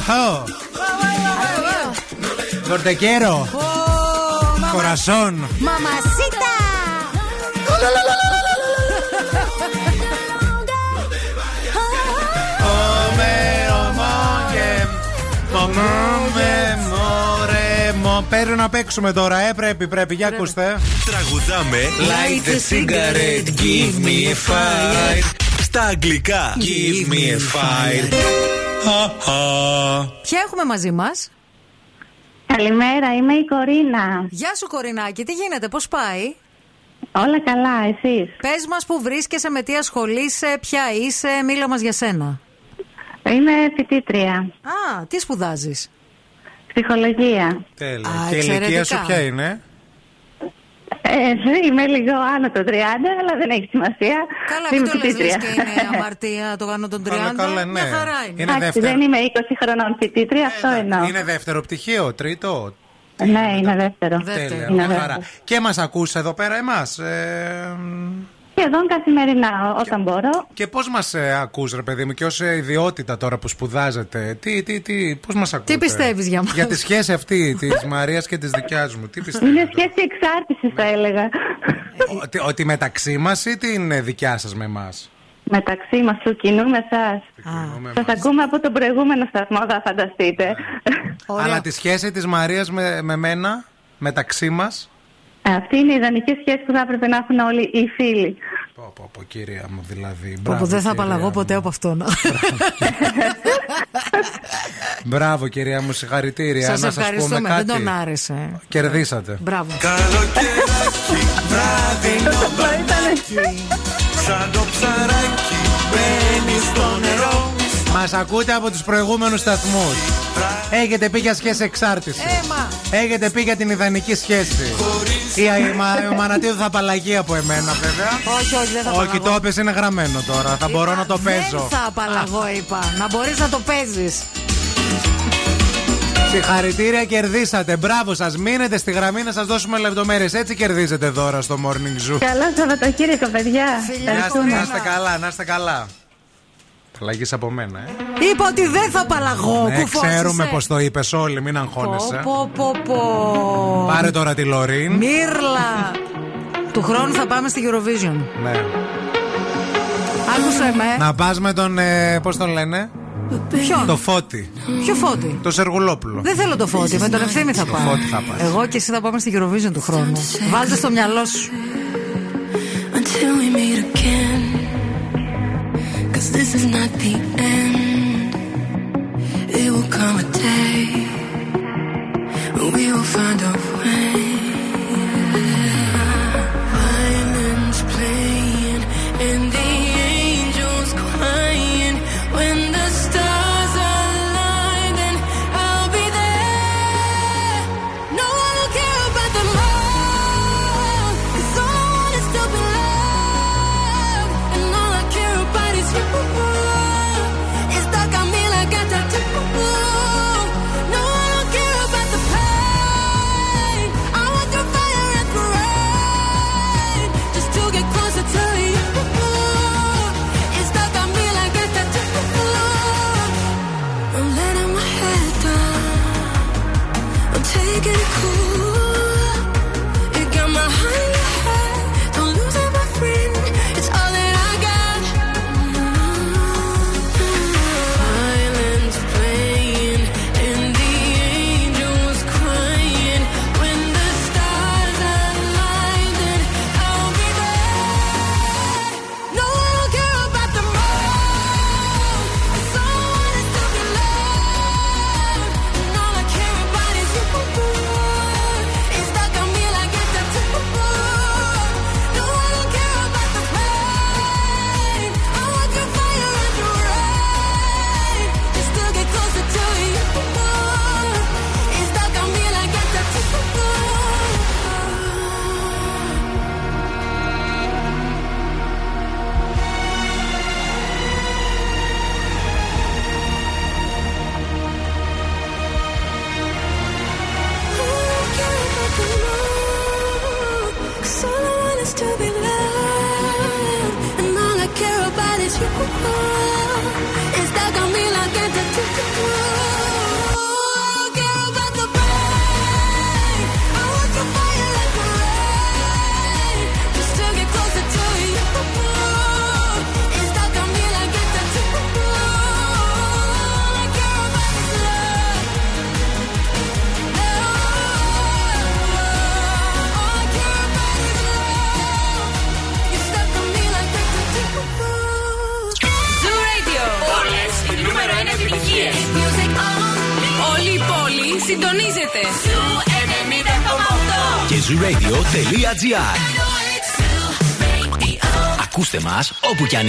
Λέτε χω. Κορτεκέρο. Κορασόν. Mamacita. Παίρνω να παίξουμε τώρα, ε, πρέπει, πρέπει, για ακούστε. Τραγουδάμε Light a cigarette, give me a fire. Στα αγγλικά Give me a fire. Ποια έχουμε μαζί μας; Καλημέρα, είμαι η Κορίνα. Γεια σου, Κορινάκη, τι γίνεται, πώς πάει; Όλα καλά, εσείς; Πες μας που βρίσκεσαι, με τι ασχολείσαι, ποια είσαι, μίλα μας για σένα. Είμαι φοιτήτρια. Α, τι σπουδάζεις; Ψυχολογία. Τέλεια. Α, Και η ηλικία σου εξαιρετικά. ποια είναι; Ε, είμαι λίγο άνω των 30, αλλά δεν έχει σημασία. Καλά, Είμαι μην το λες φοιτήτρια. λες και είναι αμαρτία το κάνω των 30. Καλά, καλά, ναι. Μια χαρά είναι. Είναι Εντάξει, δεύτερο. δεν είμαι 20 χρονών φοιτήτρια, αυτό εννοώ. Είναι δεύτερο πτυχίο, τρίτο. Ναι, είναι δεύτερο. Τέλεια, Είναι μια χαρά. δεύτερο. Και μας ακούς εδώ πέρα εμάς. Ε, Σχεδόν καθημερινά, όταν μπορώ. και πώς μας ε, ακούς ρε παιδί μου και ως ε, ιδιότητα τώρα που σπουδάζετε. Τι, τι, τι, πώς μας ακούτε; πιστεύεις για μας; Για τη σχέση αυτή της Μαρίας και της δικιάς μου. Τι πιστεύεις. Είναι σχέση εξάρτησης, θα έλεγα. ότι, ότι μεταξύ μας ή την δικιά σας με εμάς; Μεταξύ μας του κοινού με εσά. Σας ακούμε από τον προηγούμενο σταθμό, θα φανταστείτε. Αλλά τη σχέση της Μαρίας με, με μένα, μεταξύ μας; Αυτή είναι η ιδανική σχέση που θα έπρεπε να έχουν όλοι οι φίλοι. Πω, πω, πω, κυρία μου, δηλαδή. Που Μπράβο, δεν θα κυρία απαλλαγώ μου. ποτέ από αυτόν. <laughs> Μπράβο, κυρία μου, συγχαρητήρια. Σας να σας πούμε ευχαριστούμε. κάτι. Δεν τον άρεσε. Κερδίσατε. Μπράβο. Βράδυνο <laughs> μπανάκι Σαν το ψαράκι μπαίνεις στο νερό Μας ακούτε από τους προηγούμενους σταθμούς. Έχετε πει για σχέση εξάρτηση. Έμα. Έχετε πει για την ιδανική σχέση. Η, η, μα- ο Μανατίδου θα απαλλαγεί από εμένα, βέβαια. Όχι, όχι, δεν θα Όχι, απαλλαγώ. το έπες είναι γραμμένο τώρα. Θα μπορώ να το παίζω. Δεν θα απαλλαγώ, είπα. Να μπορείς να το παίζεις. Συγχαρητήρια, κερδίσατε. Μπράβο σας. Μείνετε στη γραμμή να σας δώσουμε λεπτομέρειες. Έτσι κερδίζετε δώρα στο Morning Zoo. Καλό Σαββατοκύριακο, παιδιά. Να είστε, Ευχαριστούμε. να είστε καλά, να είστε καλά. Απαλλαγή από μένα, ε. Είπα ότι δεν θα απαλλαγώ. Ναι, κουφώσισε. ξέρουμε πως το είπες όλοι, μην αγχώνεσαι. Πω, πω, πω. Πάρε τώρα τη Λωρίν. Μύρλα. Του χρόνου θα πάμε στη Eurovision. Ναι. Άκουσε με. Να πας με τον. Ε, Πώς τον λένε, Ποιον; Το φώτι. Ποιο φώτι. Το Σεργουλόπουλο. Δεν θέλω το φώτι, με τον ευθύνη θα Το πάω. Φώτη θα πας. Εγώ και εσύ θα πάμε στη Eurovision του χρόνου. Βάλτε στο μυαλό σου. until we meet again. Cause this is not the end. It will come a day when we will find a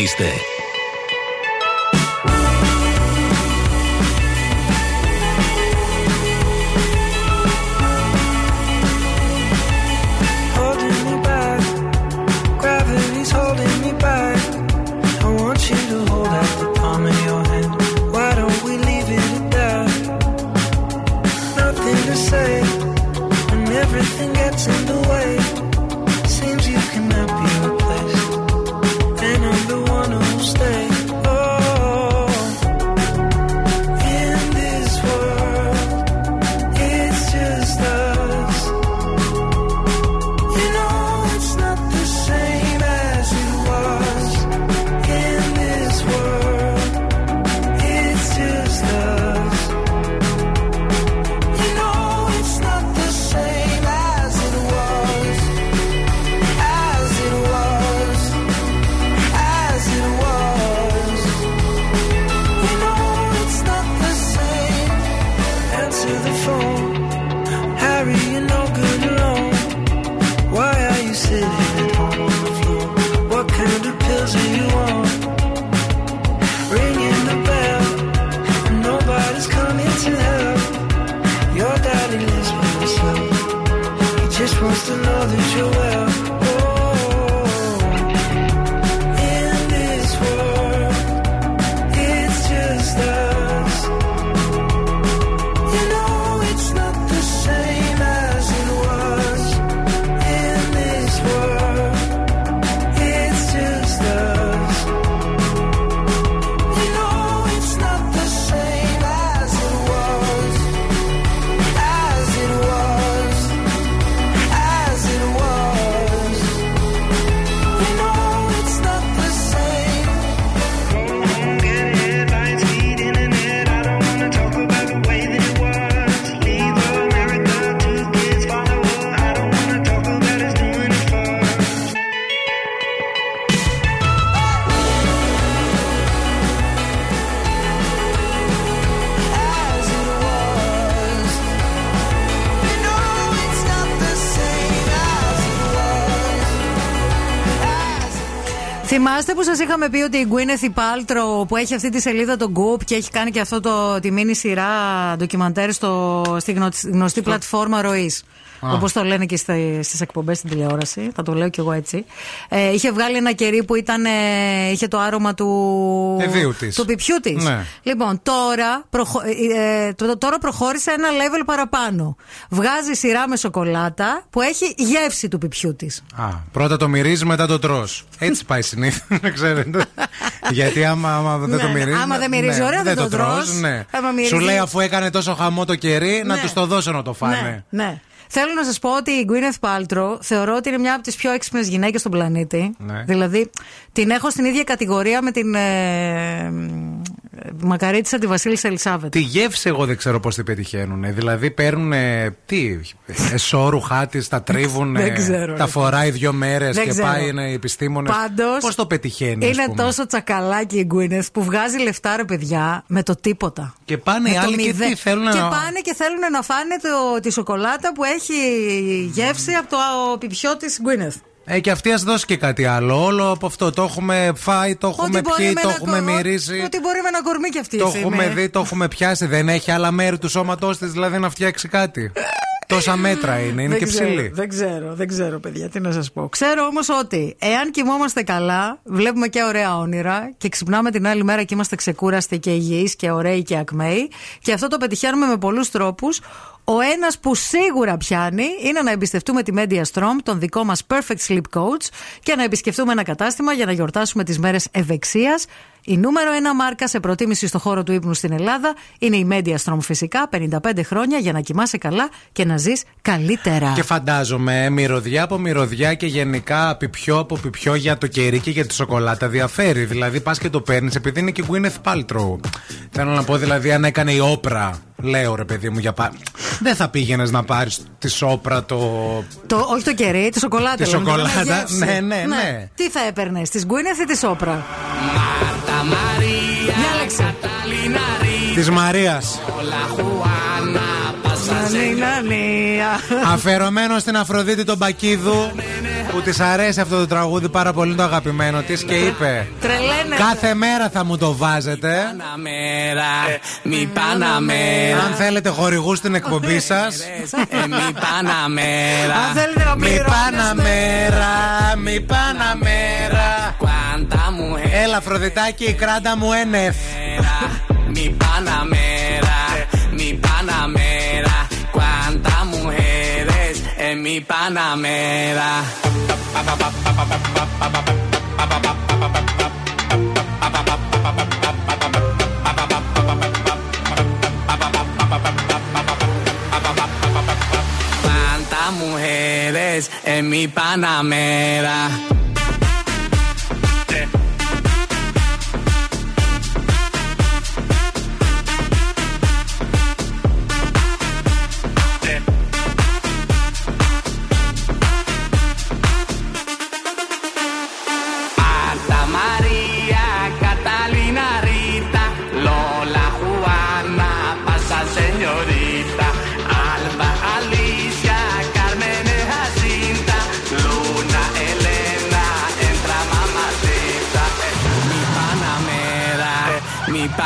είστε. Θυμάστε που σας είχαμε πει ότι η Gwyneth Paltrow που έχει αυτή τη σελίδα το Goop και έχει κάνει και αυτό το, τη μίνι σειρά ντοκιμαντέρ στο, στη γνω- γνωστή πλατφόρμα ροής. Α. Όπως το λένε και στις εκπομπές στην τηλεόραση. Θα το λέω κι εγώ έτσι. Ε, είχε βγάλει ένα κερί που ήταν, ε, είχε το άρωμα του. Εδίου της. Του πιπιού της. Ναι. Λοιπόν, τώρα, προχω- ε, ε, το- τώρα προχώρησε ένα level παραπάνω. Βγάζει σειρά με σοκολάτα που έχει γεύση του πιπιού της. Α, πρώτα το μυρίζεις, μετά το τρώ. Έτσι πάει συνήθως, <laughs> να ξέρετε. Γιατί άμα, άμα δεν Ναι, το ναι. μυρίζεις. Άμα δεν μυρίζει, ωραία, δεν το τρως. Ναι. Άμα μυρίζει- Σου λέει αφού έκανε τόσο χαμό το κερί, να Ναι. τους το δώσω να το φάνε. Ναι, ναι. Θέλω να σας πω ότι η Gwyneth Paltrow θεωρώ ότι είναι μια από τις πιο έξυπνες γυναίκες στον πλανήτη. Ναι. Δηλαδή, την έχω στην ίδια κατηγορία με την ε, μακαρίτησα τη Βασίλισσα Ελισάβετ. Τη γεύση εγώ δεν ξέρω πώ την πετυχαίνουν. Δηλαδή παίρνουν. Τι, εσώρουχά τη, τα τρίβουν. Δεν ξέρω, Τα ρε. φοράει δύο μέρε Δεν και ξέρω. πάει είναι επιστήμονε. Πάντως, Πώ το πετυχαίνει, ας Είναι πούμε. τόσο τσακαλάκι η Gwyneth που βγάζει λεφτά, ρε παιδιά, με το τίποτα. Και πάνε οι Με το άλλοι και μηδέν. τι θέλουν Και να. πάνε και θέλουν να φάνε το, τη σοκολάτα που έχει γεύση από το πιπιό τη Gwyneth. Ε, και αυτή ας δώσει και κάτι άλλο. Όλο από αυτό το έχουμε φάει, το έχουμε Ό,τι μπορεί πιει, με το ένα έχουμε κορ- μυρίσει. Ό,τι μπορεί με ένα κορμί κι αυτή. Το εσύ έχουμε είμαι. δει, το έχουμε πιάσει. Δεν έχει άλλα μέρη του σώματός της, δηλαδή να φτιάξει κάτι. Τόσα μέτρα είναι, είναι δεν και ξέρω, ψηλή. Δεν ξέρω, δεν ξέρω, παιδιά, τι να σας πω. Ξέρω όμως ότι εάν κοιμόμαστε καλά, βλέπουμε και ωραία όνειρα και ξυπνάμε την άλλη μέρα και είμαστε ξεκούραστοι και υγιείς και ωραίοι και ακμαίοι. Και αυτό το πετυχαίνουμε με πολλούς τρόπους. Ο ένας που σίγουρα πιάνει είναι να εμπιστευτούμε τη Media Strom, τον δικό μας Perfect Sleep Coach, και να επισκεφτούμε ένα κατάστημα για να γιορτάσουμε τις μέρες ευεξίας. Η νούμερο ένα μάρκα σε προτίμηση στο χώρο του ύπνου στην Ελλάδα είναι η Media Strom φυσικά, 55 χρόνια για να κοιμάσαι καλά και να ζεις καλύτερα. Και φαντάζομαι μυρωδιά από μυρωδιά και γενικά πιπιό από πιπιό για το κερί και για τη σοκολάτα διαφέρει. Δηλαδή πας και το παίρνεις επειδή είναι και Gwyneth Paltrow. Θέλω να πω δηλαδή αν έκανε η όπρα. Λέω ρε παιδί μου για πά... Δεν θα πήγαινες να πάρεις της όπρα το. Το, όχι το κερί, τη σοκολάτα. Τη λέμε, το λέμε σοκολάτα, γεύση. ναι, ναι, ναι. Τι θα έπαιρνες, της Γκουίνεθ ή της Σόπρα. Μια. Της Μαρίας. Αφιερωμένο στην Αφροδίτη τον Μπακίδου που της αρέσει αυτό το τραγούδι πάρα πολύ το αγαπημένο της και είπε Τρελαίνεται. Κάθε μέρα θα μου το βάζετε. Panamera, mi Panamera, Αν θέλετε χορηγούς στην εκπομπή σας. eh, mi Panamera. Αν θέλετε να Μη πληρώνεστε. Παναμέρα, μη Παναμέρα. Cuánta mujer, Έλα, Αφροδιτάκι, η κράτα μου ένεφ. mi Panamera, mi Panamera. Mujeres en mi Panamera.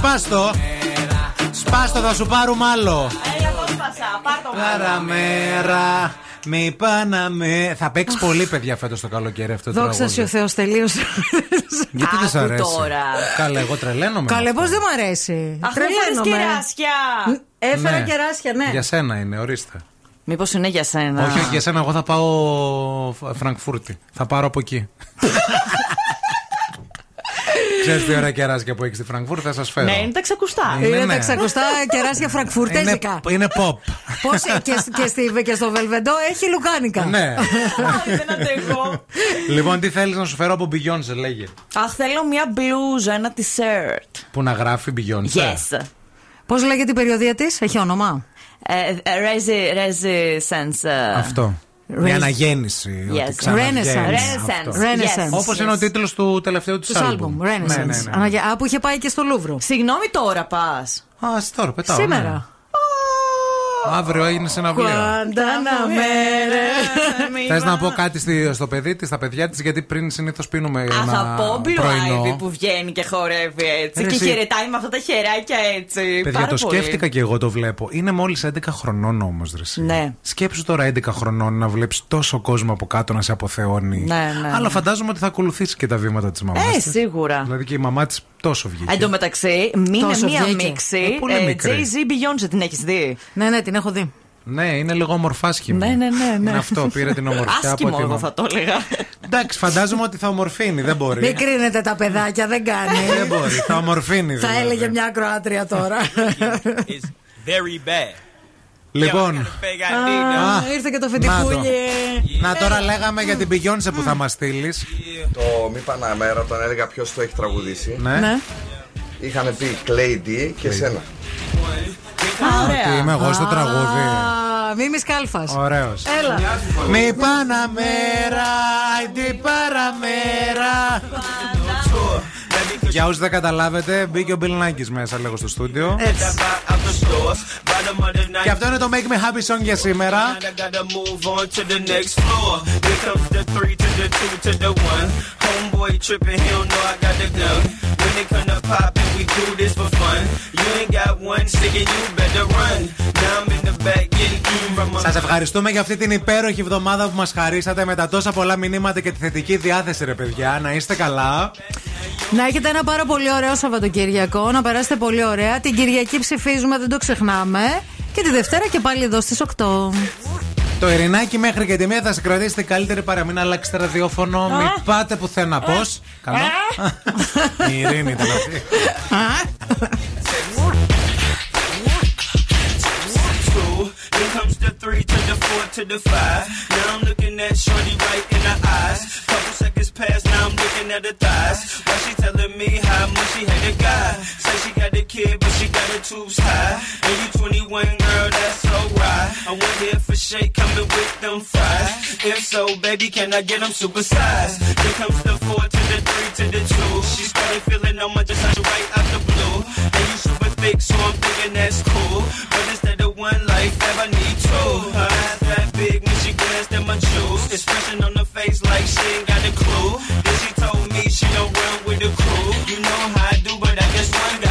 Σπάστο. Σπάστο, θα σου πάρουμε άλλο. Παραμέρα. Μη Παναμέ. Θα παίξεις πολύ, παιδιά, φέτος το καλοκαίρι αυτό το Δόξα τραγούδι. σου ο Θεός, τελείωσε. Γιατί δεν σ' Άκου αρέσει; τώρα. Καλά, εγώ τρελαίνομαι. Καλέ, πώς δεν μ' αρέσει; Αχ, Τρελαίνομαι. φέρεις κεράσια. Έφερα Ναι. κεράσια, ναι. Για σένα είναι, ορίστε. Μήπως είναι για σένα; Όχι, όχι, για σένα, εγώ θα πάω Φ- Φραγκφούρτη. Θα πάρω από εκεί. <laughs> Ξέρεις τι ωραία κεράσια που έχεις στη Φραγκφούρτη, θα σας φέρω. Ναι, είναι τα ξακουστά. Είναι, Είναι ναι. τα ξακουστά κεράσια Είναι, φραγκφουρτέζικα. είναι pop. Πώς, και, και, στη, και στο Βελβεντό έχει λουκάνικα. ναι. Δεν αντέχω. λοιπόν, τι θέλεις να σου φέρω από Beyoncé, λέγε. Αχ, θέλω μια μπλούζα, ένα t-shirt. Που να γράφει Beyoncé. Yes. Πώς λέγεται η περιοδία της, έχει όνομα; Ε, ε, resi- Resistance. ε, Αυτό. Η αναγέννηση. Yes. Renaissance. Renaissance. Yes. Όπως είναι ο τίτλος του τελευταίου του Τους άλμπουμ. Renaissance. Αναγε- Α, που είχε πάει και στο Λούβρο. Συγγνώμη τώρα πας. Α, τώρα πετάω. Σήμερα. Ναι. Αύριο έγινε συναυλία. Κουαντάναμέρε. <laughs> Θες να πω κάτι στη- στο παιδί της, στα παιδιά της, γιατί πριν συνήθως πίνουμε Αχ, ένα από Blue Ivy πρωινό. που βγαίνει και χορεύει έτσι. Ρε, και εσύ. χαιρετάει με αυτά τα χεράκια έτσι. Παιδιά, Πάρα το πολύ. σκέφτηκα και εγώ το βλέπω. Είναι μόλις 11 χρονών όμως, ρε. Ναι. Σκέψου τώρα 11 χρονών να βλέπεις τόσο κόσμο από κάτω να σε αποθεώνει. Ναι, ναι, Αλλά ναι. φαντάζομαι ότι θα ακολουθήσει και τα βήματα της μαμάς. Ε, σίγουρα. Δηλαδή και η μαμά της τόσο βγήκε. Εν τω μεταξύ, μείνε Τόσο μία βγήκε. μίξη. Ε, πολύ μικρή. Jay-Z Beyoncé την έχεις δει; Ναι, ναι, την έχω δει. Ναι, είναι λίγο ομορφάσχημη. Ναι, ναι, ναι. ναι. Είναι αυτό, πήρε την ομορφιά από Άσχημο, την. εγώ θα το έλεγα. Εντάξει, φαντάζομαι ότι θα ομορφύνει, δεν μπορεί. Μην κρίνετε τα παιδάκια, δεν κάνει. Δεν μπορεί, θα ομορφύνει. Θα δηλαδή. έλεγε μια ακροάτρια τώρα. Very bad. Λοιπόν. Α, Ήρθε και το φετιχούλι. Να τώρα λέγαμε για την Beyoncé που θα μας στείλεις. Το Μη Παναμέρα, όταν έλεγα ποιος το έχει τραγουδήσει. Ναι. Είχαν πει Clay D και σένα. Ότι είμαι εγώ στο τραγούδι. Α, Μίμης Κάλφας. Ωραίος. Έλα. Μη Παναμέρα, αϊντι παραμέρα. Για όσου δεν καταλάβετε, μπήκε ο Bill Nackis μέσα λίγο στο στούντιο. Και αυτό είναι το Make Me Happy Song για σήμερα. I gotta move on to the next floor. Here comes the three to the two to the one. Homeboy tripping, he don't know I got the gun. When it come to poppin', we do this for fun. You ain't got one singing, you better run. Now I'm in the back getting mm from my Σας ευχαριστούμε για αυτή την υπέροχη εβδομάδα που μας χαρίσατε με τα τόσα πολλά μηνύματα και τη θετική διάθεση, ρε παιδιά. Να είστε καλά. Να έχετε ένα πάρα πολύ ωραίο Σαββατοκύριακο. Να περάσετε πολύ ωραία. Την Κυριακή ψηφίζουμε, δεν το ξεχνάμε. Και τη Δευτέρα και πάλι εδώ στις 8. Το Ειρηνάκι μέχρι και τη μία θα σε κρατήσει την καλύτερη παρά μην αλλάξετε ραδιόφωνο. Μην πάτε πουθενά. Πώς; Καλό. Η Ειρήνη ήταν αυτή. Three to the four to the five. Now I'm looking at Shorty right in the eyes. Couple seconds pass, now I'm looking at her thighs. Why she telling me how much she had a guy? Say she got a kid, but she got her tubes high. And you 21, girl, that's so right. I went here for shake, coming with them fries. If so, baby, can I get them supersized? Then comes the four to the three to the two. She started feeling on my just right out the blue. Super thick, so I'm thinking that's cool. But instead of one life, ever need two. Her eyes that big when she glanced at my jewels. Expression on her face like she ain't got a clue. Then she told me she don't run with the crew. You know how I do, but I guess one gotta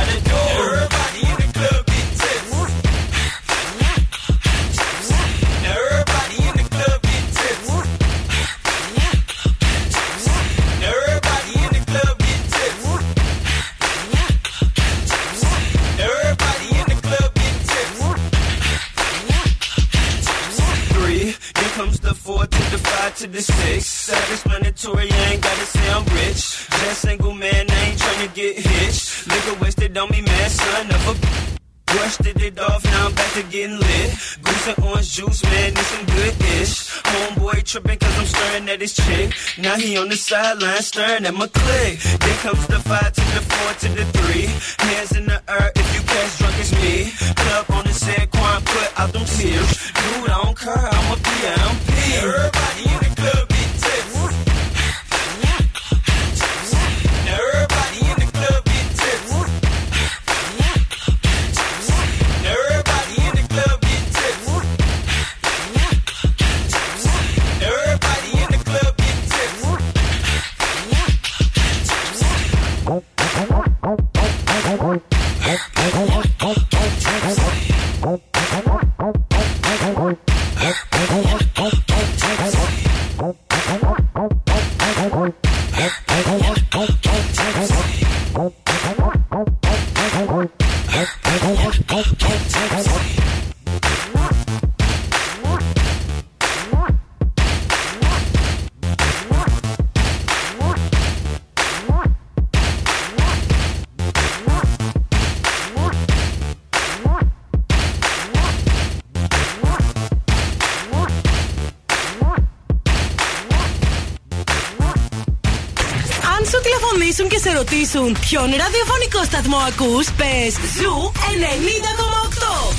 the four to the five to the six. Self-explanatory, I ain't gotta say I'm rich. Just single man, I ain't tryna get hitched. Liquor wasted on me, man, son of a. Brushed it off, now I'm back to getting lit. Goose and orange juice, man, this some good ish. Homeboy tripping cause I'm staring at his chick. Now he on the sideline staring at my click. Then comes the five to the four to the three. Hands in the air if you catch drunk as me. Club on the set, quiet, put out them tears. Dude, I don't care, I'm a PM. Everybody in the club. Και σε ρωτήσουν ποιον ραδιοφωνικός σταθμός ακούς, πες Zoo 90,8.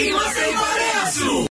Είμαστε η παρέα σου.